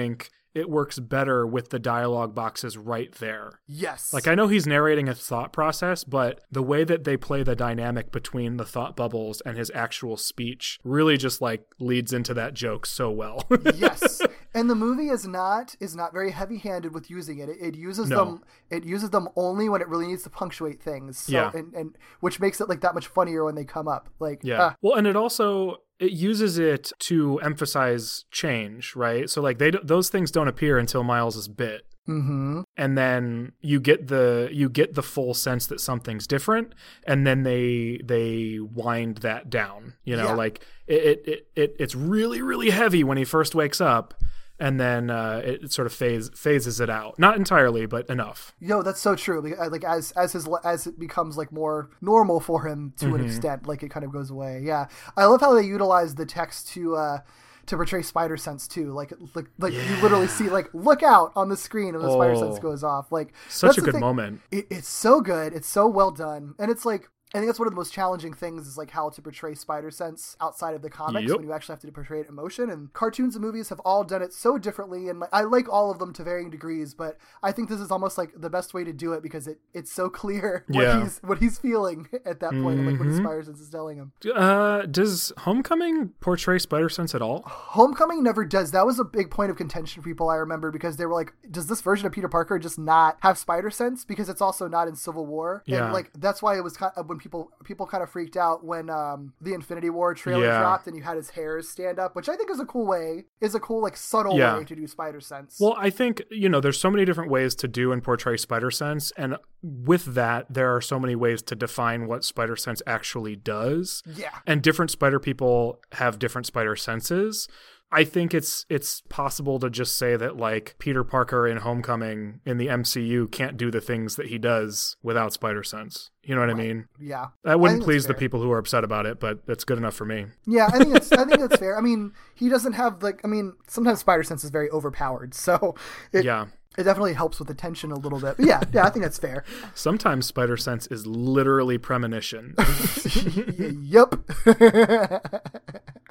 it works better with the dialogue boxes right there. yes. Like I know he's narrating a thought process, but the way that they play the dynamic between the thought bubbles and his actual speech really just like leads into that joke so well. yes. And the movie is not is not very heavy handed with using it. It, it uses No. them it uses them only when it really needs to punctuate things. So, Yeah. and, and which makes it like that much funnier when they come up. Like Yeah. ah, well, and it also it uses it to emphasize change, right? So like they those things don't appear until Miles is bit. mhm. And then you get the you get the full sense that something's different, and then they they wind that down. You know, Yeah. like it, it, it it's really really heavy when he first wakes up, and then uh, it, sort of phase phases it out. Not entirely, but enough. Yo, that's so true. Like, as as his as it becomes like more normal for him to Mm-hmm. an extent, like it kind of goes away. Yeah, I love how they utilize the text to uh to portray spider sense too. Like like like you literally see like look out on the screen and the spider sense Oh. goes off. Like Such a good thing. moment. It, it's so good. It's so well done, and it's like. I think that's one of the most challenging things is like how to portray spider sense outside of the comics Yep. when you actually have to portray it emotion. And cartoons and movies have all done it so differently, and I like all of them to varying degrees. But I think this is almost like the best way to do it because it it's so clear what Yeah. he's what he's feeling at that point, and like what his Mhm. spider sense is telling him. Uh, does Homecoming portray Spider Sense at all? Homecoming never does. That was a big point of contention for people. I remember because they were like, "Does this version of Peter Parker just not have spider sense?" Because it's also not in Civil War, Yeah. and like that's why it was kind of, when people people kind of freaked out when um the Infinity War trailer Yeah. dropped and you had his hairs stand up, which I think is a cool way, is a cool like subtle Yeah. way to do spider sense. Well, I think, you know, there's so many different ways to do and portray Spider Sense. And with that, there are so many ways to define what Spider Sense actually does. yeah, And different spider people have different spider senses. I think it's it's possible to just say that like Peter Parker in Homecoming in the MCU can't do the things that he does without Spider Sense. You know what I mean? Yeah. That wouldn't please the people who are upset about it, but that's good enough for me. Yeah, I think it's I think that's fair. I mean, he doesn't have like I mean, sometimes spider sense is very overpowered, so it, Yeah. It definitely helps with the tension a little bit. But yeah, yeah, I think that's fair. Sometimes Spider Sense is literally premonition. Yep.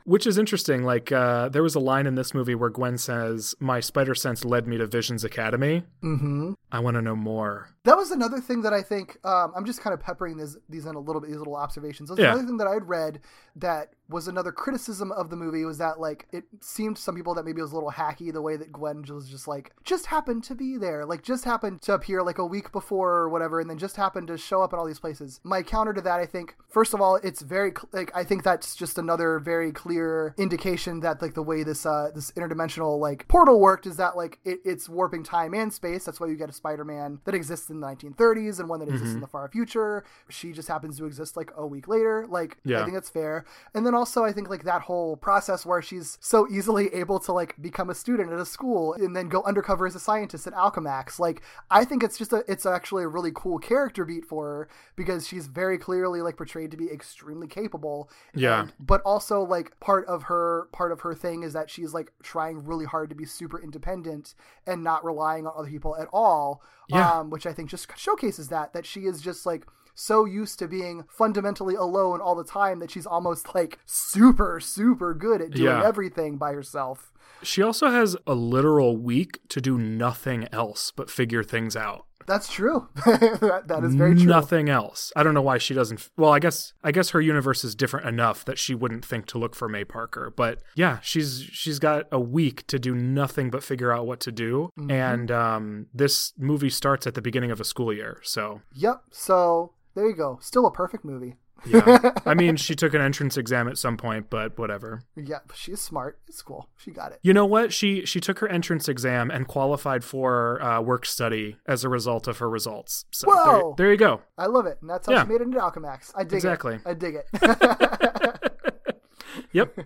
Which is interesting. Like, uh, there was a line in this movie where Gwen says, My spider sense led me to Visions Academy. hmm I want to know more. That was another thing that I think um, I'm just kind of peppering these these in a little bit these little observations. That's Yeah. another thing that I had read that was another criticism of the movie was that like it seemed to some people that maybe it was a little hacky the way that Gwen was just like just happened to be there, like just happened to appear like a week before or whatever, and then just happened to show up in all these places. My counter to that, I think, first of all, it's very like I think that's just another very clear indication that like the way this uh this interdimensional like portal worked is that like it, it's warping time and space. That's why you get a Spider-Man that exists in the 1930s and one that exists in mm-hmm. the far future. She just happens to exist like a week later. Like Yeah. I think that's fair. And then also I think like that whole process where she's so easily able to like become a student at a school and then go undercover as a scientist at Alchemax. Like I think it's just a it's actually a really cool character beat for her because she's very clearly like portrayed to be extremely capable. Yeah. And- but also like part of her part of her thing is that she's like trying really hard to be super independent and not relying on other people at all. Yeah. Um, which I think just showcases that that she is just like so used to being fundamentally alone all the time that she's almost like super super good at doing Yeah. everything by herself. She also has a literal week to do nothing else but figure things out. That's true. that, that is very true. Nothing else. I don't know why she doesn't. Well, I guess I guess her universe is different enough that she wouldn't think to look for May Parker. But yeah, she's she's got a week to do nothing but figure out what to do. Mm-hmm. And um, this movie starts at the beginning of a school year, so Yep. So there you go. Still a perfect movie. Yeah. I mean, she took an entrance exam at some point, but whatever. Yeah, she's smart. It's cool. She got it. You know what? She she took her entrance exam and qualified for uh, work study as a result of her results. So Whoa! There, there you go. I love it, and that's how Yeah. she made it into Alchemax. I dig Exactly. it. I dig it. Yep.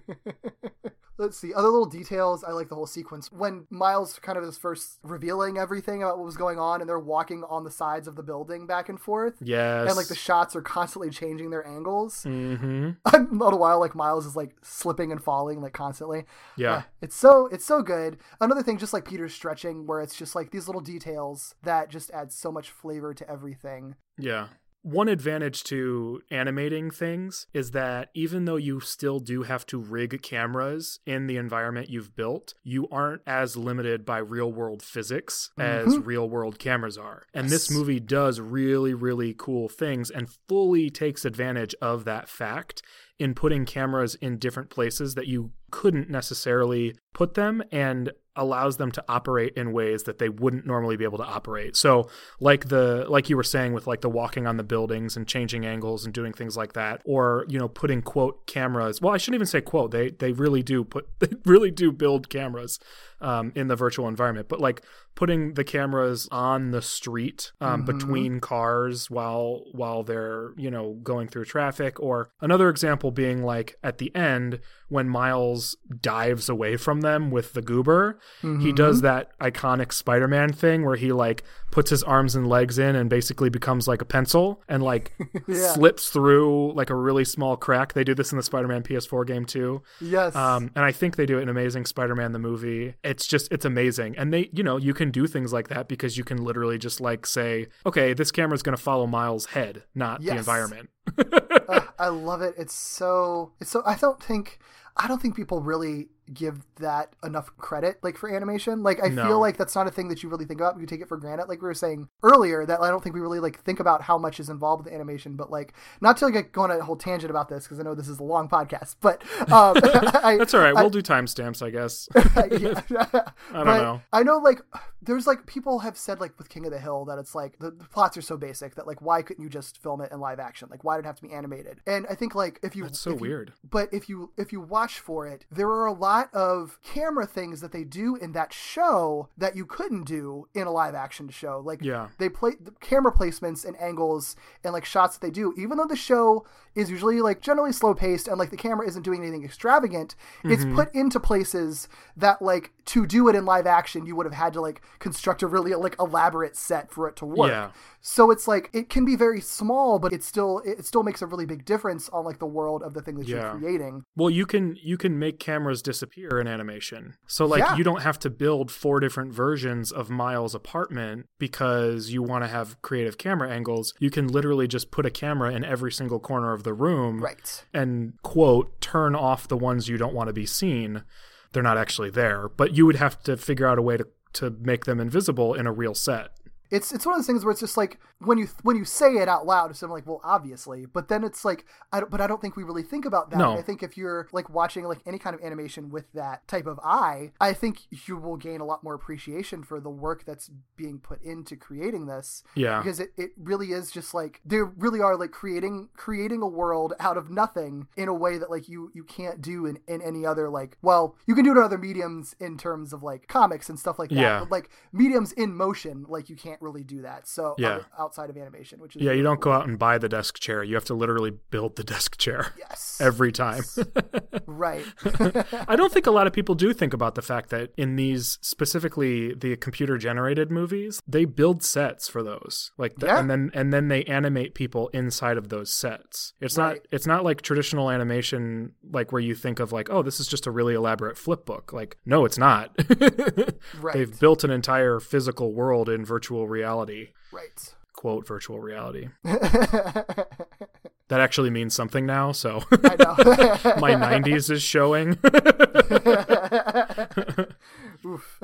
Let's see other little details. I like the whole sequence when Miles kind of is first revealing everything about what was going on, and they're walking on the sides of the building back and forth. Yes. And like the shots are constantly changing their angles. Mm-hmm. Not a while, like Miles is like slipping and falling like constantly. Yeah. Uh, it's so it's so good. Another thing, just like Peter's stretching, where it's just like these little details that just add so much flavor to everything. Yeah. One advantage to animating things is that even though you still do have to rig cameras in the environment you've built, you aren't as limited by real world physics as mm-hmm. real world cameras are. And this movie does really, really cool things and fully takes advantage of that fact in putting cameras in different places that you couldn't necessarily put them and allows them to operate in ways that they wouldn't normally be able to operate. So like the like you were saying with like the walking on the buildings and changing angles and doing things like that or you know putting quote cameras. Well, I shouldn't even say quote. They they really do put they really do build cameras um, in the virtual environment, but like putting the cameras on the street um, between cars while while they're you know going through traffic or another example being like at the end when Miles dives away from them with the goober he does that iconic Spider-Man thing where he like puts his arms and legs in and basically becomes like a pencil and like slips through like a really small crack they do this in the Spider-Man PS4 game too Yes. um, and I think they do it in Amazing Spider-Man the movie. It's just it's amazing, and they you know you can do things like that because you can literally just like say, okay, this camera's going to follow Miles' head, not the environment. Uh, I love it. It's so it's so I don't think I don't think people really give that enough credit like for animation. Like I No. feel like that's not a thing that you really think about. You take it for granted. Like we were saying earlier that I don't think we really like think about how much is involved with animation, but like not to like go on a whole tangent about this because I know this is a long podcast, but um I, That's all right. I- We'll do timestamps, I guess. yeah. I don't But know. I know, like, there's like people have said like with King of the Hill that it's like the, the plots are so basic that like why couldn't you just film it in live action? Like why did it have to be animated? And I think like if you That's so if you- weird. but if you if you watch for it, there are a lot of camera things that they do in that show that you couldn't do in a live action show. Like Yeah. they play the camera placements and angles and like shots that they do, even though the show is usually like generally slow paced and like the camera isn't doing anything extravagant, it's Mm-hmm. put into places that like to do it in live action you would have had to like construct a really like elaborate set for it to work. Yeah. So it's like it can be very small, but it still it still makes a really big difference on like the world of the thing that Yeah. you're creating. Well, you can you can make cameras disappear in animation. So like Yeah. you don't have to build four different versions of Miles' apartment because you want to have creative camera angles. You can literally just put a camera in every single corner of the room Right. and quote turn off the ones you don't want to be seen. They're not actually there, but you would have to figure out a way to to make them invisible in a real set. It's it's one of those things where it's just like when you when you say it out loud, it's like, well, obviously, but then it's like, I don't, but I don't think we really think about that. No. I think if you're like watching like any kind of animation with that type of eye, I think you will gain a lot more appreciation for the work that's being put into creating this. Yeah. because it, it really is just like they really are like creating creating a world out of nothing in a way that like you you can't do in, in any other like well you can do it in other mediums in terms of like comics and stuff like that Yeah. but like mediums in motion like you can't really do that so Yeah. out- outside of animation which is Yeah, you don't go out and buy the desk chair. You have to literally build the desk chair yes every time. right I don't think a lot of people do think about the fact that in these specifically the computer generated movies, they build sets for those. Like the, Yeah. and then and then they animate people inside of those sets. It's Right. not it's not like traditional animation like where you think of like, oh, this is just a really elaborate flip book. Like, no, it's not. Right. They've built an entire physical world in virtual reality. right Quote virtual reality. That actually means something now, so I know my 90s is showing. Oof.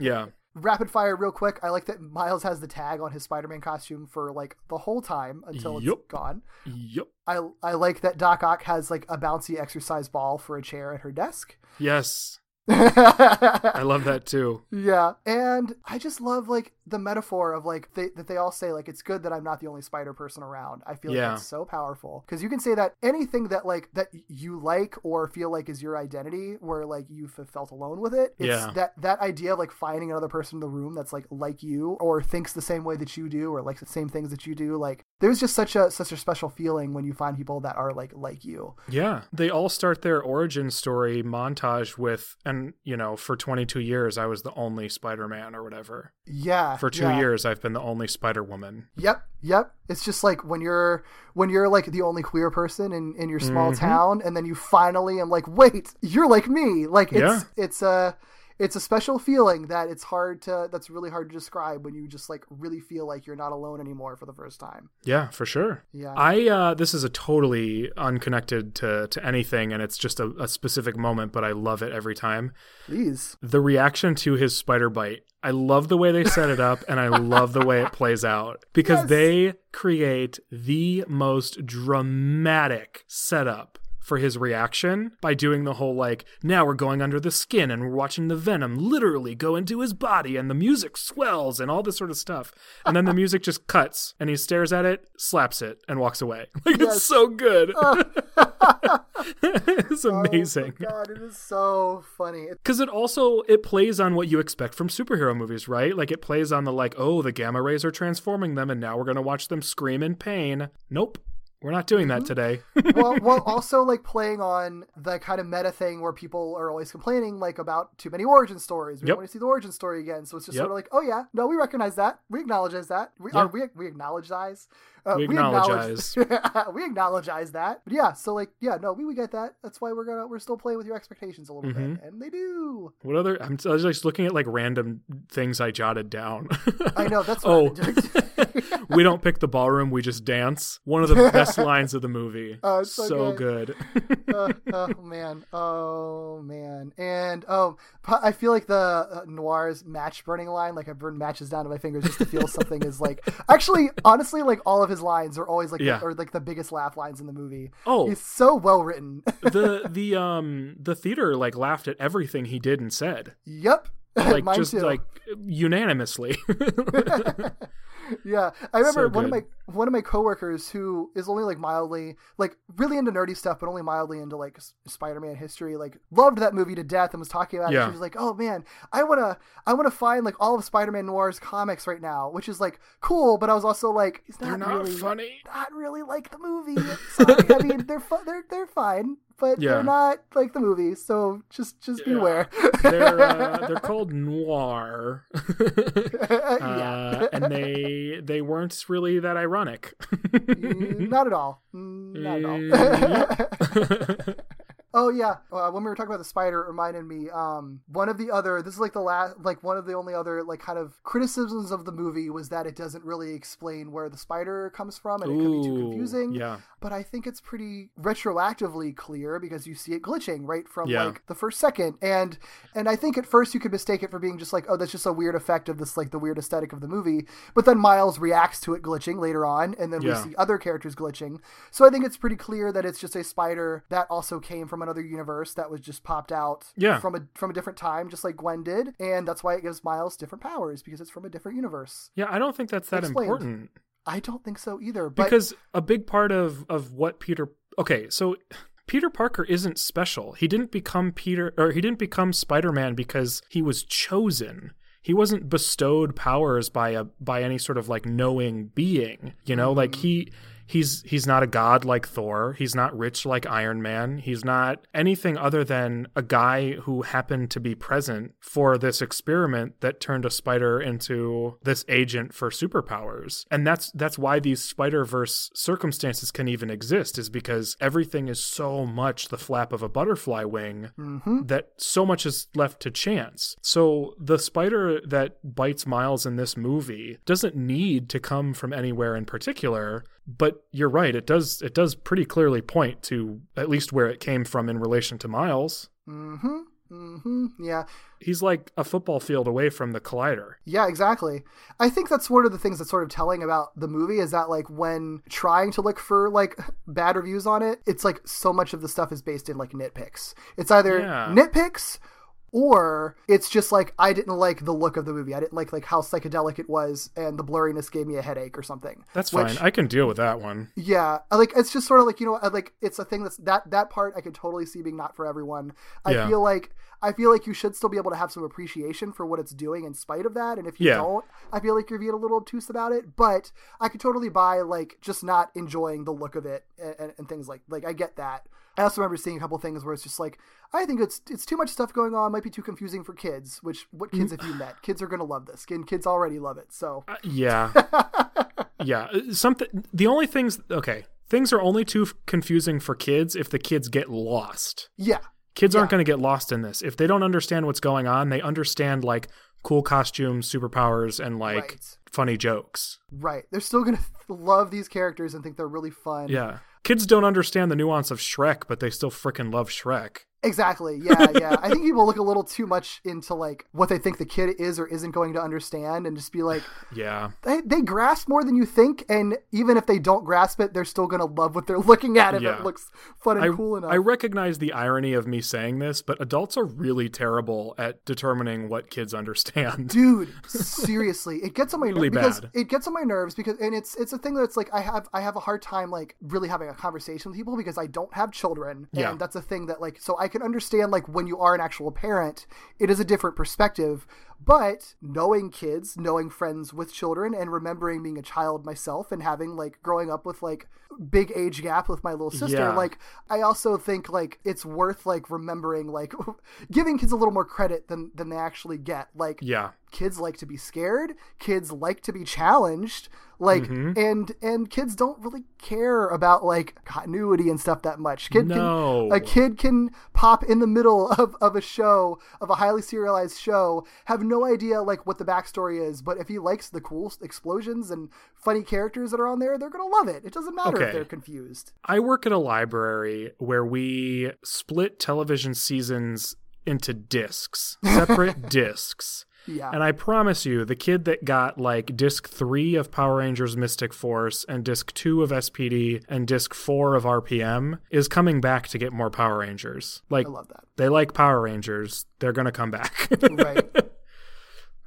yeah. rapid fire real quick i like that miles has the tag on his spider-man costume for like the whole time until it's Yup. gone Yep. I I like that Doc Ock has like a bouncy exercise ball for a chair at her desk. Yes. I love that too. Yeah, and I just love like the metaphor of like they, that they all say like it's good that I'm not the only spider person around. I feel Yeah. like that's so powerful because you can say that anything that like that you like or feel like is your identity, where like you've felt alone with it. It's Yeah. that that idea of like finding another person in the room that's like like you or thinks the same way that you do or likes the same things that you do. Like there's just such a such a special feeling when you find people that are like like you. Yeah. They all start their origin story montage with, and, you know, for 22 years, I was the only Spider Man or whatever. Yeah. For two yeah. years, I've been the only Spider Woman. Yep, yep. It's just like when you're when you're like the only queer person in in your small Mm-hmm. town, and then you finally am like, wait, you're like me. Like it's Yeah. it's a it's a special feeling that it's hard to that's really hard to describe when you just like really feel like you're not alone anymore for the first time. Yeah, for sure. Yeah. I uh this is a totally unconnected to to anything and it's just a, a specific moment, but I love it every time. Please. The reaction to his spider bite. I love the way they set it up and I love the way it plays out because Yes. they create the most dramatic setup for his reaction by doing the whole like now we're going under the skin and we're watching the venom literally go into his body and the music swells and all this sort of stuff. And then the music just cuts and he stares at it slaps it and walks away. Like Yes. it's so good. Oh. It's amazing Oh my God, it is so funny. Because it also it plays on what you expect from superhero movies right? Like it plays on the like oh the gamma rays are transforming them and now we're going to watch them scream in pain. Nope we're not doing that today well, well, also like playing on the kind of meta thing where people are always complaining like about too many origin stories. We Yep. want to see the origin story again, so it's just Yep. sort of like, oh yeah, no, we recognize that, we acknowledge that, we Yeah. or we we acknowledge eyes. Uh, We acknowledge- we acknowledge that. But yeah, so like, yeah, no, we, we get that. That's why we're gonna we're still playing with your expectations a little Mm-hmm. bit, and they do. what other i'm I was just looking at like random things i jotted down I know that's what oh I've been doing. we don't pick the ballroom we just dance one of the best lines of the movie Oh, it's so good uh, oh man, oh man, and oh, I feel like the uh, Noir's match burning line, like I burn matches down to my fingers just to feel something is like. Actually, honestly, like all of his lines are always like, Yeah. the, or like the biggest laugh lines in the movie. Oh. he's so well written. the the um the theater like laughed at everything he did and said yep, like just too. like unanimously yeah, I remember So one of my one of my coworkers who is only like mildly like really into nerdy stuff, but only mildly into like Spider-Man history. Like loved that movie to death and was talking about it. She was like, "Oh man, I wanna I wanna find like all of Spider-Man Noir's comics right now," which is like cool. But I was also like, "It's not, not really funny. Not really like the movie. Sorry. I mean, they're fu- they're they're fine, but Yeah. they're not like the movie. So just just Yeah. beware. they're uh, they're called noir, yeah. uh, and they they weren't really that ironic. not at all. Not at all. Oh yeah, uh, when we were talking about the spider, it reminded me. Um, one of the other, this is like the last, like one of the only other like kind of criticisms of the movie was that it doesn't really explain where the spider comes from, and it could be too confusing. yeah. But I think it's pretty retroactively clear because you see it glitching right from Yeah. like the first second, and and I think at first you could mistake it for being just like, oh, that's just a weird effect of this like the weird aesthetic of the movie. But then Miles reacts to it glitching later on, and then Yeah. we see other characters glitching. So I think it's pretty clear that it's just a spider that also came from another universe that was just popped out Yeah. from a from a different time, just like Gwen did, and that's why it gives Miles different powers because it's from a different universe. Yeah, I don't think that's that Explained. important I don't think so either. But because a big part of of what Peter Okay, so Peter Parker isn't special. He didn't become Peter or he didn't become Spider-Man because he was chosen. He wasn't bestowed powers by a by any sort of like knowing being, you know? Like mm-hmm. he he's he's not a god like Thor. He's not rich like Iron Man. He's not anything other than a guy who happened to be present for this experiment that turned a spider into this agent for superpowers. And that's that's why these Spider-Verse circumstances can even exist is because everything is so much the flap of a butterfly wing mm-hmm. that so much is left to chance. So the spider that bites Miles in this movie doesn't need to come from anywhere in particular, but you're right, it does it does pretty clearly point to at least where it came from in relation to Miles. mm-hmm, mm-hmm, yeah, He's like a football field away from the collider. Yeah, exactly. I think that's one of the things that's sort of telling about the movie is that like when trying to look for like bad reviews on it, it's like so much of the stuff is based in like nitpicks. It's either Yeah. nitpicks or it's just like I didn't like the look of the movie. I didn't like like how psychedelic it was and the blurriness gave me a headache or something. That's Which- fine. I can deal with that one. yeah, like it's just sort of like you know, like it's a thing that's that that part I could totally see being not for everyone. I Yeah. feel like I feel like you should still be able to have some appreciation for what it's doing in spite of that. And if you Yeah. don't, I feel like you're being a little obtuse about it. But I could totally buy like just not enjoying the look of it and, and, and things like like I get that. I also remember seeing a couple things where it's just like I think it's it's too much stuff going on, might be too confusing for kids. Which what kids have you met? Kids are gonna love this. And kids already love it. So Uh, yeah. yeah. uh, Something the only things okay, things are only too confusing for kids if the kids get lost. yeah, Kids aren't going to get lost in this. If they don't understand what's going on, they understand like cool costumes, superpowers, and like Right. funny jokes. right. They're still gonna love these characters and think they're really fun. Yeah. Kids don't understand the nuance of Shrek, but they still freaking love Shrek. Exactly. Yeah, yeah. I think people look a little too much into like what they think the kid is or isn't going to understand and just be like Yeah. they, they grasp more than you think and even if they don't grasp it, they're still gonna love what they're looking at if Yeah. it looks fun and I, cool enough. I recognize the irony of me saying this, but adults are really terrible at determining what kids understand. Dude, seriously, it gets on my Really nerves bad. it gets on my nerves because and it's it's a thing that's like I have I have a hard time like really having a conversation with people because I don't have children and Yeah. that's a thing that like so I can understand like when you are an actual parent it is a different perspective but knowing kids knowing friends with children and remembering being a child myself and having like growing up with like big age gap with my little sister Yeah. like I also think like it's worth like remembering like giving kids a little more credit than than they actually get like Yeah. kids like to be scared kids like to be challenged like Mm-hmm. and and kids don't really care about like continuity and stuff that much kid No. can, a kid can pop in the middle of, of a show of a highly serialized show have no idea like what the backstory is but if he likes the cool explosions and funny characters that are on there they're gonna love it it doesn't matter if they're confused I work at a library where we split television seasons into discs, separate discs. yeah And I promise you, the kid that got like disc three of Power Rangers Mystic Force and disc two of SPD and disc four of RPM is coming back to get more Power Rangers. Like, i love that they like Power Rangers. They're going to come back. right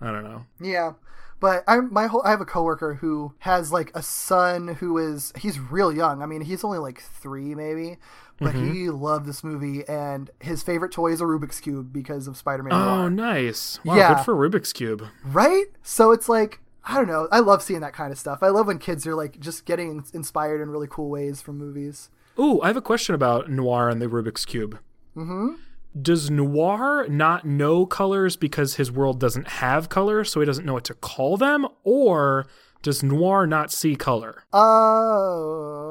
I don't know. Yeah. But I'm my whole I have a coworker who has like a son who is he's real young. I mean, he's only like three maybe, but Mm-hmm. he loved this movie and his favorite toy is a Rubik's cube because of Spider-Man. Oh, Noir. nice. Wow, Yeah. good for Rubik's Cube. right? So it's like I don't know. I love seeing that kind of stuff. I love when kids are like just getting inspired in really cool ways from movies. Ooh, I have a question about Noir and the Rubik's Cube. Mm-hmm. Does Noir not know colors because his world doesn't have colors, so he doesn't know what to call them? Or does Noir not see color? Oh.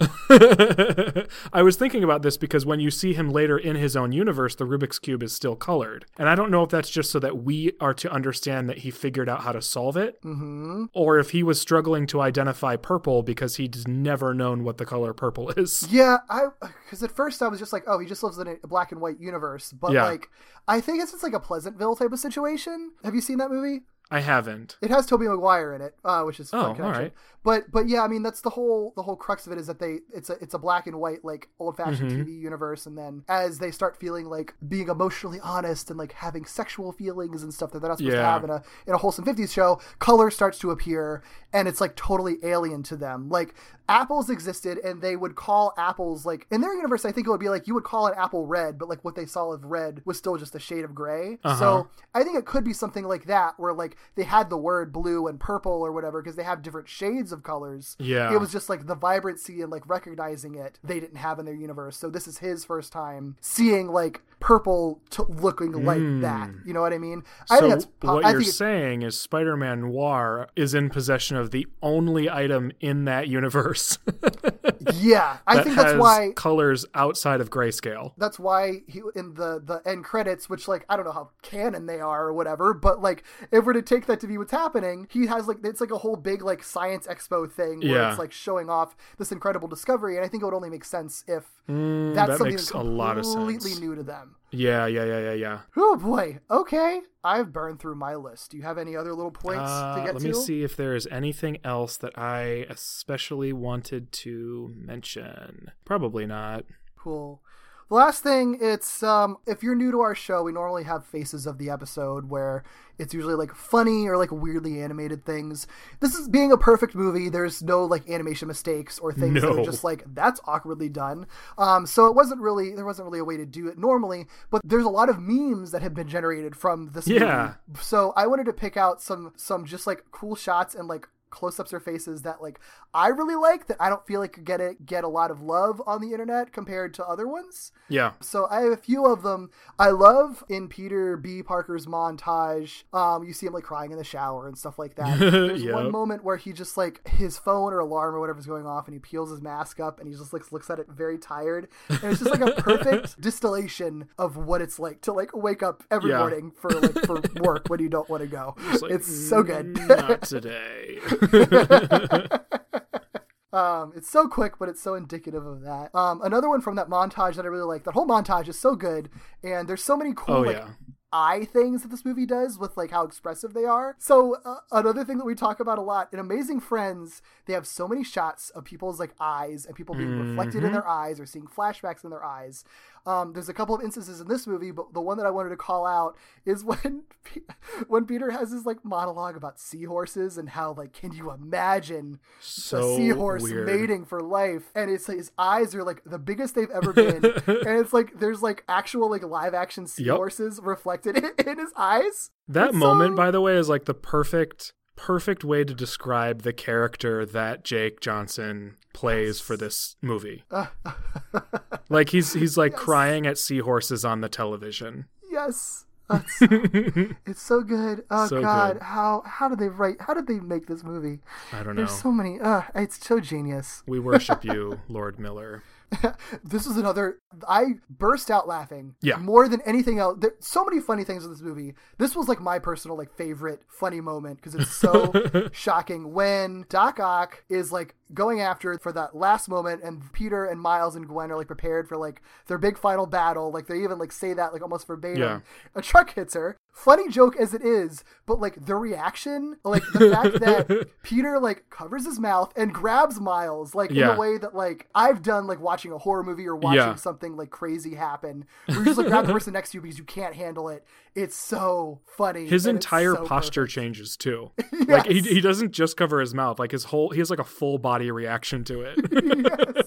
I was thinking about this because when you see him later in his own universe, the Rubik's Cube is still colored. And I don't know if that's just so that we are to understand that he figured out how to solve it, mm-hmm. or if he was struggling to identify purple because he's never known what the color purple is. Yeah, I because at first I was just like, oh, he just lives in a black and white universe. But Yeah. like, I think it's just like a Pleasantville type of situation. Have you seen that movie? I haven't. It has Tobey Maguire in it, uh, which is a Oh, connection. alright. But but yeah, I mean that's the whole the whole crux of it is that they it's a it's a black and white like old fashioned Mm-hmm. TV universe, and then as they start feeling like being emotionally honest and like having sexual feelings and stuff that they're not supposed to have in a in a wholesome fifties show, color starts to appear, and it's like totally alien to them. Like apples existed, and they would call apples like in their universe. I think it would be like you would call an apple red, but like what they saw of red was still just a shade of gray. Uh-huh. So I think it could be something like that, where like they had the word blue and purple or whatever because they have different shades of colors. Yeah. It was just like the vibrancy and like recognizing it they didn't have in their universe. So this is his first time seeing like purple t- looking like that. You know what I mean? I Hmm. so think that's po- what I you're saying is Spider-Man Noir is in possession of the only item in that universe yeah. I think that's why colors outside of grayscale. that's why he in the the end credits which like i don't know how canon they are or whatever but like if we're to take that to be what's happening he has like it's like a whole big like science expo thing where Yeah. it's like showing off this incredible discovery and i think it would only make sense if that's Mm, that something that's a lot of completely new to them Yeah, yeah, yeah, yeah, yeah. oh boy okay i've burned through my list do you have any other little points Uh, to get let to Let me see if there is anything else that I especially wanted to mention. Probably not. Cool. The last thing, it's um, if you're new to our show, we normally have faces of the episode where it's usually like funny or like weirdly animated things. This is being a perfect movie. There's no like animation mistakes or things that are just like that's awkwardly done. Um, so it wasn't really there wasn't really a way to do it normally. But there's a lot of memes that have been generated from this Yeah. movie. So I wanted to pick out some some just like cool shots and like close-ups or faces that like I really like that I don't feel like get it get a lot of love on the internet compared to other ones. Yeah. So I have a few of them. I love in Peter B. Parker's montage. Um, you see him like crying in the shower and stuff like that. There's one moment where he just like his phone or alarm or whatever's going off, and he peels his mask up and he just like looks at it very tired. And it's just like a perfect distillation of what it's like to like wake up every Yeah. morning for like for work when you don't want to go. It's like, it's so good. "Mm, Not today. Um, it's so quick, but it's so indicative of that. Um, another one from that montage that I really like. That whole montage is so good, and there's so many cool Oh, like yeah. eye things that this movie does with like how expressive they are. So uh, another thing that we talk about a lot in Amazing Friends, they have so many shots of people's like eyes and people being reflected Mm-hmm. in their eyes or seeing flashbacks in their eyes. Um, there's a couple of instances in this movie, but the one that I wanted to call out is when when Peter has his like monologue about seahorses and how like can you imagine So a seahorse weird. mating for life? And it's like his eyes are like the biggest they've ever been. And it's like there's like actual like live action seahorses reflected in, in his eyes. That It's moment, so- by the way, is like the perfect perfect way to describe the character that Jake Johnson plays for this movie. like he's he's like crying at seahorses on the television. yes That's, it's so good oh So god good. how how did they write how did they make this movie I don't know. there's so many uh it's so genius We worship you, Lord Miller. this is another i burst out laughing Yeah. more than anything else there's so many funny things in this movie this was like my personal like favorite funny moment because it's so shocking when doc ock is like going after for that last moment and peter and miles and gwen are like prepared for like their big final battle like they even like say that like almost verbatim Yeah. a truck hits her funny joke as it is, but like the reaction, like the fact that Peter like covers his mouth and grabs Miles, like in Yeah. a way that like I've done like watching a horror movie or watching Yeah. something like crazy happen, where you just like grab the person next to you because you can't handle it. It's so funny. His entire so posture perfect. changes too. Like he, he doesn't just cover his mouth. Like his whole he has like a full body reaction to it. yes,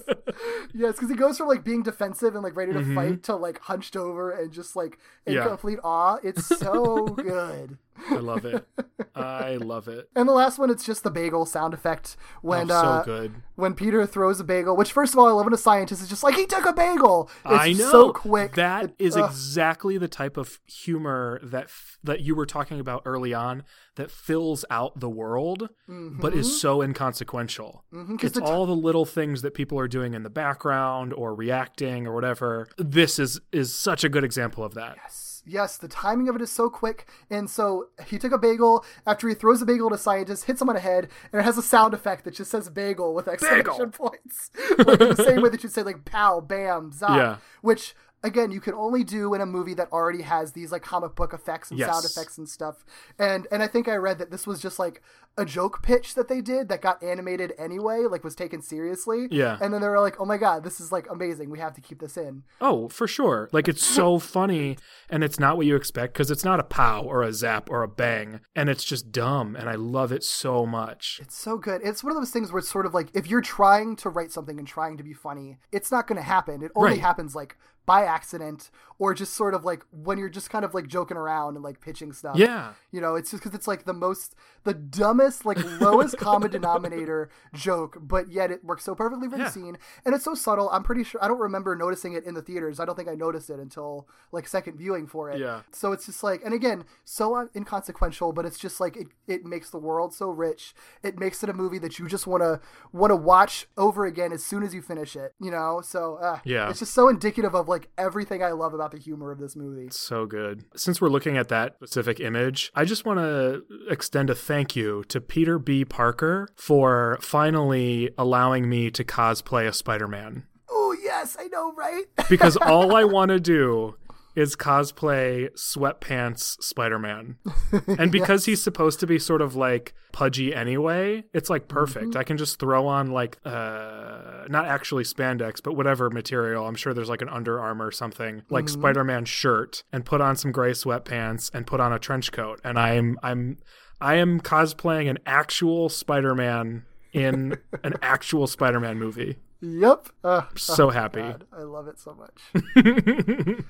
yes, because he goes from like being defensive and like ready to Mhm. fight to like hunched over and just like in Yeah. complete awe. It's so good. I love it. I love it. And the last one, it's just the bagel sound effect when oh, so uh, good. when Peter throws a bagel. Which, first of all, I love when a scientist is just like he took a bagel. It's I know. so quick. That It- is exactly the type of humor that f- that you were talking about early on that fills out the world, but is so inconsequential. Mhm, 'cause It's the t- all the little things that people are doing in the background or reacting or whatever. This is is such a good example of that. Yes, the timing of it is so quick. And so he took a bagel after he throws a bagel at a scientist, hits him on the head, and it has a sound effect that just says bagel with exclamation points. like the same way that you'd say like pow, bam, zap. Yeah. Which again you can only do in a movie that already has these like comic book effects and sound effects and stuff. And and I think I read that this was just like a joke pitch that they did that got animated anyway, like was taken seriously. Yeah. And then they were like, Oh my god, this is like amazing. We have to keep this in. Oh, for sure. Like it's so funny and it's not what you expect because it's not a pow or a zap or a bang and it's just dumb and I love it so much. It's so good. It's one of those things where it's sort of like if you're trying to write something and trying to be funny, it's not going to happen. It only Right. happens like by accident or just sort of like when you're just kind of like joking around and like pitching stuff. Yeah. You know, it's just because it's like the most, the dumbest, like lowest common denominator joke, but yet it works so perfectly for Yeah. the scene. And it's so subtle. I'm pretty sure, I don't remember noticing it in the theaters. I don't think I noticed it until like second viewing for it. Yeah. So it's just like, and again, so inconsequential, but it's just like it, it makes the world so rich. It makes it a movie that you just want to want to watch over again as soon as you finish it. You know, so uh, Yeah. it's just so indicative of like everything I love about the humor of this movie. So good. Since we're looking at that specific image, I just want to extend a thank you to Peter B. Parker for finally allowing me to cosplay a Spider Man. Oh yes, I know, right? Because all I want to do is cosplay sweatpants Spider Man. And because he's supposed to be sort of like pudgy anyway, it's like perfect. I can just throw on like uh not actually spandex, but whatever material. I'm sure there's like an Under Armour or something, like Mhm. Spider-Man shirt and put on some gray sweatpants and put on a trench coat and I'm I'm I am cosplaying an actual Spider-Man in an actual Spider-Man movie. Yep. Uh, So oh, happy. God, I love it so much.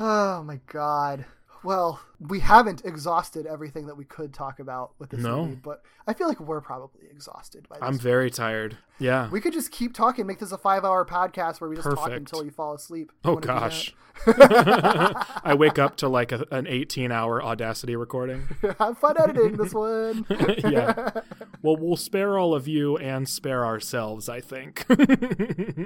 Oh my god. Well, we haven't exhausted everything that we could talk about with this No. movie, but I feel like we're probably exhausted by this. I'm very tired. Yeah. We could just keep talking, make this a five-hour podcast where we just talk until you fall asleep. You Oh wanna do that? gosh. I wake up to like a, an 18 hour Audacity recording. Have fun editing this one. yeah. Well, we'll spare all of you and spare ourselves, I think.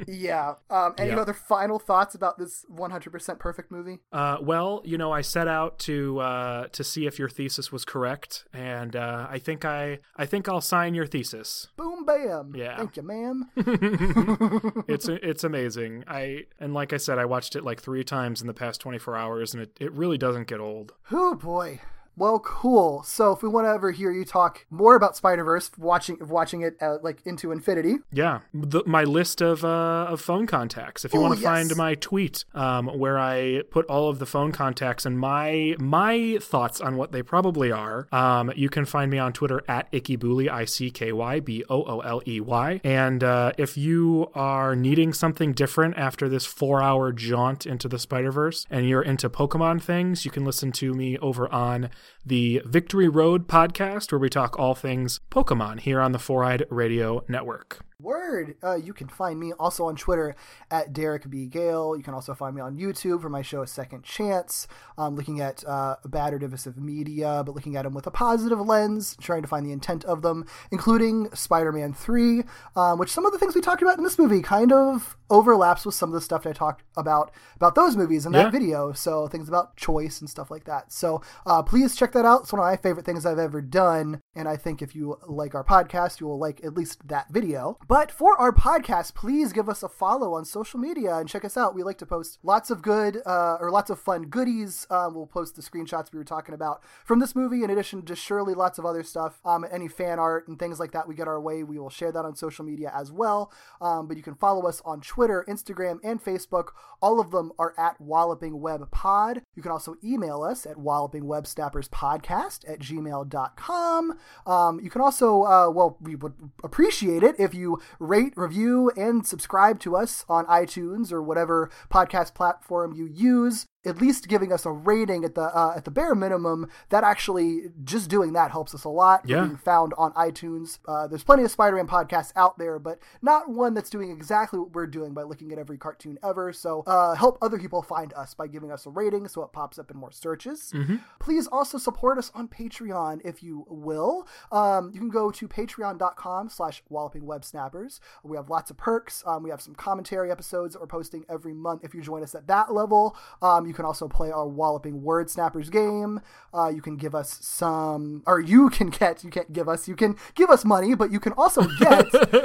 yeah. Um, any Yeah. other final thoughts about this 100% perfect movie? Uh, well, you know, I set out to uh, to see if your thesis was correct, and uh, I think I I think I'll sign your thesis. Boom, bam. Yeah. Thank you, ma'am. it's it's amazing. I and like I said, I watched it like three times in the past 24 hours, and it, it really doesn't get old. Oh boy. Well, cool. So, if we want to ever hear you talk more about Spider Verse, watching watching it uh, like into infinity, Yeah, the, my list of uh, of phone contacts. If you Oh, want to yes. find my tweet, um, where I put all of the phone contacts and my my thoughts on what they probably are, um, you can find me on Twitter at Ickybooley, I C K Y B O O L E Y. And uh, if you are needing something different after this four hour jaunt into the Spider Verse, and you're into Pokemon things, you can listen to me over on the Victory Road podcast, where we talk all things Pokemon here on the Four Eyed Radio Network. Word. Uh, you can find me also on Twitter at Derek B. Gale. You can also find me on YouTube for my show Second Chance, um, looking at uh, bad or divisive media, but looking at them with a positive lens, trying to find the intent of them, including Spider Man 3, um, which some of the things we talked about in this movie kind of overlaps with some of the stuff that I talked about about those movies in that Yeah. video. So things about choice and stuff like that. So uh, please check that out. It's one of my favorite things I've ever done. And I think if you like our podcast, you will like at least that video. But for our podcast, please give us a follow on social media and check us out. We like to post lots of good uh, or lots of fun goodies. Um, we'll post the screenshots we were talking about from this movie, in addition to surely lots of other stuff. Um, any fan art and things like that we get our way, we will share that on social media as well. Um, but you can follow us on Twitter, Instagram, and Facebook. All of them are at Walloping Web Pod. You can also email us at wallopingwebsnapperspodcast at gmail.com. Um, you can also, uh, well, we would appreciate it if you rate, review, and subscribe to us on iTunes or whatever podcast platform you use at least giving us a rating at the uh, at the bare minimum that actually just doing that helps us a lot Yeah. being found on itunes. Uh, there's plenty of spider-man podcasts out there but not one that's doing exactly what we're doing by looking at every cartoon ever. So uh, help other people find us by giving us a rating so it pops up in more searches. Please also support us on patreon if you will. Um, you can go to patreon.com slash walloping web snappers we have lots of perks. Um, we have some commentary episodes that we're posting every month if you join us at that level. Um, you can also play our walloping word snappers game. Uh, you can give us some or you can get you can't give us you can give us money but you can also get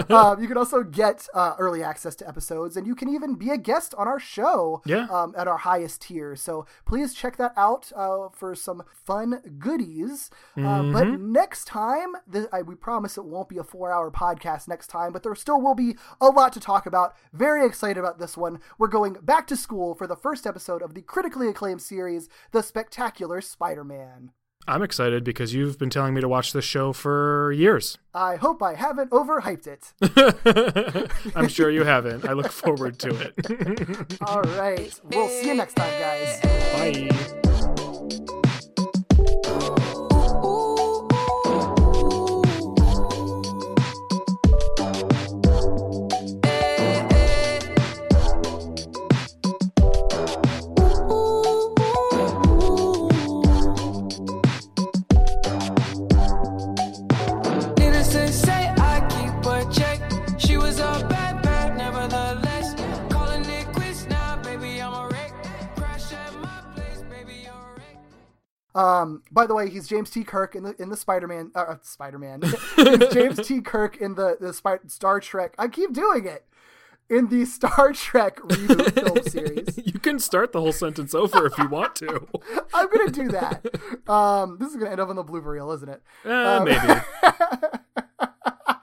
um, you can also get uh, early access to episodes and you can even be a guest on our show Yeah. um, at our highest tier. So please check that out uh, for some fun goodies. Uh, but next time th- I, we promise it won't be a four hour podcast next time but there still will be a lot to talk about. Very excited about this one. We're going back to school for the first episode of the critically acclaimed series the spectacular spider-man I'm excited because you've been telling me to watch this show for years. i hope i haven't overhyped it I'm sure you haven't. I look forward to it. all right we'll see you next time guys Bye. Um, by the way, he's James T. Kirk in the in the Spider-Man. Uh, uh, Spider-Man. James T. Kirk in the the Spy- Star Trek. I keep doing it in the Star Trek reboot film series. You can start the whole sentence over if you want to. I'm gonna do that. Um, this is gonna end up on the blooper reel, isn't it? Uh, maybe.